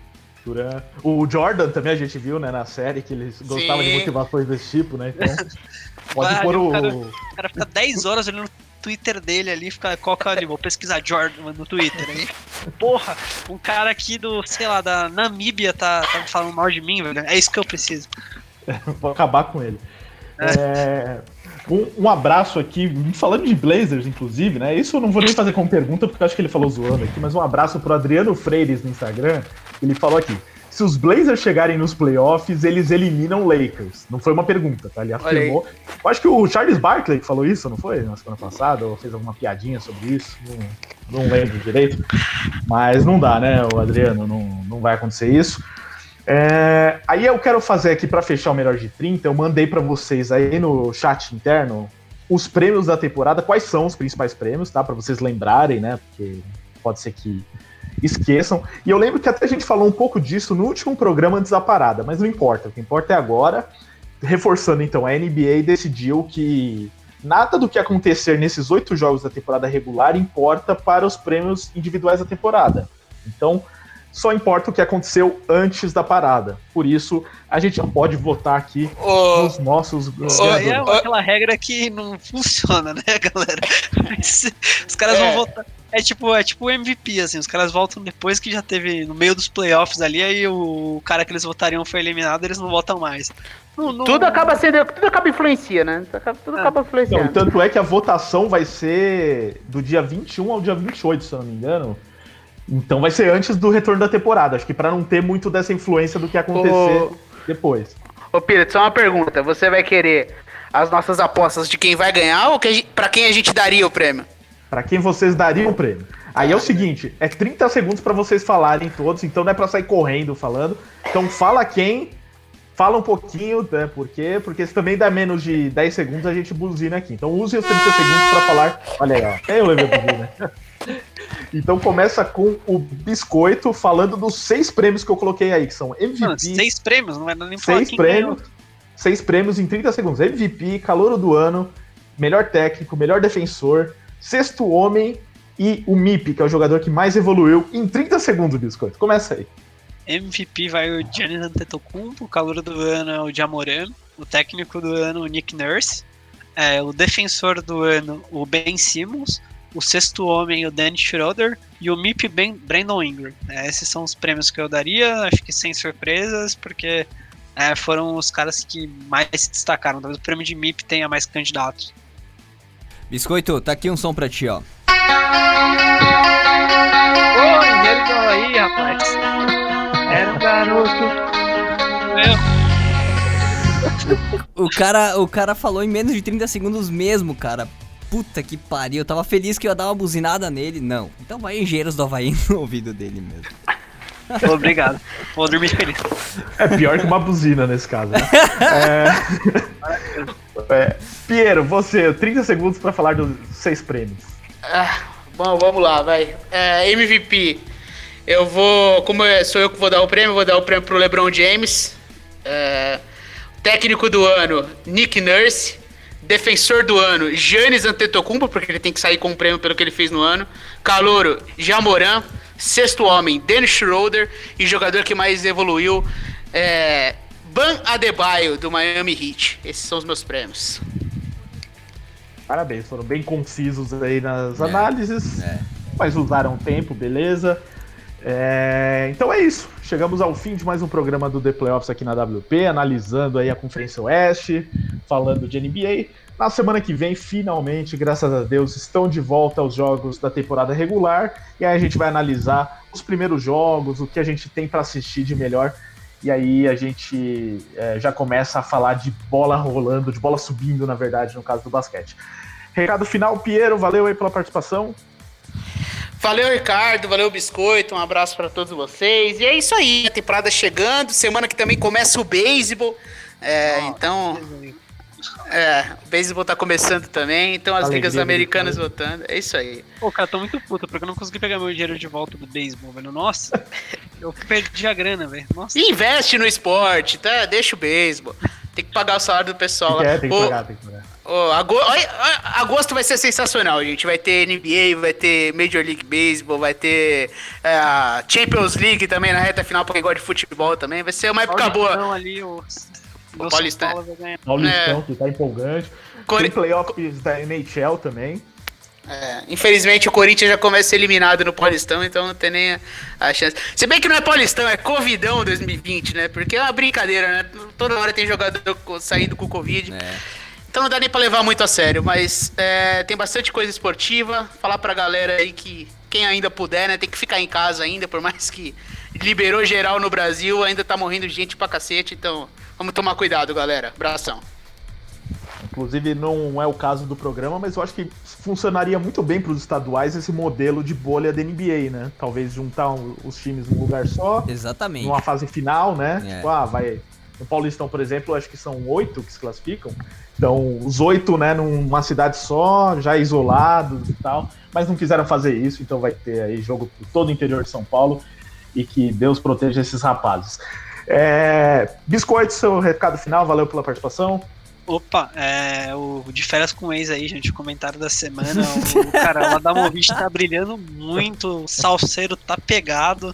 Duran... O Jordan também a gente viu, né, na série, que eles gostavam de Sim. motivações desse tipo, né? Então, (laughs) pode pôr o o... cara- O cara fica 10 horas olhando no Twitter dele ali, fica coca ali, vou pesquisar Jordan no Twitter aí. Porra, um cara aqui do, sei lá, da Namíbia tá, tá falando mal de mim, velho. É isso que eu preciso. (laughs) Vou acabar com ele. É, um, um abraço aqui, falando de Blazers, inclusive, né? Isso eu não vou nem fazer como pergunta, porque eu acho que ele falou zoando aqui, mas um abraço pro Adriano Freires no Instagram. Ele falou aqui: se os Blazers chegarem nos playoffs, eles eliminam o Lakers. Não foi uma pergunta, tá? Ele afirmou. Eu acho que o Charles Barkley falou isso, não foi? Na semana passada, ou fez alguma piadinha sobre isso. Não, não lembro direito. Mas não dá, né, o Adriano? Não, não vai acontecer isso. É, aí eu quero fazer aqui para fechar o melhor de 30, eu mandei para vocês aí no chat interno os prêmios da temporada, quais são os principais prêmios, tá? Para vocês lembrarem, né? Porque pode ser que esqueçam. E eu lembro que até a gente falou um pouco disso no último programa antes da parada, mas não importa, o que importa é agora. Reforçando então, a NBA decidiu que nada do que acontecer nesses oito jogos da temporada regular importa para os prêmios individuais da temporada. Então, só importa o que aconteceu antes da parada. Por isso, a gente já pode votar aqui Ô, nos nossos Isso aí é aquela regra que não funciona, né, (laughs) galera? Os caras É. vão votar. É tipo, é tipo o MVP, assim, os caras voltam depois que já teve no meio dos playoffs ali, aí o cara que eles votariam foi eliminado, eles não votam mais. Não- não- tudo acaba sendo. Tudo acaba influencia, né? Tudo acaba, tudo Ah. acaba Não, influenciando. tanto é que a votação vai ser do dia 21 ao dia 28, se eu não me engano. Então vai ser antes do retorno da temporada. Acho que para não ter muito dessa influência do que acontecer Ô, depois. ô Pira, só uma pergunta. Você vai querer as nossas apostas de quem vai ganhar ou que a gente- pra quem a gente daria o prêmio? Para quem vocês dariam o prêmio. Aí é o seguinte, é 30 segundos para vocês falarem todos, então não é para sair correndo falando. Então fala quem, fala um pouquinho, né? Por quê? Porque se também dá menos de 10 segundos, a gente buzina aqui. Então use os 30 segundos para falar. Olha aí, ó. Eu levei a buzina. Então começa com o Biscoito falando dos seis prêmios que eu coloquei aí, que são MVP, Mano, seis prêmios, não dar nem seis prêmios, ganhou. seis prêmios em 30 segundos. MVP, Calouro do Ano, Melhor Técnico, Melhor Defensor, Sexto Homem e o MIP, que é o jogador que mais evoluiu em 30 segundos, Biscoito. Começa aí. MVP vai o Giannis Antetokounmpo, o calor do ano é o Jamoran, o técnico do ano o Nick Nurse, é, o defensor do ano o Ben Simmons, o sexto homem o Danny Schroeder e o MIP ben, Brandon Ingram. É, esses são os prêmios que eu daria, acho que sem surpresas, porque é, foram os caras que mais se destacaram. Talvez o prêmio de MIP tenha mais candidatos. Biscoito, tá aqui um som pra ti, ó. Oi, ele aí, rapaz. Era um garoto. O cara, o cara falou em menos de 30 segundos mesmo, cara. Puta que pariu. Eu tava feliz que eu ia dar uma buzinada nele. Não. Então vai engenheiros do Havaí (laughs) no ouvido dele mesmo. (laughs) Obrigado. Vou dormir feliz. É pior que uma buzina nesse caso, né? É... (laughs) É, Piero, você, 30 segundos para falar dos seis prêmios. Ah, bom, vamos lá, vai. É, MVP. Eu vou. Como é- sou eu que vou dar o prêmio, eu vou dar o prêmio pro LeBron James. É, técnico do ano, Nick Nurse. Defensor do ano, Giannis Antetokounmpo, porque ele tem que sair com o prêmio pelo que ele fez no ano. Calouro, Jamoran. Sexto homem, Dennis Schroeder. E jogador que mais evoluiu, é, Ban Adebayo, do Miami Heat. Esses são os meus prêmios. Parabéns, foram bem concisos aí nas análises, é. mas usaram tempo, beleza. É, então é isso. Chegamos ao fim de mais um programa do The Playoffs aqui na WP, analisando aí a Conferência Oeste, falando de NBA. Na semana que vem, finalmente, graças a Deus, estão de volta os jogos da temporada regular. E aí a gente vai analisar os primeiros jogos, o que a gente tem para assistir de melhor. E aí a gente é, já começa a falar de bola rolando, de bola subindo, na verdade, no caso do basquete. Recado final, Piero, valeu aí pela participação. Valeu, Ricardo. Valeu, Biscoito. Um abraço pra todos vocês. E é isso aí. A temporada chegando. Semana que também começa o beisebol. É, então. É, o beisebol tá começando também. Então as Alegria ligas americanas voltando. É isso aí. Pô, cara, tô muito puto porque eu não consegui pegar meu dinheiro de volta do beisebol, velho. Nossa, (laughs) eu perdi a grana, velho. Nossa. Investe no esporte, tá? Deixa o beisebol. Tem que pagar o salário do pessoal que, lá. é, tem que pagar, tem que pagar. Oh, agosto, agosto vai ser sensacional, gente. Vai ter NBA, vai ter Major League Baseball, vai ter uh, Champions League também na reta final pra quem gosta de futebol também. Vai ser uma época boa. Ali, o, o Paulistão, Paulistão é. que tá empolgante. Core... Tem playoffs da NHL também. É, infelizmente o Corinthians já começa a ser eliminado no Paulistão, então não tem nem a, a, chance. Se bem que não é Paulistão, é Covidão 2020, né? Porque é uma brincadeira, né? Toda hora tem jogador saindo com Covid. É. Então não dá nem pra levar muito a sério, mas é, tem bastante coisa esportiva. Falar pra galera aí que quem ainda puder, né, tem que ficar em casa ainda, por mais que liberou geral no Brasil, ainda tá morrendo gente pra cacete, então vamos tomar cuidado, galera. Abração. Inclusive, não é o caso do programa, mas eu acho que funcionaria muito bem para os estaduais esse modelo de bolha da NBA, né? Talvez juntar os times num lugar só. Exatamente. Numa fase final, né? É. Tipo, ah, vai. No Paulistão, por exemplo, acho que são oito que se classificam. Então, os oito, né, numa cidade só, já isolados e tal, mas não quiseram fazer isso, então vai ter aí jogo por todo o interior de São Paulo e que Deus proteja esses rapazes. É, Biscoito, seu recado final, valeu pela participação. Opa, é, o de férias com ex aí, gente, o comentário da semana. O, cara, o Adamovich tá brilhando muito, o Salseiro tá pegado.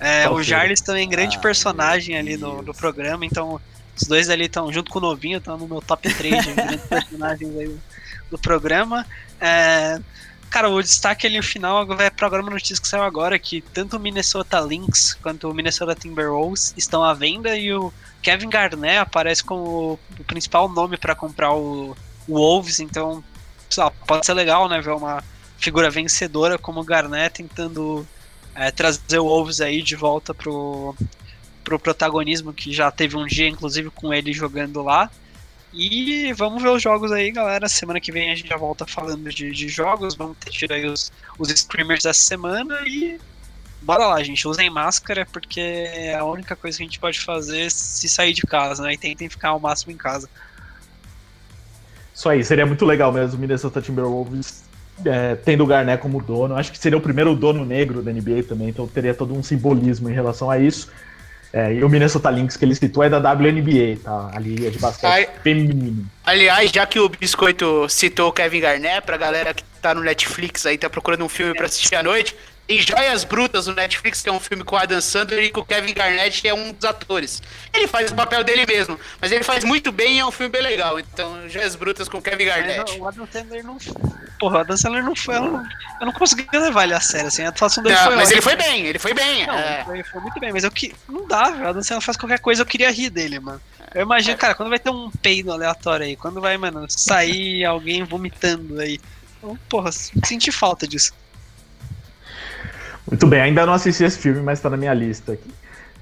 É, o Jarles também grande ah, personagem ali no, programa, então os dois ali estão, junto com o Novinho, estão no meu top 3 de (laughs) grandes personagens aí do programa. É, cara, o destaque ali no final é o programa notícia que saiu agora, que tanto o Minnesota Lynx quanto o Minnesota Timberwolves estão à venda e o Kevin Garnett aparece como o principal nome para comprar o, o Wolves, então lá, pode ser legal, né, ver uma figura vencedora como o Garnett tentando é, trazer o Wolves aí de volta pro, pro protagonismo que já teve um dia, inclusive, com ele jogando lá. E vamos ver os jogos aí, galera. Semana que vem a gente já volta falando de, de jogos. Vamos ter aí os, os screamers dessa semana e bora lá, gente. Usem máscara porque é a única coisa que a gente pode fazer se sair de casa, né? E tentem ficar ao máximo em casa. Isso aí, seria muito legal mesmo o Minnesota Timberwolves é, tendo o Garnett como dono. Acho que seria o primeiro dono negro da NBA também, então teria todo um simbolismo em relação a isso. É, e o Minnesota Lynx que ele citou é da WNBA, tá? A liga de basquete feminino. Aliás, já que o Biscoito citou o Kevin Garnett, pra galera que tá no Netflix aí, tá procurando um filme pra assistir à noite, em Joias Brutas no Netflix, que é um filme com o Adam Sandler e com o Kevin Garnett, que é um dos atores. Ele faz o papel dele mesmo, mas ele faz muito bem e é um filme bem legal. Então, Joias Brutas com o Kevin Garnett. o Adam Sandler não. Porra, o Adam Sandler não foi. Eu não, eu não consegui levar ele a sério, assim. A atuação dele não, foi. Mas ótima. ele foi bem, ele foi bem. Não, é. foi, foi, muito bem, mas eu que. Não dá, velho. O Adam Sandler faz qualquer coisa, eu queria rir dele, mano. Eu imagino, cara, quando vai ter um peido aleatório aí, quando vai, mano, sair (laughs) alguém vomitando aí. Então, porra, senti falta disso. Muito bem, ainda não assisti esse filme, mas tá na minha lista aqui.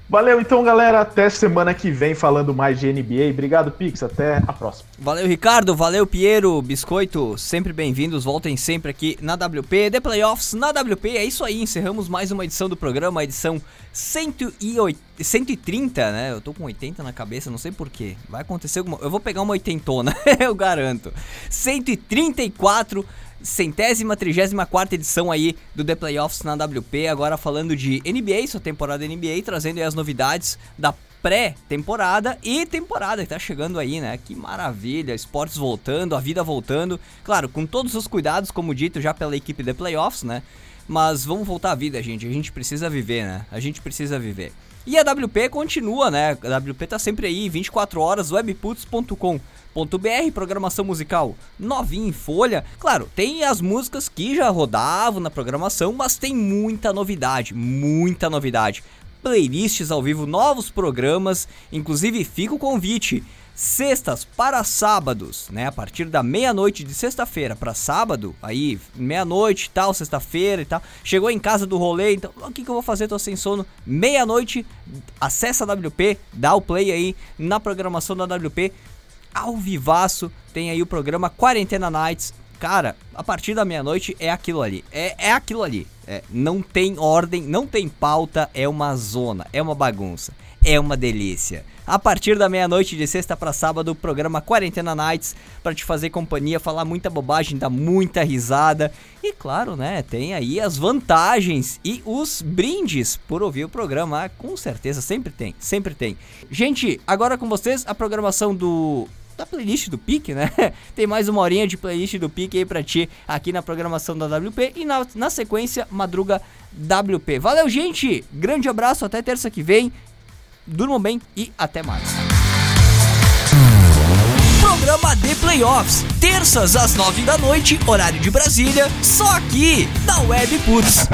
Valeu então, galera. Até semana que vem falando mais de NBA. Obrigado, Pix. Até a próxima. Valeu, Ricardo. Valeu, Piero. Biscoito. Sempre bem-vindos. Voltem sempre aqui na WP. The Playoffs na WP. É isso aí. Encerramos mais uma edição do programa, edição 108, 130, né? Eu tô com 80 na cabeça, não sei porquê. Vai acontecer alguma. Eu vou pegar uma oitentona, (laughs) eu garanto. 134 centésima, trigésima quarta edição aí do The Playoffs na WP, agora falando de NBA, sua temporada NBA, trazendo aí as novidades da pré-temporada e temporada que tá chegando aí, né? Que maravilha, esportes voltando, a vida voltando, claro, com todos os cuidados, como dito já pela equipe The Playoffs, né? Mas vamos voltar à vida, gente, a gente precisa viver, né? A gente precisa viver. E a WP continua, né? A WP tá sempre aí, 24 horas, webputs.com br programação musical novinha em folha. Claro, tem as músicas que já rodavam na programação, mas tem muita novidade, muita novidade. Playlists ao vivo, novos programas, inclusive fica o convite. Sextas para sábados, né? A partir da meia-noite de sexta-feira para sábado, aí meia-noite tal, sexta-feira e tal. Chegou em casa do rolê, então o que, que eu vou fazer? Tô sem sono. Meia-noite, acessa a WP, dá o play aí na programação da WP ao vivaço. Tem aí o programa Quarentena Nights. Cara, a partir da meia-noite é aquilo ali. É, é aquilo ali. É, não tem ordem, não tem pauta, é uma zona, é uma bagunça. É uma delícia. A partir da meia-noite de sexta para sábado, o programa Quarentena Nights para te fazer companhia, falar muita bobagem, dar muita risada. E claro, né, tem aí as vantagens e os brindes por ouvir o programa, com certeza sempre tem, sempre tem. Gente, agora com vocês a programação do da playlist do Pique, né? (laughs) Tem mais uma horinha de playlist do Pique aí pra ti aqui na programação da WP e na, na sequência Madruga WP. Valeu, gente! Grande abraço, até terça que vem. Durmam bem e até mais. Programa de Playoffs, terças às nove da noite, horário de Brasília, só aqui na Web Putz.